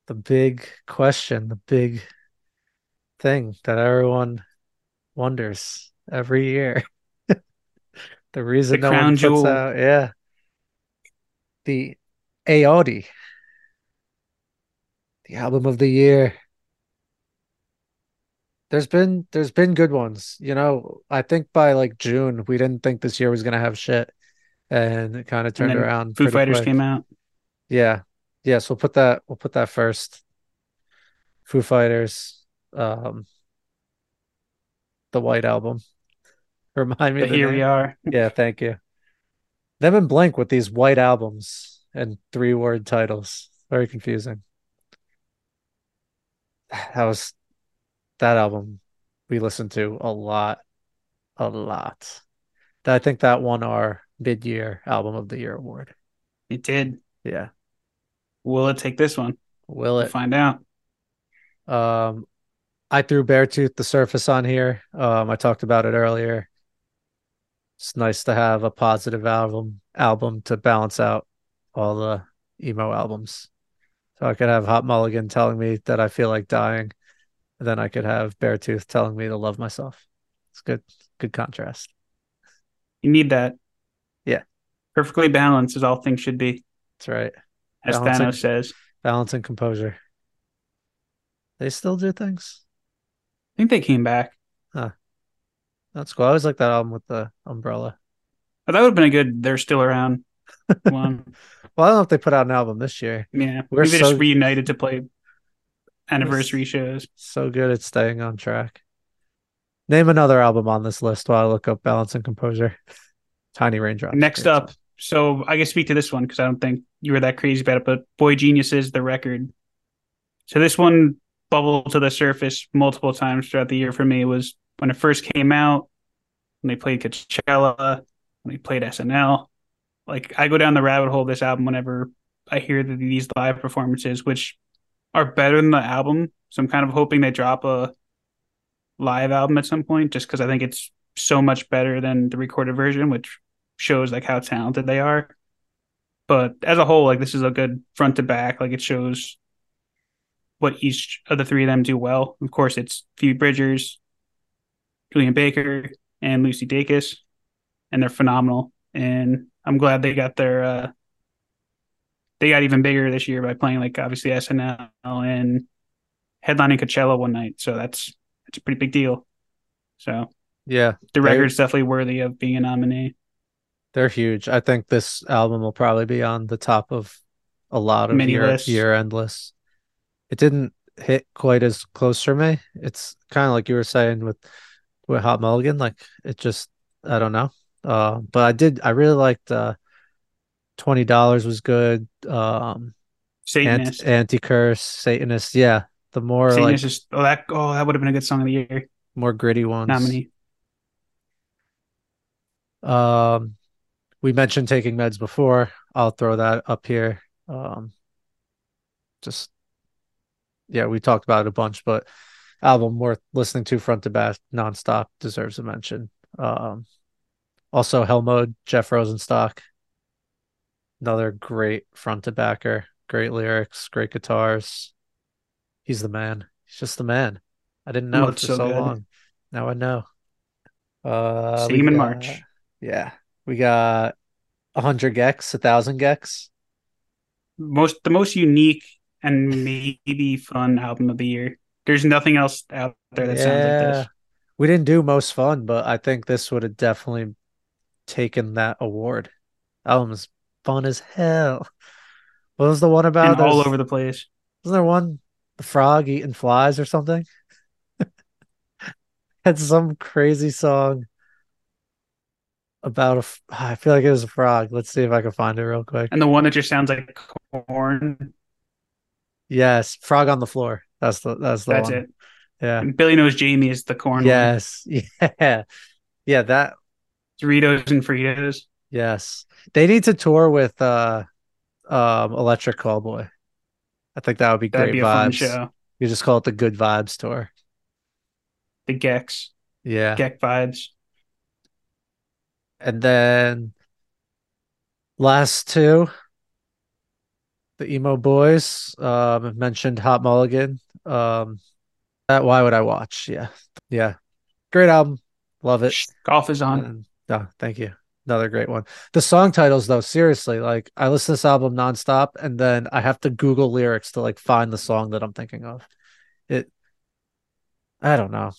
[SPEAKER 1] the big question, the big thing that everyone wonders every year. the reason
[SPEAKER 2] The
[SPEAKER 1] no one puts
[SPEAKER 2] jewel.
[SPEAKER 1] out, yeah, the Audi, the album of the year. There's been there's been good ones. You know, I think by like June, we didn't think this year was gonna have shit, and it kind of turned around
[SPEAKER 2] Foo Fighters
[SPEAKER 1] quick.
[SPEAKER 2] came out.
[SPEAKER 1] Yeah. Yes, we'll put that we'll put that first. Foo Fighters, um, the White Album. Remind me
[SPEAKER 2] But here we are.
[SPEAKER 1] Yeah, thank you. Them and Blink with these white albums and three word titles. Very confusing. That was that album we listened to a lot, a lot. I think that won our mid year album of the year award.
[SPEAKER 2] It did.
[SPEAKER 1] Yeah.
[SPEAKER 2] Will it take this one?
[SPEAKER 1] Will
[SPEAKER 2] We'll
[SPEAKER 1] it?
[SPEAKER 2] find out.
[SPEAKER 1] Um, I threw Beartooth the Surface on here. Um, I talked about it earlier. It's nice to have a positive album album to balance out all the emo albums. So I could have Hot Mulligan telling me that I feel like dying, and then I could have Beartooth telling me to love myself. It's good, good contrast.
[SPEAKER 2] You need that.
[SPEAKER 1] Yeah.
[SPEAKER 2] Perfectly balanced as all things should be,
[SPEAKER 1] That's right.
[SPEAKER 2] as
[SPEAKER 1] Balancing.
[SPEAKER 2] Thanos says.
[SPEAKER 1] Balance and composure. They still do things.
[SPEAKER 2] I think they came back. Huh.
[SPEAKER 1] That's cool. I always like that album with the umbrella.
[SPEAKER 2] But that would have been a good they're still around one.
[SPEAKER 1] Well, I don't know if they put out an album this year.
[SPEAKER 2] Yeah.
[SPEAKER 1] We're
[SPEAKER 2] Maybe
[SPEAKER 1] so-
[SPEAKER 2] just reunited to play anniversary shows.
[SPEAKER 1] So good at staying on track. Name another album on this list while I look up Balance and Composure. Tiny Raindrops.
[SPEAKER 2] Next
[SPEAKER 1] Great
[SPEAKER 2] up,
[SPEAKER 1] song.
[SPEAKER 2] so I guess speak to this one because I don't think you were that crazy about it, but Boy Genius is the record. So this one bubbled to the surface multiple times throughout the year for me. It was when it first came out, when they played Coachella, when they played SNL. Like I go down the rabbit hole of this album whenever I hear that these live performances, which are better than the album. So I'm kind of hoping they drop a live album at some point, just because I think it's so much better than the recorded version, which shows like how talented they are. But as a whole, like this is a good front to back. Like it shows what each of the three of them do well. Of course, it's Phoebe Bridgers, Julien Baker, and Lucy Dacus, and they're phenomenal. And I'm glad they got their uh they got even bigger this year by playing like obviously SNL and headlining Coachella one night. So that's that's a pretty big deal. So
[SPEAKER 1] Yeah,
[SPEAKER 2] the record's definitely worthy of being a nominee.
[SPEAKER 1] they're huge. I think this album will probably be on the top of a lot of
[SPEAKER 2] Many
[SPEAKER 1] year
[SPEAKER 2] lists.
[SPEAKER 1] year end lists. It didn't hit quite as close for me. It's kind of like you were saying with with Hot Mulligan. Like it just I don't know. Uh, but I did. I really liked. Uh, Twenty dollars was good. Um,
[SPEAKER 2] Satanist.
[SPEAKER 1] Anti-curse, Satanist. Yeah, the more
[SPEAKER 2] Satanist
[SPEAKER 1] like
[SPEAKER 2] is oh that oh that would have been a good song of the year
[SPEAKER 1] more gritty ones.
[SPEAKER 2] nominee.
[SPEAKER 1] Um, we mentioned taking meds before. I'll throw that up here. Um, just yeah, we talked about it a bunch, but album worth listening to front to back, nonstop, deserves a mention. Um, also Hell Mode, Jeff Rosenstock, another great front to backer, great lyrics, great guitars. He's the man. He's just the man. I didn't know for
[SPEAKER 2] so
[SPEAKER 1] so long. Now I know. Uh,
[SPEAKER 2] See him in
[SPEAKER 1] got-
[SPEAKER 2] March.
[SPEAKER 1] Yeah, we got a hundred gecs, a thousand gecs.
[SPEAKER 2] most the most unique and maybe fun album of the year. There's nothing else out there that sounds like this.
[SPEAKER 1] We didn't do most fun, but I think this would have definitely taken that award. Album's fun as hell. What was the one about?
[SPEAKER 2] And all over the place.
[SPEAKER 1] Wasn't there one the frog eating flies or something? Had some crazy song about a. I feel like it was a frog. Let's see if I can find it real quick.
[SPEAKER 2] And the one that just sounds like Korn.
[SPEAKER 1] Yes, frog on the floor. That's the that's the
[SPEAKER 2] That's
[SPEAKER 1] one.
[SPEAKER 2] it.
[SPEAKER 1] Yeah.
[SPEAKER 2] And Billy knows Jamie is the Korn. one.
[SPEAKER 1] Yes. Yeah. Yeah. That.
[SPEAKER 2] Doritos and Fritos.
[SPEAKER 1] Yes. They need to tour with uh, um, Electric Callboy. I think that would be
[SPEAKER 2] That'd
[SPEAKER 1] great
[SPEAKER 2] be a fun
[SPEAKER 1] vibes.
[SPEAKER 2] show.
[SPEAKER 1] You just call it the Good Vibes tour.
[SPEAKER 2] The gecs.
[SPEAKER 1] Yeah.
[SPEAKER 2] Geck vibes.
[SPEAKER 1] And then last two, the emo boys um mentioned Hot Mulligan. Um that why would I watch? Yeah. Yeah. Great album. Love it.
[SPEAKER 2] Golf is on.
[SPEAKER 1] And, oh, thank you. Another great one. The song titles though, seriously, like I listen to this album nonstop and then I have to Google lyrics to like find the song that I'm thinking of. It I don't know.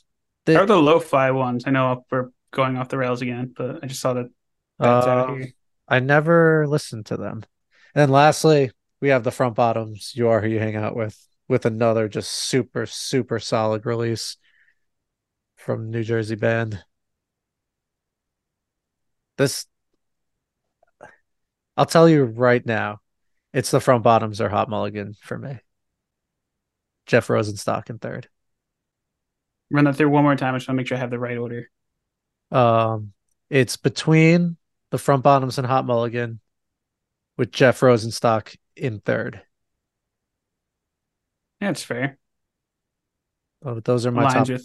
[SPEAKER 1] The-
[SPEAKER 2] How are the lo-fi ones? I know we're going off the rails again, but I just saw that
[SPEAKER 1] uh,
[SPEAKER 2] here.
[SPEAKER 1] I never listened to them. And then lastly, we have the front bottoms. You are who you hang out with, with another just super, super solid release from New Jersey band. This, I'll tell you right now, it's the front bottoms or Hot Mulligan for me. Jeff Rosenstock in third.
[SPEAKER 2] Run that through one more time. I just want to make sure I have the right order.
[SPEAKER 1] Um, it's between the front bottoms and Hot Mulligan, with Jeff Rosenstock in third.
[SPEAKER 2] That's fair.
[SPEAKER 1] Oh, those are my
[SPEAKER 2] Aligns
[SPEAKER 1] top.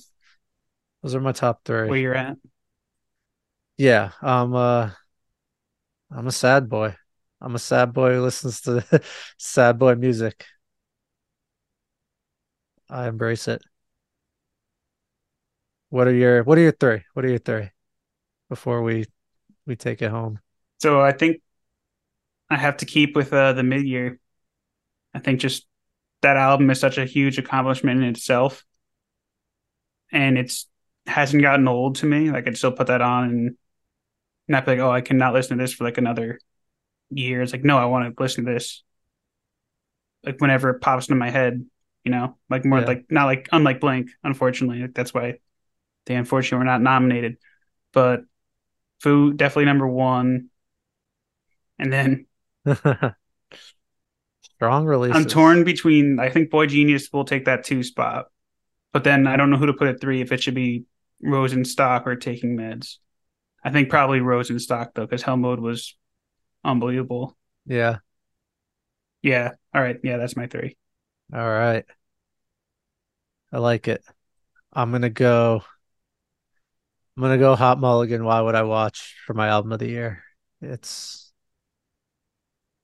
[SPEAKER 1] Those are my top three.
[SPEAKER 2] where you're at.
[SPEAKER 1] Yeah, I'm uh, I'm a sad boy. I'm a sad boy who listens to sad boy music. I embrace it. What are your What are your three? What are your three? Before we we take it home.
[SPEAKER 2] So I think I have to keep with uh, the mid-year. I think just that album is such a huge accomplishment in itself, and it's hasn't gotten old to me. Like I'd still put that on and not be like, oh, I cannot listen to this for like another year. It's like, no, I want to listen to this. Like whenever it pops into my head, you know, like more
[SPEAKER 1] Yeah.
[SPEAKER 2] like not like unlike Blink, unfortunately. Like, that's why they unfortunately were not nominated. But Foo definitely number one. And then
[SPEAKER 1] Strong releases.
[SPEAKER 2] I'm torn between. I think Boy Genius will take that two spot, but then I don't know who to put at three. If it should be Rosenstock or Taking Meds. I think probably Rosenstock though, because Hell Mode was unbelievable.
[SPEAKER 1] Yeah.
[SPEAKER 2] Yeah. All right. Yeah, that's my three.
[SPEAKER 1] All right. I like it. I'm gonna go. I'm gonna go Hot Mulligan. Why would I watch for my album of the year? It's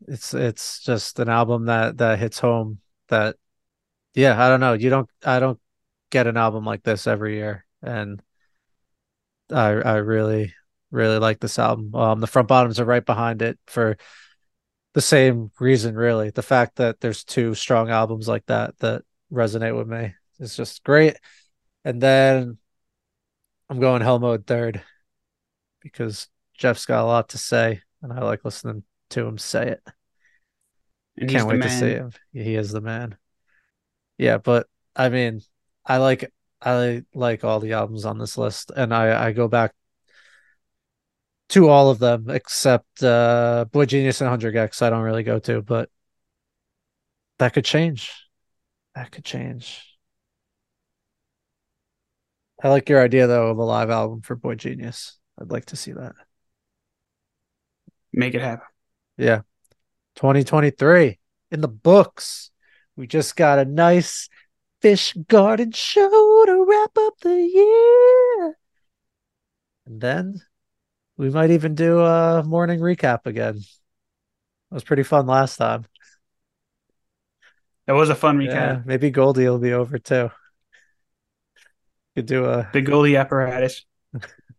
[SPEAKER 1] it's it's just an album that that hits home. That yeah, I don't know. You don't. I don't get an album like this every year, and I I really really like this album. Um, the front bottoms are right behind it for the same reason, really. The fact that there's two strong albums like that that resonate with me is just great. And then I'm going Hell Mode third because Jeff's got a lot to say, and I like listening to him say it.
[SPEAKER 2] And
[SPEAKER 1] Can't wait to see him. He is the man. Yeah, but I mean, I like I like all the albums on this list, and I I go back to all of them except uh Boy Genius and 100 gecs. I don't really go to, but that could change. That could change. I like your idea though of a live album for Boy Genius. I'd like to see that.
[SPEAKER 2] Make it happen.
[SPEAKER 1] Yeah. 2023 in the books. We just got a nice Phish garden show to wrap up the year. And then we might even do a morning recap again. It was pretty fun last time.
[SPEAKER 2] That was a fun recap.
[SPEAKER 1] Yeah, maybe Goldie will be over too. Could do a
[SPEAKER 2] The Goldie apparatus.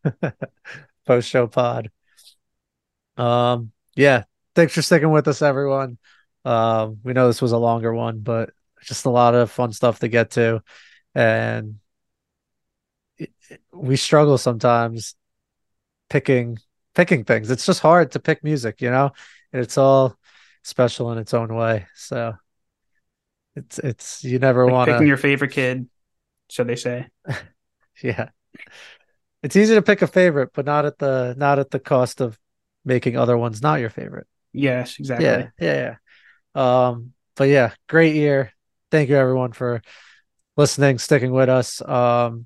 [SPEAKER 1] post show pod. Um, yeah. Thanks for sticking with us, everyone. Um, we know this was a longer one, but just a lot of fun stuff to get to, and it, it, we struggle sometimes picking picking things. It's just hard to pick music, you know, and it's all special in its own way. So it's it's you never
[SPEAKER 2] Like
[SPEAKER 1] want
[SPEAKER 2] picking your favorite kid, so they say.
[SPEAKER 1] yeah. It's easy to pick a favorite, but not at the not at the cost of making other ones not your favorite.
[SPEAKER 2] Yes, exactly.
[SPEAKER 1] Yeah, yeah, yeah. Um, but yeah, great year. Thank you everyone for listening, sticking with us. Um,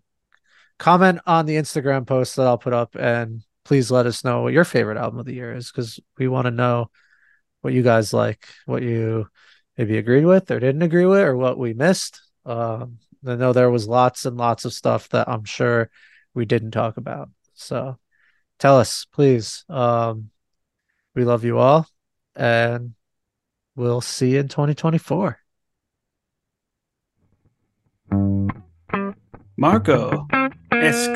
[SPEAKER 1] comment on the Instagram post that I'll put up and please let us know what your favorite album of the year is because we want to know what you guys like, what you maybe agreed with or didn't agree with, or what we missed. Um, I know there was lots and lots of stuff that I'm sure we didn't talk about. So tell us, please. Um, we love you all, and we'll see you in 2024.
[SPEAKER 2] Marco.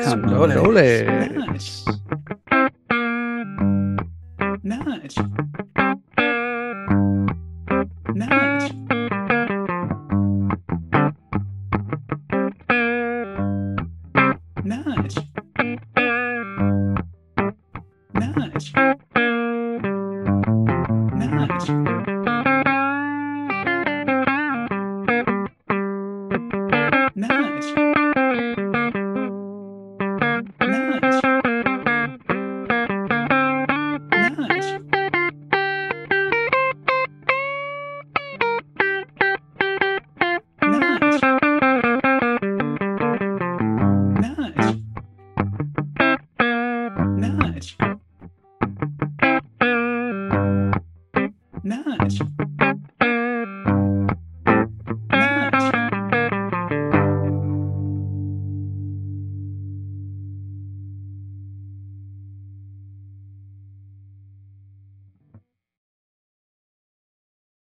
[SPEAKER 1] Condoles.
[SPEAKER 2] Nice. Nudge. Nudge.